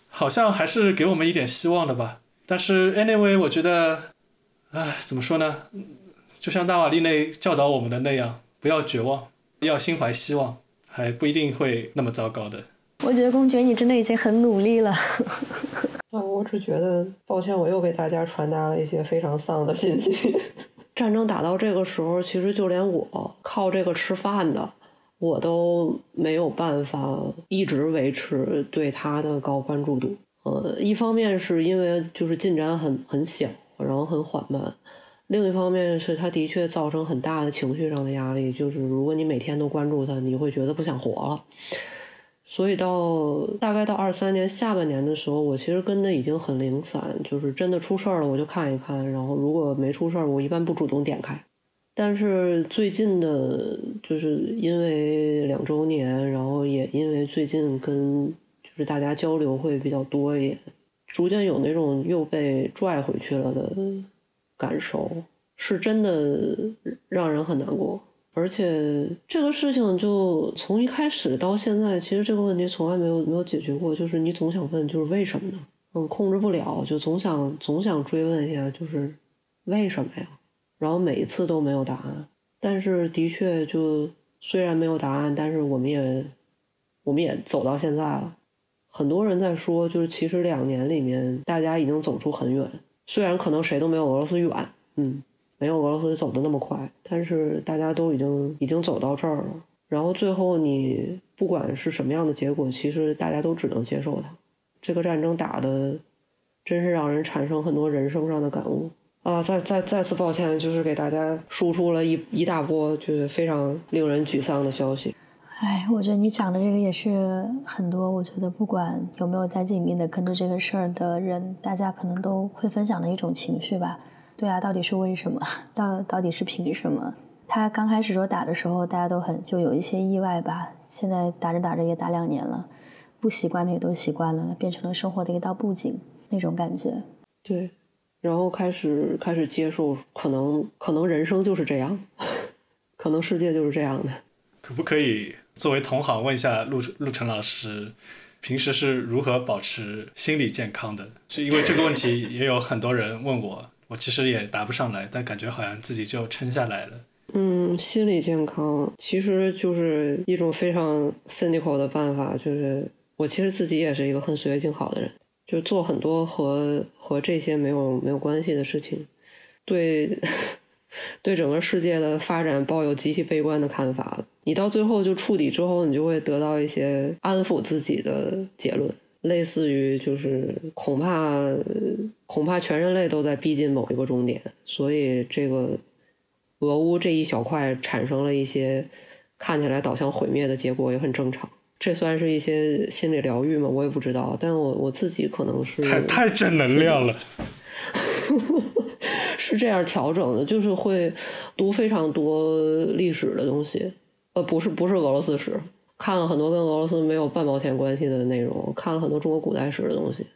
好像还是给我们一点希望的吧。但是 anyway，我觉得，唉，怎么说呢？就像纳瓦利内教导我们的那样，不要绝望，要心怀希望，还不一定会那么糟糕的。我觉得公爵你真的已经很努力了。啊，我只觉得抱歉，我又给大家传达了一些非常丧的信息。战争打到这个时候，其实就连我靠这个吃饭的，我都没有办法一直维持对他的高关注度。呃，一方面是因为就是进展很很小，然后很缓慢；另一方面是他的确造成很大的情绪上的压力，就是如果你每天都关注他，你会觉得不想活了。所以到大概到二三年下半年的时候，我其实跟的已经很零散，就是真的出事儿了我就看一看，然后如果没出事儿，我一般不主动点开。但是最近的，就是因为两周年，然后也因为最近跟就是大家交流会比较多一点，逐渐有那种又被拽回去了的感受，是真的让人很难过。而且这个事情就从一开始到现在，其实这个问题从来没有没有解决过。就是你总想问，就是为什么呢？嗯，控制不了，就总想总想追问一下，就是为什么呀？然后每一次都没有答案。但是的确，就虽然没有答案，但是我们也我们也走到现在了。很多人在说，就是其实两年里面，大家已经走出很远。虽然可能谁都没有俄罗斯远，嗯。没有俄罗斯走的那么快，但是大家都已经已经走到这儿了。然后最后你不管是什么样的结果，其实大家都只能接受它。这个战争打的真是让人产生很多人生上的感悟啊！再再再次抱歉，就是给大家输出了一一大波就是非常令人沮丧的消息。哎，我觉得你讲的这个也是很多，我觉得不管有没有在紧密的跟着这个事儿的人，大家可能都会分享的一种情绪吧。对啊，到底是为什么？<laughs> 到到底是凭什么？他刚开始说打的时候，大家都很就有一些意外吧。现在打着打着也打两年了，不习惯的也都习惯了，变成了生活的一道布景那种感觉。对，然后开始开始接受，可能可能人生就是这样，<laughs> 可能世界就是这样的。可不可以作为同行问一下陆陆晨老师，平时是如何保持心理健康的？是因为这个问题也有很多人问我。我其实也答不上来，但感觉好像自己就撑下来了。嗯，心理健康其实就是一种非常 cynical 的办法，就是我其实自己也是一个很随性好的人，就做很多和和这些没有没有关系的事情，对 <laughs> 对整个世界的发展抱有极其悲观的看法。你到最后就触底之后，你就会得到一些安抚自己的结论，类似于就是恐怕恐怕全人类都在逼近某一个终点，所以这个俄乌这一小块产生了一些看起来导向毁灭的结果，也很正常。这算是一些心理疗愈吗？我也不知道，但我我自己可能是太太正能量了。<laughs> 是这样调整的，就是会读非常多历史的东西。呃，不是，不是俄罗斯史，看了很多跟俄罗斯没有半毛钱关系的内容，看了很多中国古代史的东西，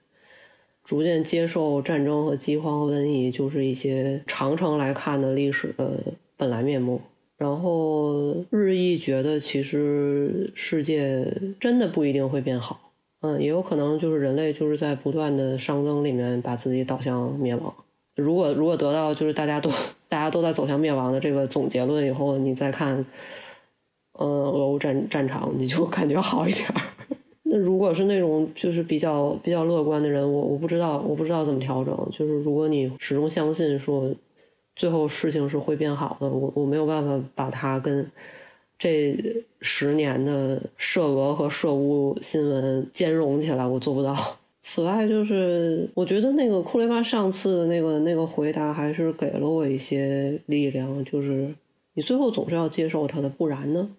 逐渐接受战争和饥荒瘟疫就是一些长城来看的历史的本来面目，然后日益觉得其实世界真的不一定会变好，嗯，也有可能就是人类就是在不断的熵增里面把自己导向灭亡。如果如果得到就是大家都大家都在走向灭亡的这个总结论以后，你再看。嗯，俄乌战战场你就 <laughs> 感觉好一点儿。<laughs> 那如果是那种就是比较比较乐观的人，我我不知道我不知道怎么调整。就是如果你始终相信说最后事情是会变好的，我我没有办法把它跟这十年的涉俄和涉乌新闻兼容起来，我做不到。此外，就是我觉得那个库雷巴上次那个那个回答还是给了我一些力量，就是你最后总是要接受他的，不然呢？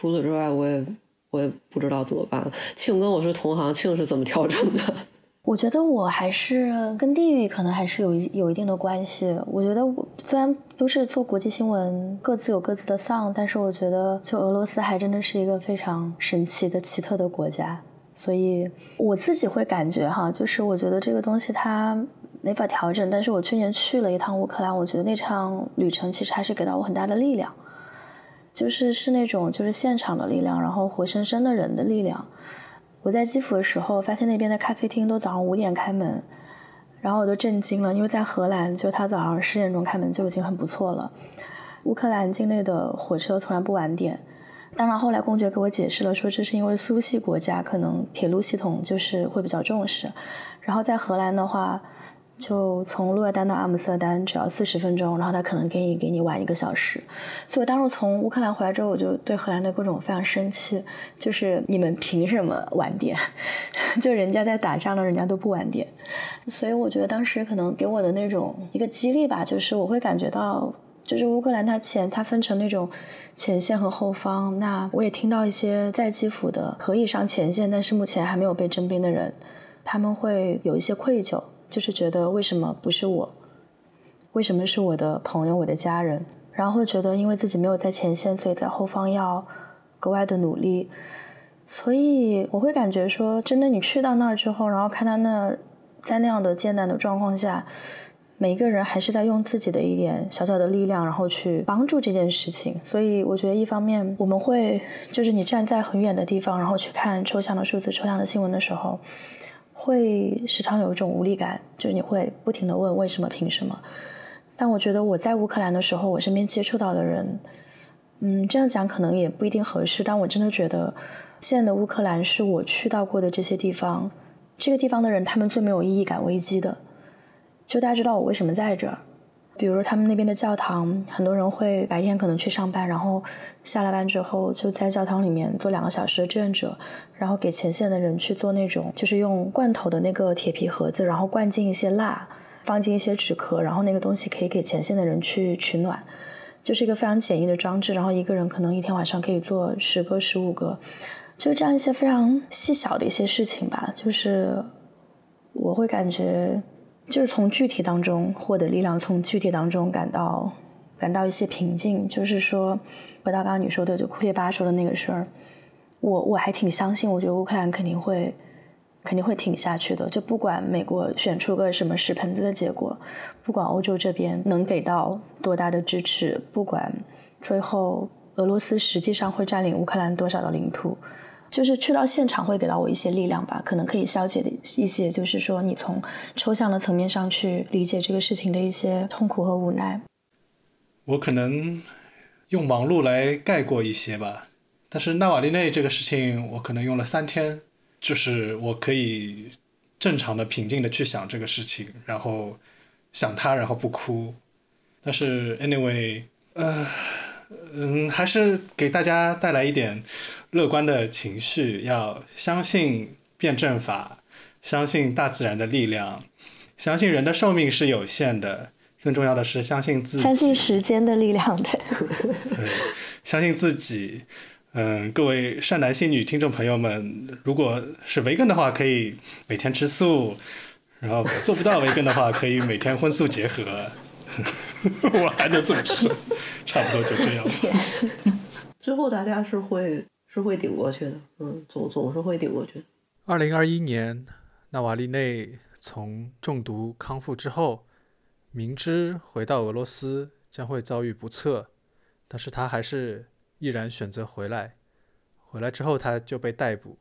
除此之外，我也我也不知道怎么办了。庆跟我是同行，庆是怎么调整的？<laughs> 我觉得我还是跟地域可能还是有一有一定的关系。我觉得虽然都是做国际新闻，各自有各自的丧，但是我觉得就俄罗斯还真的是一个非常神奇的奇特的国家。所以我自己会感觉哈，就是我觉得这个东西它没法调整。但是我去年去了一趟乌克兰，我觉得那场旅程其实还是给到我很大的力量。就是是那种就是现场的力量，然后活生生的人的力量。我在基辅的时候，发现那边的咖啡厅都早上五点开门，然后我都震惊了，因为在荷兰，就他早上十点钟开门就已经很不错了。乌克兰境内的火车从来不晚点。当然后来公爵给我解释了，说这是因为苏系国家可能铁路系统就是会比较重视。然后在荷兰的话。就从鹿儿丹到阿姆斯特丹只要四十分钟，然后他可能给你给你晚一个小时，所以我当时从乌克兰回来之后，我就对荷兰的各种非常生气，就是你们凭什么晚点？<laughs> 就人家在打仗了，人家都不晚点，所以我觉得当时可能给我的那种一个激励吧，就是我会感觉到，就是乌克兰它前它分成那种前线和后方，那我也听到一些在基辅的可以上前线，但是目前还没有被征兵的人，他们会有一些愧疚。就是觉得为什么不是我？为什么是我的朋友、我的家人？然后会觉得因为自己没有在前线，所以在后方要格外的努力。所以我会感觉说，真的，你去到那儿之后，然后看到那在那样的艰难的状况下，每一个人还是在用自己的一点小小的力量，然后去帮助这件事情。所以我觉得，一方面我们会就是你站在很远的地方，然后去看抽象的数字、抽象的新闻的时候。会时常有一种无力感，就是你会不停的问为什么、凭什么。但我觉得我在乌克兰的时候，我身边接触到的人，嗯，这样讲可能也不一定合适。但我真的觉得，现在的乌克兰是我去到过的这些地方，这个地方的人，他们最没有意义感危机的。就大家知道我为什么在这儿。比如他们那边的教堂，很多人会白天可能去上班，然后下了班之后就在教堂里面做两个小时的志愿者，然后给前线的人去做那种，就是用罐头的那个铁皮盒子，然后灌进一些蜡，放进一些纸壳，然后那个东西可以给前线的人去取暖，就是一个非常简易的装置，然后一个人可能一天晚上可以做十个、十五个，就是这样一些非常细小的一些事情吧，就是我会感觉。就是从具体当中获得力量，从具体当中感到感到一些平静。就是说，回到刚刚你说的，就库列巴说的那个事儿，我我还挺相信，我觉得乌克兰肯定会肯定会挺下去的。就不管美国选出个什么屎盆子的结果，不管欧洲这边能给到多大的支持，不管最后俄罗斯实际上会占领乌克兰多少的领土。就是去到现场会给到我一些力量吧，可能可以消解的一些，就是说你从抽象的层面上去理解这个事情的一些痛苦和无奈。我可能用忙碌来概括一些吧，但是纳瓦利内这个事情，我可能用了三天就是我可以正常的、平静的去想这个事情，然后想他，然后不哭。但是 anyway，呃，嗯，还是给大家带来一点乐观的情绪，要相信辩证法，相信大自然的力量，相信人的寿命是有限的。更重要的是相信自己，相信时间的力量的。对，相信自己。嗯，各位善男信女听众朋友们，如果是维根的话，可以每天吃素；然后做不到维根的话，可以每天荤素结合。<laughs> 我还能这么吃？差不多就这样。<laughs> 最后大家是会是会顶过去的，嗯，总总是会顶过去。二零二一年，纳瓦利内从中毒康复之后。明知回到俄罗斯将会遭遇不测，但是他还是毅然选择回来。回来之后，他就被逮捕。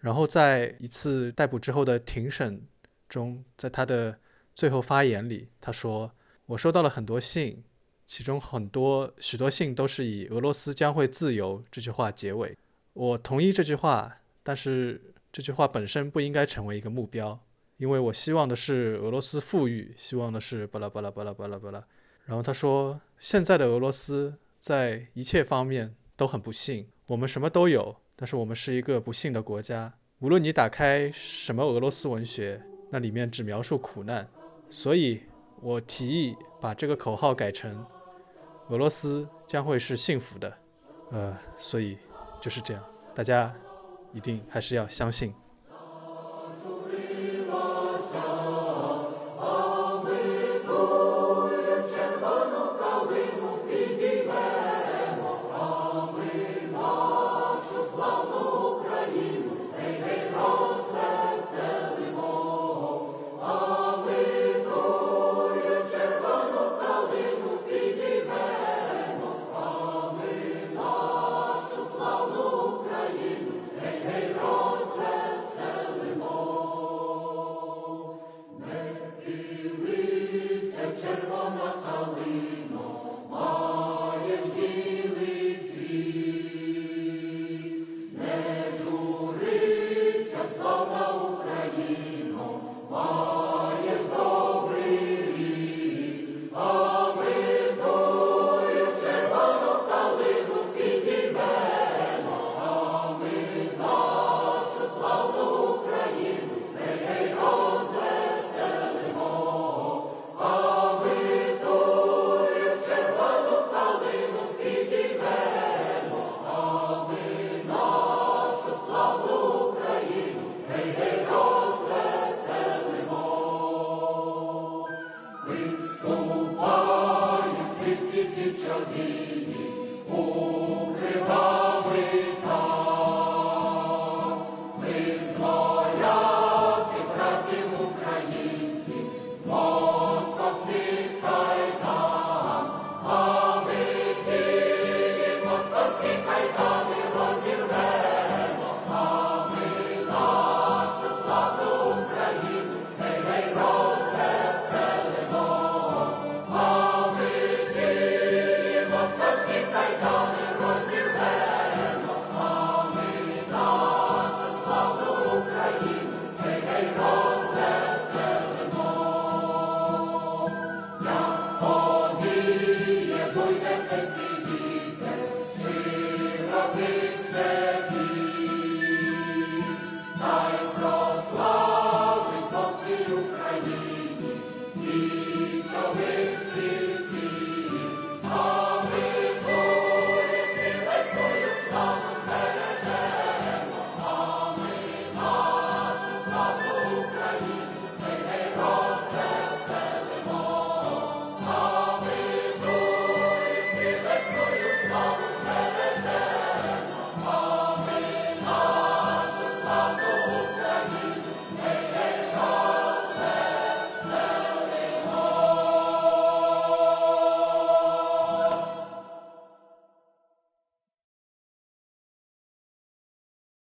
然后在一次逮捕之后的庭审中，在他的最后发言里，他说：“我收到了很多信，其中很多许多信都是以‘俄罗斯将会自由’这句话结尾。我同意这句话，但是这句话本身不应该成为一个目标。”因为我希望的是俄罗斯富裕，希望的是巴拉巴拉巴拉巴拉巴拉。然后他说，现在的俄罗斯在一切方面都很不幸，我们什么都有，但是我们是一个不幸的国家。无论你打开什么俄罗斯文学，那里面只描述苦难。所以我提议把这个口号改成，俄罗斯将会是幸福的。呃，所以就是这样，大家一定还是要相信。